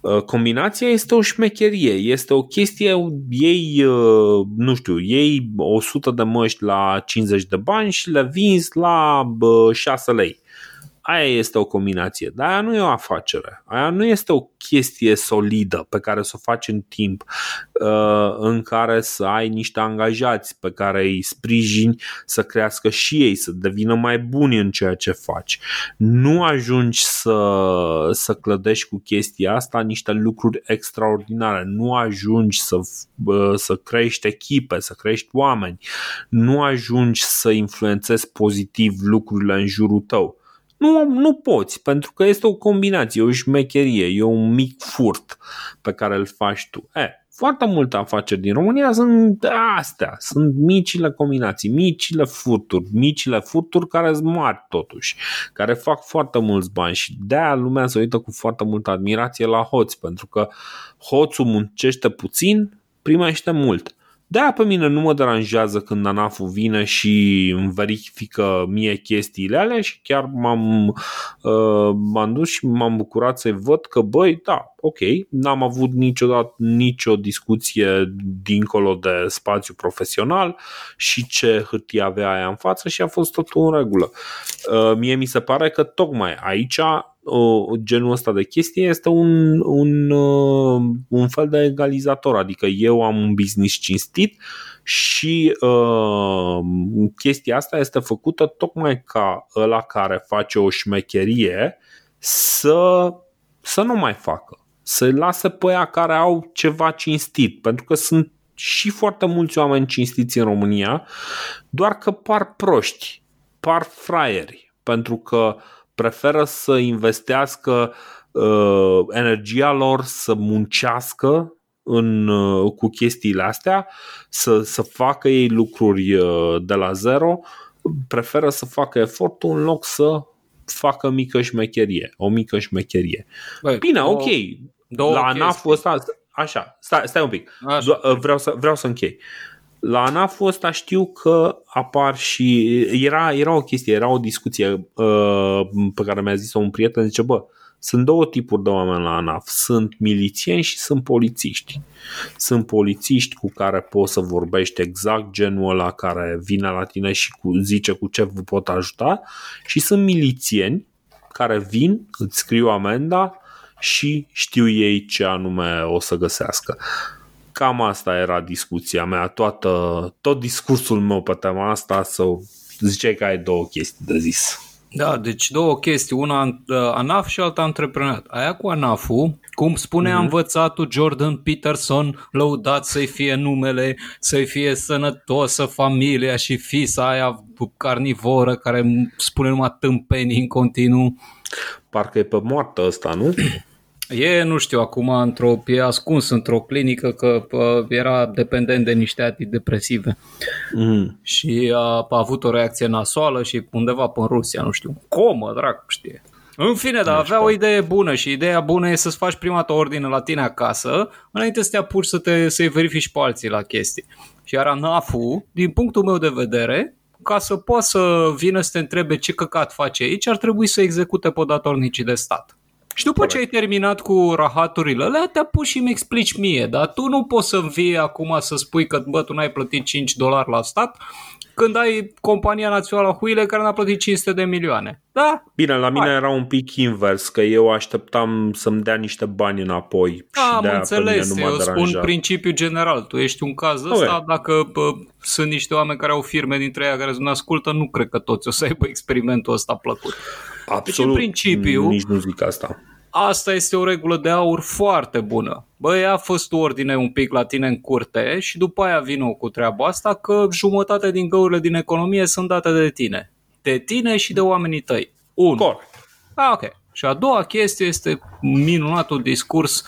Uh, combinația este o șmecherie, este o chestie, ei, uh, nu știu, ei 100 de măști la 50 de bani și le vinzi la 6 lei aia este o combinație, dar aia nu e o afacere, aia nu este o chestie solidă pe care să o faci în timp, uh, în care să ai niște angajați pe care îi sprijini să crească și ei, să devină mai buni în ceea ce faci. Nu ajungi să, să clădești cu chestia asta niște lucruri extraordinare, nu ajungi să, uh, să crești echipe, să crești oameni, nu ajungi să influențezi pozitiv lucrurile în jurul tău nu, nu poți, pentru că este o combinație, o șmecherie, e un mic furt pe care îl faci tu. E, foarte multe afaceri din România sunt astea, sunt micile combinații, micile furturi, micile furturi care sunt mari totuși, care fac foarte mulți bani și de-aia lumea se uită cu foarte multă admirație la hoți, pentru că hoțul muncește puțin, primește mult de pe mine nu mă deranjează când anaf vine și îmi verifică mie chestiile alea și chiar m-am, uh, m-am dus și m-am bucurat să văd că, băi, da, ok, n-am avut niciodată nicio discuție dincolo de spațiu profesional și ce hârtie avea aia în față și a fost totul în regulă. Uh, mie mi se pare că tocmai aici uh, genul ăsta de chestie este un, un, uh, un fel de egalizator, adică eu am un business cinstit și uh, chestia asta este făcută tocmai ca ăla care face o șmecherie să, să nu mai facă, să lasă pe aia care au ceva cinstit, pentru că sunt și foarte mulți oameni cinstiți în România, doar că par proști, par fraieri, pentru că uh, preferă să investească uh, energia lor, să muncească în, uh, cu chestiile astea, să, să facă ei lucruri uh, de la zero, preferă să facă efortul în loc să facă mică șmecherie, o mică șmecherie. Băi, Bine, două, ok, două la ANAF-ul ăsta, așa, stai, stai un pic, așa. Vreau, să, vreau să închei. La ANAF-ul ăsta știu că apar și era, era o chestie, era o discuție uh, pe care mi-a zis un prieten, zice, bă, sunt două tipuri de oameni la ANAF. Sunt milițieni și sunt polițiști. Sunt polițiști cu care poți să vorbești exact genul ăla care vine la tine și cu, zice cu ce vă pot ajuta și sunt milițieni care vin, îți scriu amenda și știu ei ce anume o să găsească. Cam asta era discuția mea, toată, tot discursul meu pe tema asta, să ziceai că ai două chestii de zis. Da, deci două chestii, una uh, ANAF și alta antreprenoriat. Aia cu ANAF-ul, cum spune mm-hmm. învățatul Jordan Peterson, lăudat să-i fie numele, să-i fie sănătosă familia și fisa aia carnivoră care spune numai tâmpenii în continuu. Parcă e pe moartă ăsta, nu? E, nu știu, acum într-o, e ascuns într-o clinică că pă, era dependent de niște antidepresive mm. și a, a avut o reacție nasoală și undeva pe în Rusia, nu știu, comă, dracu știe. În fine, dar avea o idee bună și ideea bună e să-ți faci prima ta ordine la tine acasă înainte să te apuci să te, să-i verifici pe alții la chestii. Și iar ANAF-ul, din punctul meu de vedere, ca să poată să vină să te întrebe ce căcat face aici, ar trebui să execute pe datornicii de stat. Și după Corect. ce ai terminat cu rahaturile alea, te apuci și mi explici mie, dar tu nu poți să vii acum să spui că bă, tu n-ai plătit 5 dolari la stat când ai compania națională Huile care n-a plătit 500 de milioane. Da? Bine, la mine Hai. era un pic invers, că eu așteptam să-mi dea niște bani înapoi. Am și înțeles, nu eu spun principiul general. Tu ești un caz ăsta, okay. dacă bă, sunt niște oameni care au firme dintre ei care nu ascultă, nu cred că toți o să aibă experimentul ăsta plăcut. Absolut, deci, în principiu, nici nu zic asta asta este o regulă de aur foarte bună. Băi, a fost ordine un pic la tine în curte și după aia vină cu treaba asta că jumătate din găurile din economie sunt date de tine. De tine și de oamenii tăi. Un. Corect. Ah, ok. Și a doua chestie este minunatul discurs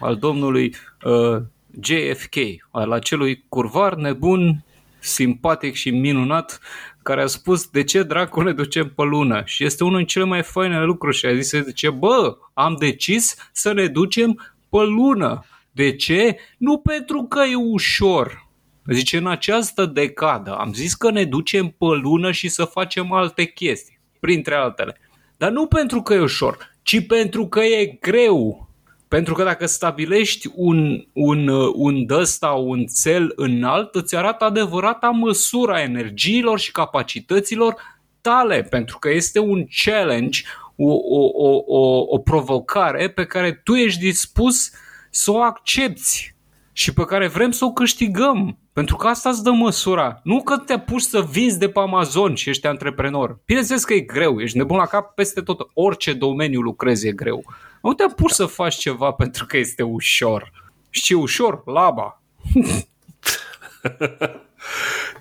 al domnului uh, JFK, al acelui curvar nebun, simpatic și minunat care a spus de ce dracu ne ducem pe lună și este unul din cele mai faine lucruri și a zis ce bă, am decis să ne ducem pe lună. De ce? Nu pentru că e ușor. Zice, în această decadă am zis că ne ducem pe lună și să facem alte chestii, printre altele. Dar nu pentru că e ușor, ci pentru că e greu. Pentru că dacă stabilești un, un, un dăsta, un cel înalt, îți arată adevărata măsura energiilor și capacităților tale, pentru că este un challenge, o, o, o, o, o provocare pe care tu ești dispus să o accepti și pe care vrem să o câștigăm. Pentru că asta îți dă măsura. Nu că te apuci să vinzi de pe Amazon și ești antreprenor. Bineînțeles că e greu, ești nebun la cap peste tot. Orice domeniu lucrezi e greu. Nu te apuci da. să faci ceva pentru că este ușor. Și ușor? Laba.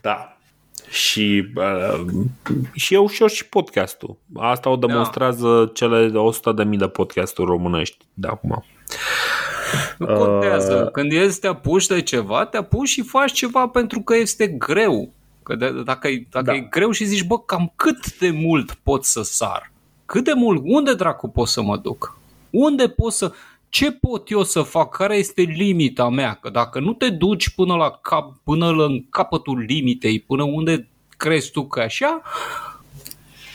da. Și, uh, și e ușor și podcastul. Asta o demonstrează da. cele de 100.000 de podcasturi românești de acum. Nu contează. Uh... Când ești te apuci de ceva, te apuci și faci ceva pentru că este greu. Că de, dacă, e, dacă da. e greu și zici, bă, cam cât de mult pot să sar? Cât de mult? Unde dracu pot să mă duc? Unde pot să... Ce pot eu să fac? Care este limita mea? Că dacă nu te duci până la cap, până la capătul limitei, până unde crezi tu că așa,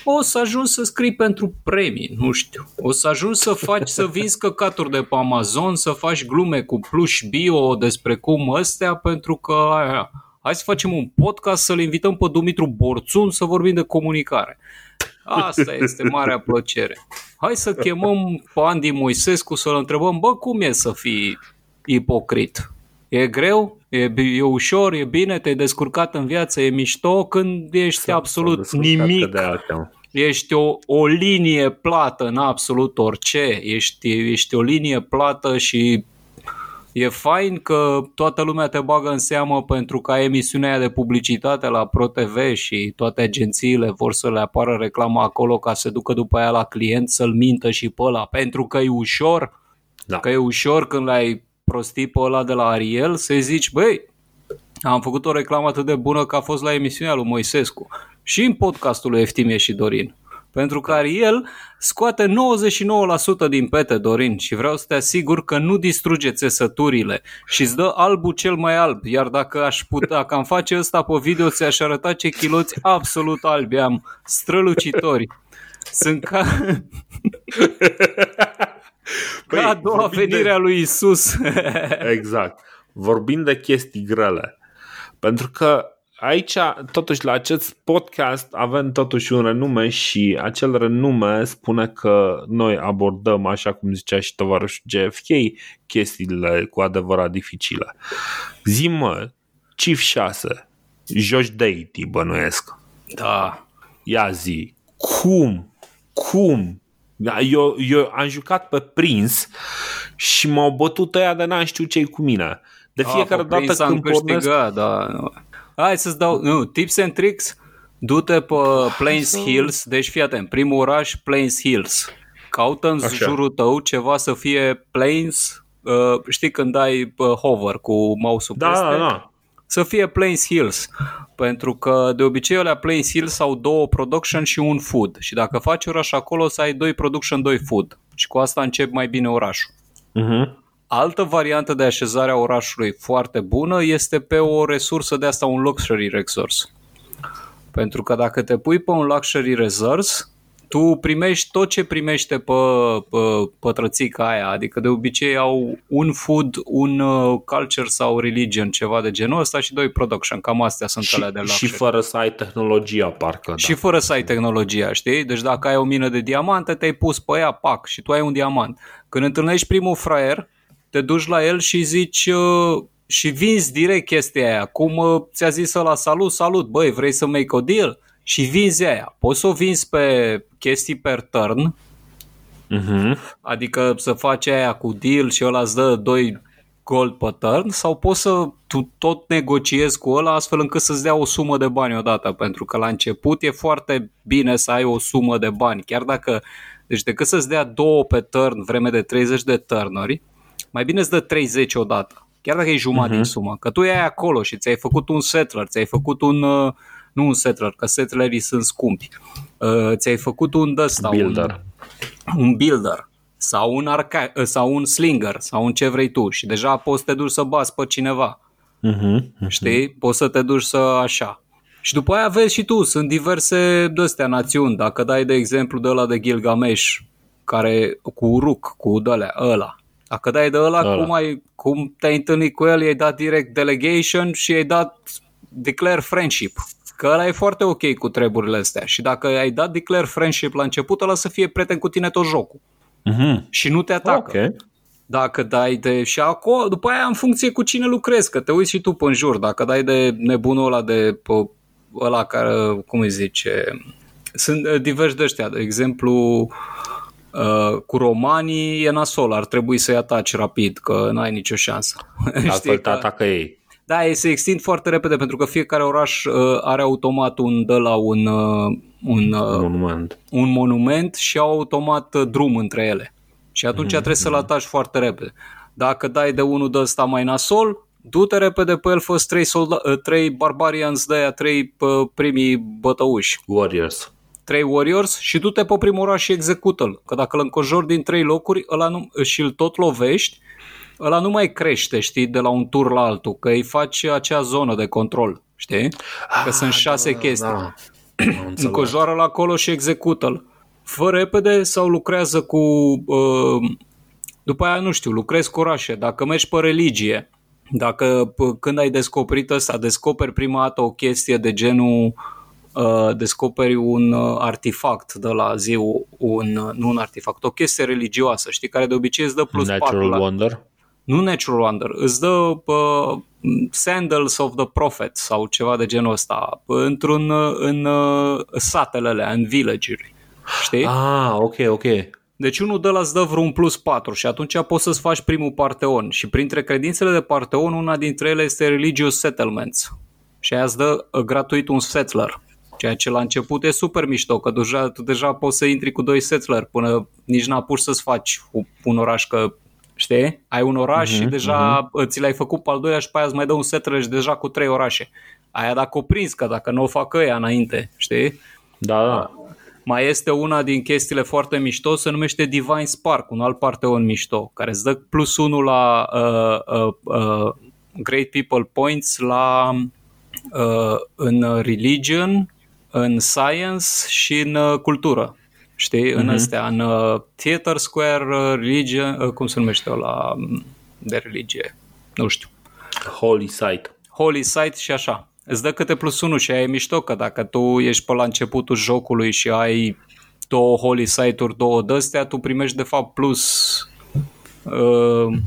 o să ajungi să scrii pentru premii, nu știu. O să ajungi să faci, să vinzi căcaturi de pe Amazon, să faci glume cu pluș bio despre cum ăstea, pentru că aia, hai să facem un podcast să-l invităm pe Dumitru Borțun să vorbim de comunicare. Asta este marea plăcere. Hai să chemăm pe Andy Moisescu să-l întrebăm, bă, cum e să fii ipocrit? E greu? E, e ușor? E bine? Te-ai descurcat în viață? E mișto? Când ești S-a absolut nimic? De ești o, o linie plată în absolut orice. Ești, ești o linie plată și E fain că toată lumea te bagă în seamă pentru că ai emisiunea de publicitate la ProTV și toate agențiile vor să le apară reclama acolo ca să ducă după aia la client să-l mintă și pe ăla. Pentru că e ușor, da. că e ușor când l-ai prostit pe ăla de la Ariel să-i zici, băi, am făcut o reclamă atât de bună că a fost la emisiunea lui Moisescu și în podcastul lui Eftimie și Dorin. Pentru că el scoate 99% din pete, Dorin, și vreau să te asigur că nu distruge țesăturile și îți dă albul cel mai alb. Iar dacă aș putea, dacă am face ăsta pe video, ți-aș arăta ce chiloți absolut albi am, strălucitori. Sunt ca... Băi, ca a doua venire de... a lui Isus. exact. Vorbim de chestii grele. Pentru că aici, totuși, la acest podcast avem totuși un renume și acel renume spune că noi abordăm, așa cum zicea și tovarășul JFK, chestiile cu adevărat dificile. Zi-mă, Chief 6, joci Deity, bănuiesc. Da. Ia zi, cum, cum da, eu, eu am jucat pe Prins și m-au bătut ăia de n-am știu ce cu mine. De ah, fiecare A, dată când pornesc... da. Hai să-ți dau, nu, tips and tricks, du-te pe Plains Hills, deci fii atent, primul oraș Plains Hills. Caută în Așa. jurul tău ceva să fie Plains, uh, știi când dai uh, hover cu mouse-ul da, peste? Da, da. Să fie Plains Hills, pentru că de obicei alea Plains Hills au două production și un food și dacă faci oraș acolo să ai doi production, doi food și cu asta începi mai bine orașul. Uh-huh. Altă variantă de așezare a orașului foarte bună este pe o resursă de asta, un luxury resource. Pentru că dacă te pui pe un luxury resource, tu primești tot ce primește pe, pe pătrățica aia, adică de obicei au un food, un uh, culture sau religion, ceva de genul ăsta și doi production, cam astea sunt și, alea de luxury. Și fără să ai tehnologia, parcă. Da. Și fără să ai tehnologia, știi? Deci dacă ai o mină de diamante, te-ai pus pe ea, pac, și tu ai un diamant. Când întâlnești primul fraier, te duci la el și zici uh, și vinzi direct chestia aia. Cum uh, ți-a zis la salut, salut, băi, vrei să make a deal? Și vinzi aia. Poți să o vinzi pe chestii per turn, uh-huh. adică să faci aia cu deal și ăla îți dă 2 gold pe turn sau poți să tu tot negociezi cu ăla astfel încât să-ți dea o sumă de bani odată, pentru că la început e foarte bine să ai o sumă de bani, chiar dacă, deci decât să-ți dea două pe turn vreme de 30 de turnuri, mai bine îți dă 30 odată, chiar dacă e jumătate uh-huh. din sumă, că tu ai acolo și ți-ai făcut un settler, ți-ai făcut un, uh, nu un settler, că settlerii sunt scumpi, uh, ți-ai făcut un ăsta, builder. Un, un builder sau un, arca- uh, sau un slinger sau un ce vrei tu și deja poți să te duci să bați pe cineva. Uh-huh, uh-huh. Știi? Poți să te duci să așa. Și după aia vezi și tu, sunt diverse de-astea națiuni. Dacă dai de exemplu de la de Gilgamesh, care cu Uruk, cu de ăla, dacă dai de ăla, ăla. Cum, ai, cum te-ai întâlnit cu el, i-ai dat direct delegation și i-ai dat declare friendship. Că ăla e foarte ok cu treburile astea. Și dacă ai dat declare friendship la început, ăla să fie prieten cu tine tot jocul. Uh-huh. Și nu te atacă. Okay. Dacă dai de... Și acolo, după aia în funcție cu cine lucrezi, că te uiți și tu pe în jur. Dacă dai de nebunul ăla de pe, ăla care, cum îi zice, sunt uh, diversi de ăștia. De exemplu, uh, Uh, cu romanii e nasol, ar trebui să-i ataci rapid, că n-ai nicio șansă. Altfel te atacă ei. Da, ei se extind foarte repede pentru că fiecare oraș uh, are automat un de la un, uh, un, uh, monument. un monument și au automat uh, drum între ele. Și atunci mm-hmm. trebuie să-l ataci foarte repede. Dacă dai de unul de ăsta mai nasol, du-te repede pe el, fă trei, solda- uh, trei barbarians de aia, trei uh, primii bătăuși. Warriors trei Warriors și du-te pe primul oraș și execută-l. Că dacă îl încojori din trei locuri ăla nu, și îl tot lovești, ăla nu mai crește, știi, de la un tur la altul, că îi faci acea zonă de control, știi? Că ah, sunt șase da, chestii. Da. Încojoară-l acolo și execută-l. Fă repede sau lucrează cu... Uh, după aia, nu știu, lucrezi cu orașe. Dacă mergi pe religie, dacă când ai descoperit ăsta, descoperi prima dată o chestie de genul uh, Uh, descoperi un uh, artifact de la zi, un, uh, nu un artifact, o chestie religioasă, știi, care de obicei îți dă plus Natural 4 la... Wonder? Nu Natural Wonder, îți dă uh, Sandals of the Prophet sau ceva de genul ăsta, într-un, în uh, satele alea, în village știi? Ah, ok, ok. Deci unul de la îți dă vreun plus 4 și atunci poți să-ți faci primul parteon. Și printre credințele de parteon, una dintre ele este Religious Settlements. Și aia îți dă gratuit un settler. Ceea ce la început e super mișto, că deja, tu deja poți să intri cu doi settler până nici n-apuci să-ți faci un oraș, că știi? Ai un oraș uh-huh, și mhm, deja uh-huh. ți l-ai făcut pe al doilea și pe aia îți mai dă un settler și deja cu trei orașe. Aia dacă o prins, că dacă nu o fac ăia înainte, știi? Da, da. Mai este una din chestiile foarte mișto, se numește Divine Spark, un alt parteon mișto, care îți dă plus unul la uh, uh, uh, Great People Points la uh, în Religion, în science și în uh, cultură. Știi? Mm-hmm. În mhm. astea, în uh, Theater Square, uh, religion, uh, cum se numește la um, de religie? Nu știu. Holy Site. Holy Site și așa. îți dă câte plus 1 și aia e mișto, că dacă tu ești pe la începutul jocului și ai două holy site-uri, două dăstea, tu primești de fapt plus uh,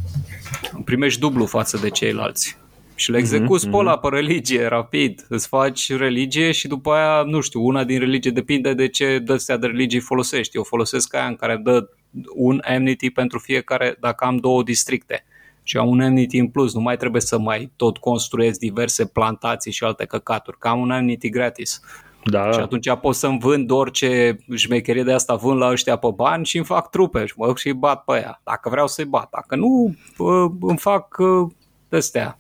primești dublu față de ceilalți. Și le execuți mm-hmm. pe ăla pe religie, rapid. Îți faci religie și după aia, nu știu, una din religie depinde de ce dăstea de religie folosești. Eu folosesc aia în care dă un amnesty pentru fiecare, dacă am două districte și am un amnesty în plus, nu mai trebuie să mai tot construiesc diverse plantații și alte căcaturi, că am un amnesty gratis. Da. Și atunci pot să-mi vând orice șmecherie de asta, vând la ăștia pe bani și îmi fac trupe și mă duc și bat pe ea. Dacă vreau să-i bat. Dacă nu, îmi fac astea.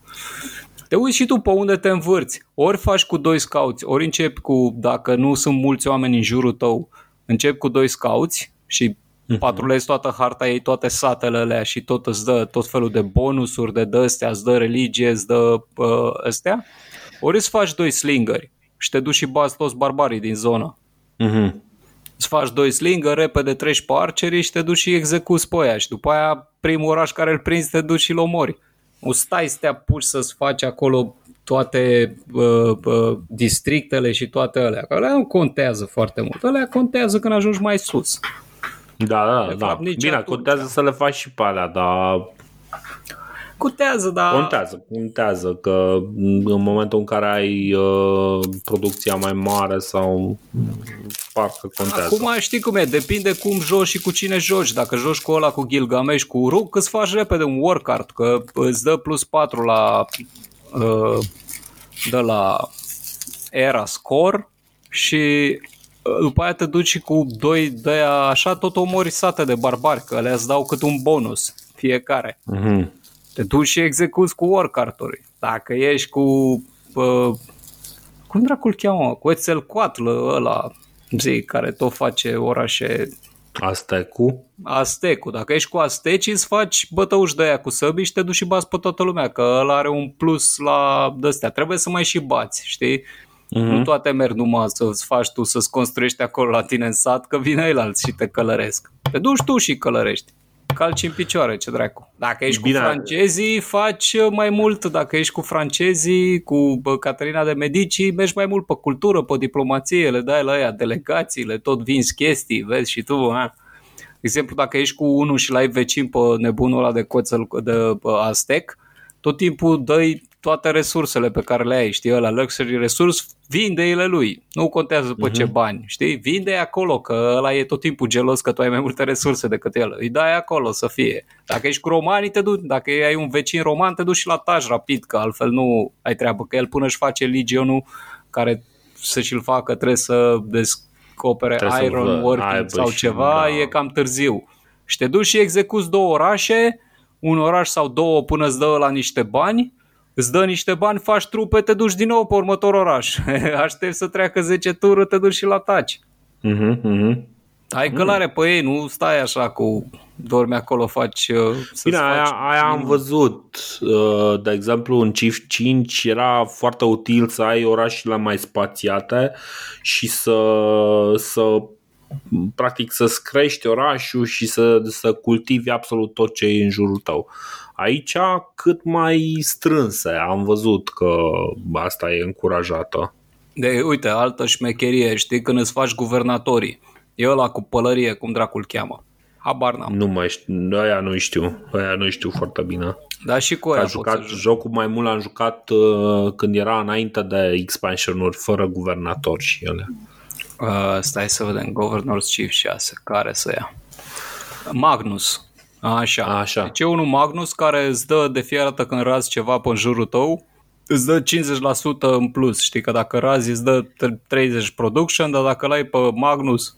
Te uiți și tu pe unde te învârți. Ori faci cu doi scouți, ori începi cu, dacă nu sunt mulți oameni în jurul tău, începi cu doi scouți și uh-huh. patrulezi toată harta ei, toate satele alea și tot îți dă tot felul de bonusuri de dăstea, îți dă religie, îți dă uh, astea. Ori îți faci doi slingări și te duci și bați toți barbarii din zonă. Uh-huh. Îți faci doi slingări, repede treci pe arcerii și te duci și execuți pe aia și după aia primul oraș care îl prinzi te duci și-l omori. Nu stai să te apuci să-ți faci acolo toate uh, uh, districtele și toate alea. Că alea nu contează foarte mult. Alea contează când ajungi mai sus. Da, da, de da. Fapt, Bine, atunci, contează să le faci și pe alea, dar Contează, da. Contează, contează că în momentul în care ai uh, producția mai mare sau parcă contează. Acum știi cum e, depinde cum joci și cu cine joci. Dacă joci cu ăla cu Gilgamesh, cu Uruk, îți faci repede un workart, că îți dă plus 4 la uh, de la era score și uh, după aia te duci cu doi de așa, tot omori sate de barbari, că le-ați dau cât un bonus fiecare. Mm-hmm. Te duci și execuți cu workart-uri. Dacă ești cu... Uh, cum dracul cheamă? Cu Quetzalcoatl ăla, zi, care tot face orașe Astecu? Astecu. Dacă ești cu Asteci, îți faci bătăuși de aia cu săbii și te duci și bați pe toată lumea, că ăla are un plus la dăstea. Trebuie să mai și bați, știi? Uh-huh. Nu toate merg numai să-ți faci tu, să-ți construiești acolo la tine în sat, că vine el alții și te călăresc. Te duci tu și călărești calci în picioare, ce dracu. Dacă ești Bine. cu francezii, faci mai mult. Dacă ești cu francezii, cu Caterina de Medici, mergi mai mult pe cultură, pe diplomație, le dai la ea delegațiile, tot vinzi chestii, vezi și tu, ha? De exemplu, dacă ești cu unul și l-ai vecin pe nebunul ăla de coțel de Aztec, tot timpul dai toate resursele pe care le ai, știi, ăla luxury resource, vinde ele lui. Nu contează pe uh-huh. ce mhm. bani, știi? Vinde acolo, că ăla e tot timpul gelos că tu ai mai multe resurse decât el. Îi dai acolo să fie. Dacă ești cu romanii, te duci, dacă ai un vecin roman, te duci și la taj rapid, că altfel nu ai treabă, că el până își face legionul care să și-l facă, trebuie să descopere trebuie iron să working sau ceva, da. e cam târziu. Și te duci și execuți două orașe, un oraș sau două până îți dă la niște bani îți dă niște bani, faci trupe, te duci din nou pe următor oraș. Aștept să treacă 10 tururi, te duci și la taci. Uh-huh, uh-huh. Ai călare uh-huh. pe ei, nu stai așa cu dormi acolo, faci... Uh, Bine, aia, faci aia am văzut. Uh, de exemplu, în Chief 5 era foarte util să ai orașele mai spațiate și să, să practic să-ți crești orașul și să, să cultivi absolut tot ce e în jurul tău. Aici cât mai strânse, am văzut că asta e încurajată. De, uite, altă șmecherie, știi, când îți faci guvernatorii, e ăla cu pălărie, cum dracul cheamă. Habar n-am. Nu mai știu, aia nu știu, aia nu știu foarte bine. Da, și cu aia jucat jocul mai mult l-am jucat uh, când era înainte de expansionuri fără guvernator și ele. Uh, stai să vedem, Governor's Chief 6, care să ia? Magnus. Așa. Așa. Deci e unul Magnus care îți dă de fiecare dată când razi ceva pe jurul tău, îți dă 50% în plus. Știi că dacă razi îți dă 30 production, dar dacă l-ai pe Magnus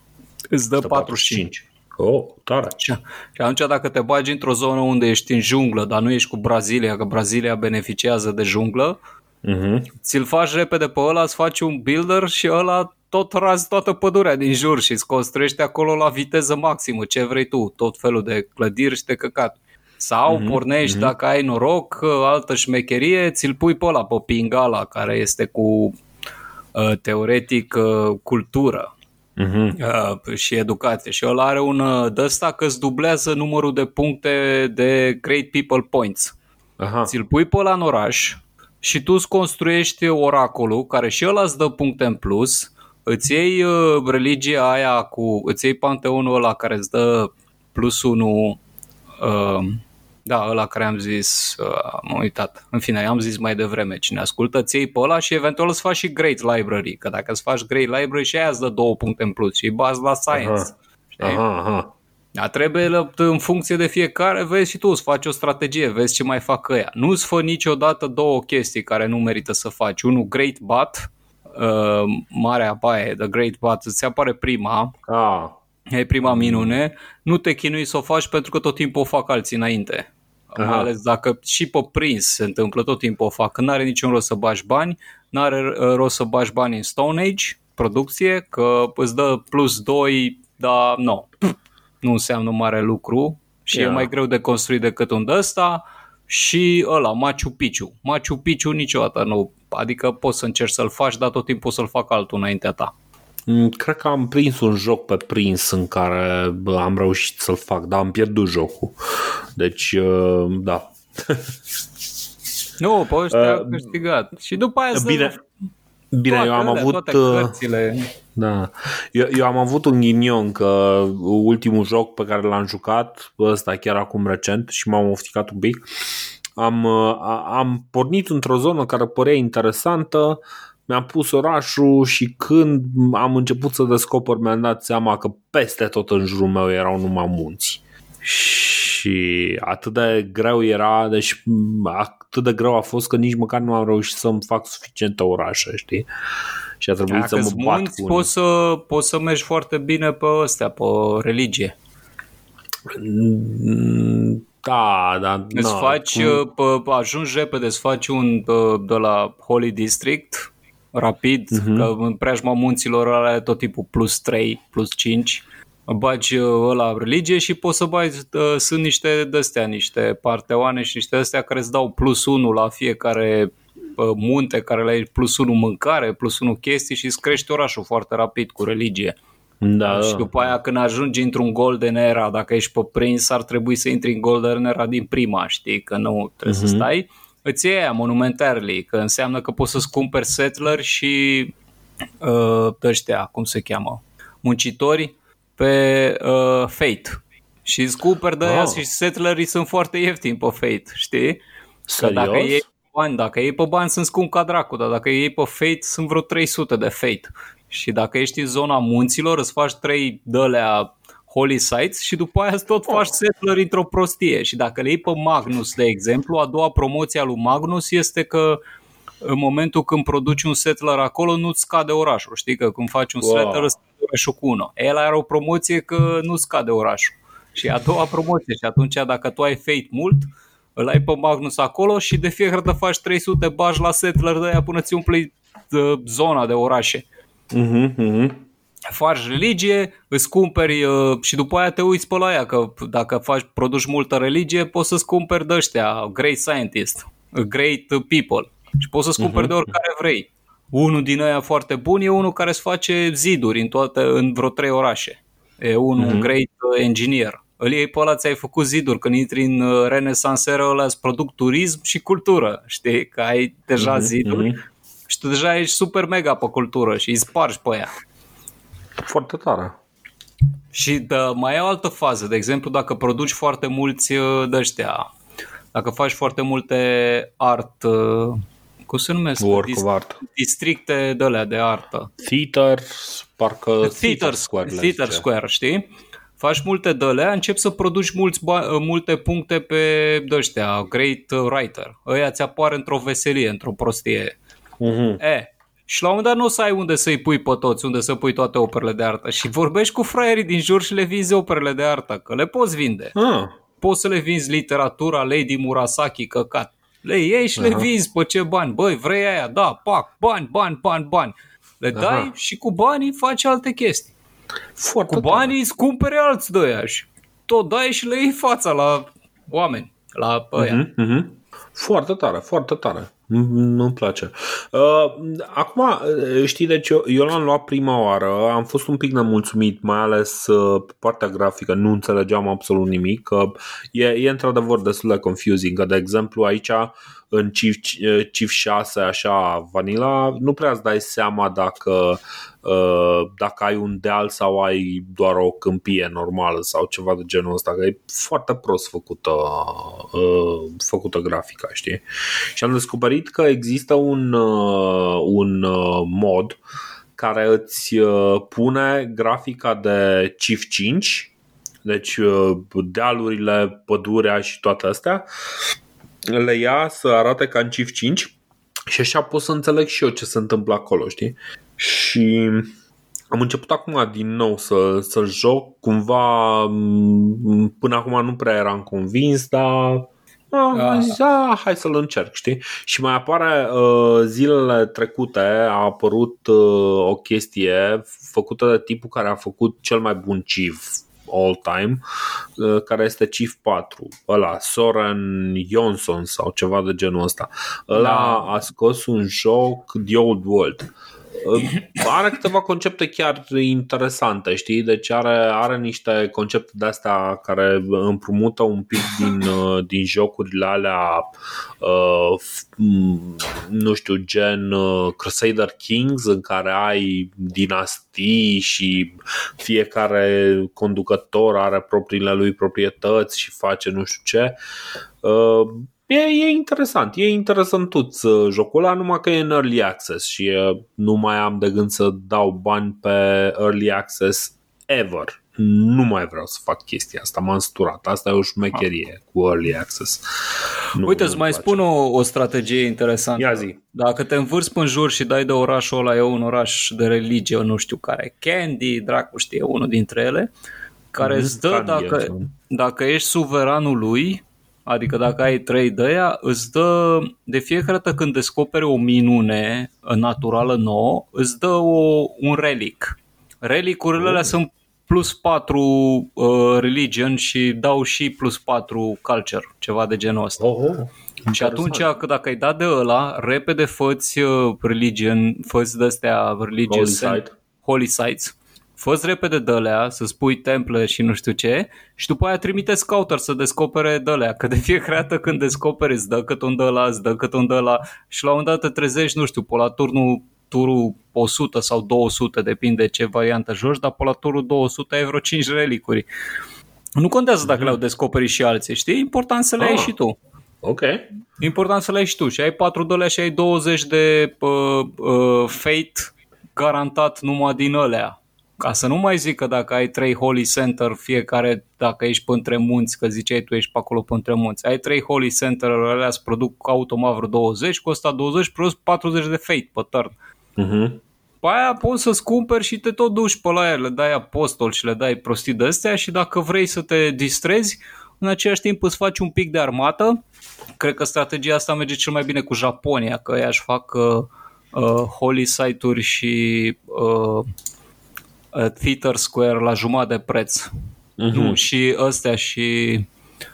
îți dă 45. Oh, tare. Și atunci dacă te bagi într-o zonă unde ești în junglă, dar nu ești cu Brazilia, că Brazilia beneficiază de junglă, uh-huh. ți-l faci repede pe ăla, îți faci un builder și ăla tot razi toată pădurea din jur și îți construiești acolo la viteză maximă, ce vrei tu, tot felul de clădiri și de căcat. Sau mm-hmm, pornești, mm-hmm. dacă ai noroc, altă șmecherie, ți-l pui pe ăla, pe Pingala, care este cu uh, teoretic uh, cultură uh-huh. uh, și educație. Și ăla are un uh, de ăsta că îți dublează numărul de puncte de Great People Points. Aha. Ți-l pui pe ăla în oraș și tu îți construiești oracolul, care și ăla îți dă puncte în plus, îți iei uh, religia aia cu, îți iei panteonul ăla care îți dă plus unul, uh, da, ăla care am zis, uh, am uitat, în fine, am zis mai devreme, cine ascultă, ți iei pe ăla și eventual îți faci și Great Library, că dacă îți faci Great Library și aia îți dă două puncte în plus și bază la Science. Aha. Aha, aha. Dar trebuie în funcție de fiecare, vezi și tu, îți faci o strategie, vezi ce mai fac ăia. Nu-ți fă niciodată două chestii care nu merită să faci. Unul, Great Bat, uh, marea baie, The Great Bat, îți apare prima, Ah, e prima minune, nu te chinui să o faci pentru că tot timpul o fac alții înainte. Aha. Mai ales dacă și pe prins se întâmplă, tot timpul o fac. Când n-are niciun rost să bagi bani, n-are uh, rost să bagi bani în Stone Age, producție, că îți dă plus 2, dar nu, nu înseamnă mare lucru și Ia. e mai greu de construit decât un de ăsta și ăla, Machu Picchu. Machu Picchu niciodată nu, adică poți să încerci să-l faci, dar tot timpul să-l fac altul înaintea ta. Mm, Cred că am prins un joc pe prins în care bă, am reușit să-l fac, dar am pierdut jocul. Deci, uh, da. Nu, pe ăștia Uh, uh, câștigat. Și după aia să Bine, bine toate eu am alea, avut... toate uh, cărțile. Da. Eu, eu am avut un ghinion că ultimul joc pe care l-am jucat, ăsta chiar acum recent și m-am ofticat un pic, am, uh, a- am pornit într-o zonă care părea interesantă, mi-am pus orașul și când am început să descoper mi-am dat seama că peste tot în jurul meu erau numai munți. Și atât de greu era, deci m, atât de greu a fost că nici măcar nu am reușit să-mi fac suficientă orașe, știi? Și a trebuit să Dacă mă sunt bat munți, cu poți să, poți să mergi foarte bine pe astea, pe religie. Mm, Da, da. Îți na, faci, cum- pe, ajungi repede, îți faci un pe, de la Holy District, rapid, Mhm. că în preajma munților are tot tipul plus 3, plus 5, bagi uh, ăla religie și poți să bagi, uh, sunt niște de-astea, niște parteoane și niște de-astea care îți dau plus 1 la fiecare uh, munte care le ai plus 1 mâncare, plus 1 chestii și îți crești orașul foarte rapid cu religie. da, Și după aia când ajungi într-un Golden Era, dacă ești pe prins, ar trebui să intri în Golden Era din prima, știi, că nu trebuie Mhm. să stai. Îți iei aia monumentarily, că înseamnă că poți să-ți cumperi settler și uh, ăștia, cum se cheamă, muncitori pe uh, Fate. Și îți cumperi de aia Ah. și settlerii sunt foarte ieftini pe Fate, știi? Că Serios? dacă iei pe bani, dacă iei pe bani sunt scump ca dracu, dar dacă iei pe Fate sunt vreo 300 de Fate. Și dacă ești în zona munților, îți faci 3 dălea Holy Sites și după aia îți tot faci settler într-o prostie. Și dacă le iei pe Magnus, de exemplu, a doua promoție a lui Magnus este că în momentul când produci un settler acolo, nu-ți scade orașul. Știi că când faci un Wow. settler, îți scade orașul cu 1. El are o promoție că nu scade orașul. Și a doua promoție. Și atunci, dacă tu ai fate mult, îl ai pe Magnus acolo și de fiecare dată faci 300 bagi la settler de aia până ți umpli uh, zona de orașe. Mhm, mhm. Faci religie, îți cumperi uh, și după aia te uiți pe la ea, că dacă faci, produci multă religie, poți să-ți cumperi de ăștia, great scientist, great people și poți să-ți cumperi de oricare vrei. Unul din ăia foarte bun e unul care îți face ziduri în, toate, în vreo trei orașe. E unul mm-hmm. great uh, engineer. Îl iei pe ăla, ți-ai făcut ziduri. Când intri în uh, Renaissance era ăla, îți produc turism și cultură. Știi? Că ai deja ziduri mhm. și tu deja ești super mega pe cultură și îi spargi pe ea. Foarte tare. Și dă, mai e o altă fază, de exemplu, dacă produci foarte mulți uh, de ăștia, dacă faci foarte multe art, uh, cum se numesc? Work Dis- of art. districte de alea de artă. Theater, parcă Theater Square. le Theater zice. Square, știi? Faci multe de alea, începi să produci mulți ba- uh, multe puncte pe de ăștia, Great Writer. Ăia ți apar într-o veselie, într-o prostie. Mhm. E, și la un moment dat nu o să ai unde să-i pui pe toți, unde să pui toate operele de artă. Și vorbești cu fraierii din jur și le vinzi operele de artă, că le poți vinde. Ah, Poți să le vinzi literatura Lady Murasaki, căcat. Le iei și le vinzi pe ce bani. Băi, vrei aia? Da, pac, bani, bani, bani, bani. Le dai Aha. și cu banii faci alte chestii. foarte Cu banii îți cumpere alți de aia și tot dai și le iei fața la oameni, la ăia. tare. Mhm, mhm. Foarte tare, foarte tare. Nu-mi place. Uh, acum, uh, știi, deci eu, eu l-am luat prima oară, am fost un pic nemulțumit, mai ales uh, pe partea grafică, nu înțelegeam absolut nimic, că e, e într-adevăr destul de confusing, că de exemplu aici în Chief, Chief 6 așa vanilla, nu prea îți dai seama dacă Uh, dacă ai un deal sau ai doar o câmpie normală sau ceva de genul ăsta, că e foarte prost făcută, uh, făcută grafica, știi? Și am descoperit că există un, uh, un mod care îți pune grafica de Chief 5 deci dealurile, pădurea și toate astea le ia să arate ca în Chief 5 și așa pot să înțeleg și eu ce se întâmplă acolo, știi? Și am început acum din nou să, să joc, cumva până acum nu prea eram convins, dar Ah, am zis, ah, hai să-l încerc, știi? Și mai apare uh, zilele trecute a apărut uh, o chestie făcută de tipul care a făcut cel mai bun chief all time, uh, care este Chief 4, ăla, Soren Johnson sau ceva de genul ăsta. Ăla da. a scos un joc The Old World are câteva concepte chiar interesante, știi? Deci are, are niște concepte de astea care împrumută un pic din, uh, din jocurile alea uh, nu știu, gen uh, Crusader Kings în care ai dinastii și fiecare conducător are propriile lui proprietăți și face nu știu ce E, e interesant, e interesant uh, jocul ăla, numai că e în Early Access și uh, nu mai am de gând să dau bani pe Early Access ever. Nu mai vreau să fac chestia asta, m-am sturat. Asta e o șmecherie cu Early Access. Nu, Uite, îți mai place. spun o, o strategie interesantă. Ia zi. Dacă te învârți în jur și dai de orașul ăla, e un oraș de religie, nu știu care, Candy, dracu știe, unul dintre ele, care mm-hmm, îți dă, dacă, dacă ești suveranul lui, Adică dacă ai trei de aia, îți dă, de fiecare dată când descoperi o minune naturală nouă, îți dă o, un relic. Relicurile alea oh. sunt plus 4 uh, religion și dau și plus 4 culture, ceva de genul ăsta. Oh, oh. Și atunci, că dacă ai dat de ăla, repede făți uh, religion, făți de-astea religious Holy, site. holy sites Fă-ți repede dălea, să spui temple și nu știu ce și după aia trimite scouter să descopere dălea, că de fiecare dată când descoperi îți dă cât un dăla, îți dă cât un dăla și la un dat te trezești, nu știu, pe la turnul turul 100 sau 200, depinde ce variantă joci, dar pe la turul 200 ai vreo 5 relicuri. Nu contează dacă mm-hmm. le-au descoperit și alții, știi? Important să le ah. ai și tu. Ok. Important să le ai și tu. Și ai 4 dole și ai 20 de uh, uh, fate garantat numai din alea. Ca să nu mai zic că dacă ai trei Holy Center, fiecare, dacă ești pe între munți, că ziceai tu ești pe acolo pe între munți, ai trei Holy Center, alea îți produc automat vreo 20, costă 20 plus 40 de fate pe turn. Uh-huh. Pe aia poți să-ți cumperi și te tot duci pe la ea, le dai apostol și le dai prostii de astea și dacă vrei să te distrezi, în același timp îți faci un pic de armată. Cred că strategia asta merge cel mai bine cu Japonia, că ea își fac uh, uh, holy site-uri și uh, Uh, Theater Square la jumătate de preț. Uh-huh. Nu, și ăstea și...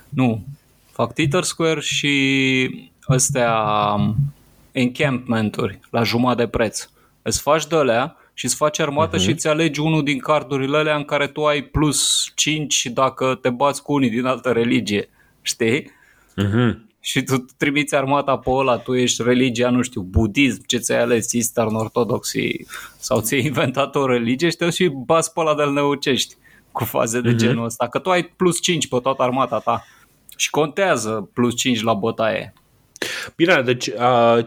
Nu, fac Theater Square și ăstea um, encampment-uri la jumătate de preț. Îți faci de alea și îți faci armată uh-huh. și îți alegi unul din cardurile alea în care tu ai plus 5 dacă te bați cu unii din altă religie. Știi? Uh-huh și tu trimiți armata pe ăla, tu ești religia, nu știu, budism, ce ți-ai ales, Eastern Orthodoxy sau ți-ai inventat o religie și te și bas pe ăla de-l neucești cu faze de uh-huh. genul ăsta, că tu ai plus 5 pe toată armata ta și contează plus 5 la bătaie. Bine, deci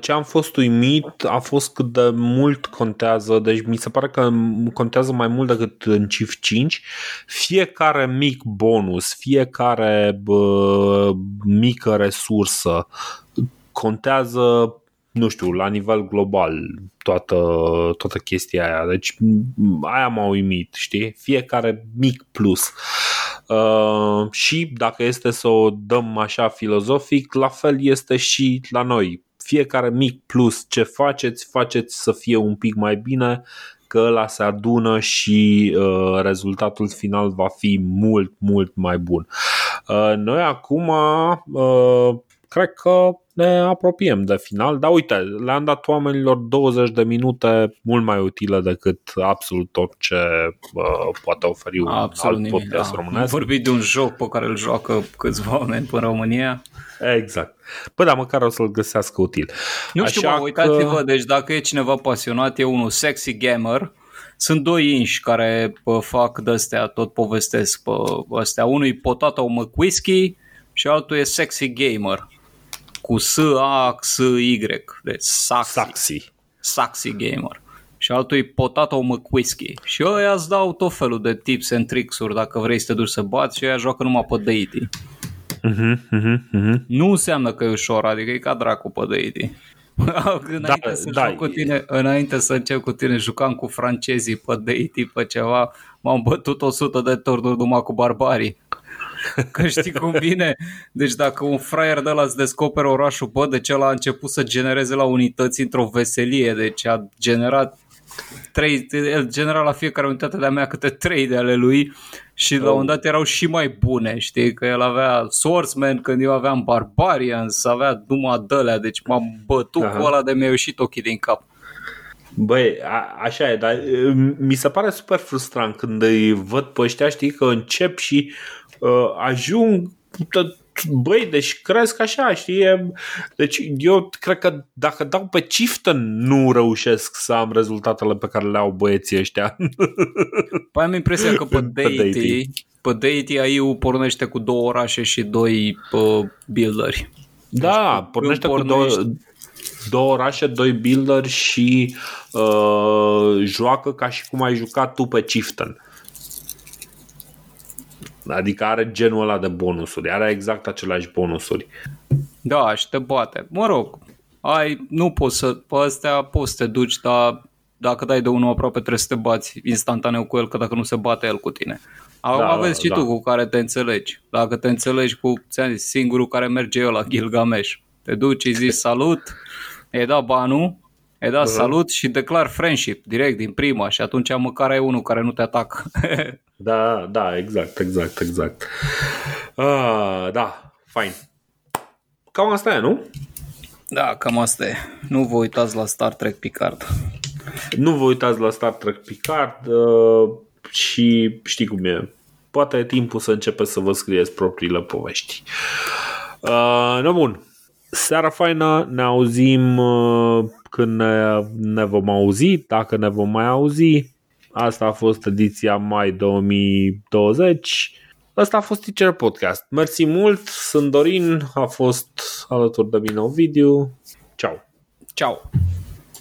ce am fost uimit a fost cât de mult contează, deci mi se pare că contează mai mult decât în CIF 5. Fiecare mic bonus, fiecare bă, mică resursă contează nu știu, la nivel global toată, toată chestia aia. Deci aia m-a uimit, știi? Fiecare mic plus. Uh, și dacă este să o dăm așa filozofic, la fel este și la noi. Fiecare mic plus ce faceți, faceți să fie un pic mai bine, că ăla se adună și uh, rezultatul final va fi mult, mult mai bun. Uh, noi acum uh, cred că ne apropiem de final, dar uite, le-am dat oamenilor 20 de minute mult mai utile decât absolut tot ce uh, poate oferi un absolut alt nimic, podcast da. românesc. Am vorbit de un joc pe care îl joacă câțiva oameni în România. Exact. Păi da, măcar o să-l găsească util. Nu știu, Așa bă, uitați-vă, că... deci dacă e cineva pasionat, e unul sexy gamer, sunt doi inși care pă, fac de-astea, tot povestesc pe astea. Unul e Potato McWhiskey și altul e Sexy Gamer cu S-A-X-Y, deci Saxy. Saxy. Saxy Gamer. Și altul e Potato McWhiskey. Și ăia îți dau tot felul de tips and tricks-uri dacă vrei să te duci să bați și ăia joacă numai pe Deity. Uh-huh, uh-huh, uh-huh. Nu înseamnă că e ușor, adică e ca dracu pe Deity. înainte, da, să da, cu tine, înainte să încep cu tine, jucam cu francezii pe Deity, pe ceva, m-am bătut 100 de turnuri numai cu barbarii. Că știi cum vine? Deci dacă un fraier de la îți descoperă orașul, bă, de ce a început să genereze la unități într-o veselie, deci a generat trei, el genera la fiecare unitate de-a mea câte trei de ale lui și la un dat erau și mai bune, știi, că el avea Swordsman, când eu aveam Barbarians, avea numai dălea, deci m-am bătut Aha. cu ăla de mi-a ieșit ochii din cap. Băi, a, așa e, dar mi se pare super frustrant când îi văd pe ăștia, știi, că încep și uh, ajung băi, deci cresc așa, știi? Deci eu cred că dacă dau pe Chieftain nu reușesc să am rezultatele pe care le au băieții ăștia. Păi am impresia că pe Deity, pe Deity AI pornește cu două orașe și doi uh, builderi. Da, deci, pornește cu două, două orașe, doi builderi și uh, joacă ca și cum ai jucat tu pe Chieftain. Adică are genul ăla de bonusuri, are exact aceleași bonusuri. Da, și te bate. Mă rog, ai, nu poți să, pe astea poți să te duci, dar dacă dai de unul aproape trebuie să te bați instantaneu cu el, că dacă nu se bate el cu tine. Acum da, aveți și da. tu cu care te înțelegi. Dacă te înțelegi cu ți zis, singurul care merge eu la Gilgamesh. Te duci, îi zici salut, e da banul, e da uh-huh. salut și declar friendship direct din prima și atunci măcar ai unul care nu te atacă. Da, da, exact, exact, exact. Ah, da, fain. Cam asta e, nu? Da, cam asta e. Nu vă uitați la Star Trek Picard. Nu vă uitați la Star Trek Picard uh, și știi cum e. Poate e timpul să începeți să vă scrieți propriile povești. Uh, no, bun. Seara faină, ne auzim uh, când ne, ne vom auzi, dacă ne vom mai auzi. Asta a fost ediția mai 2020. Asta a fost Teacher Podcast. Mersi mult, sunt Dorin, a fost alături de mine Ovidiu. Ciao! Ciao!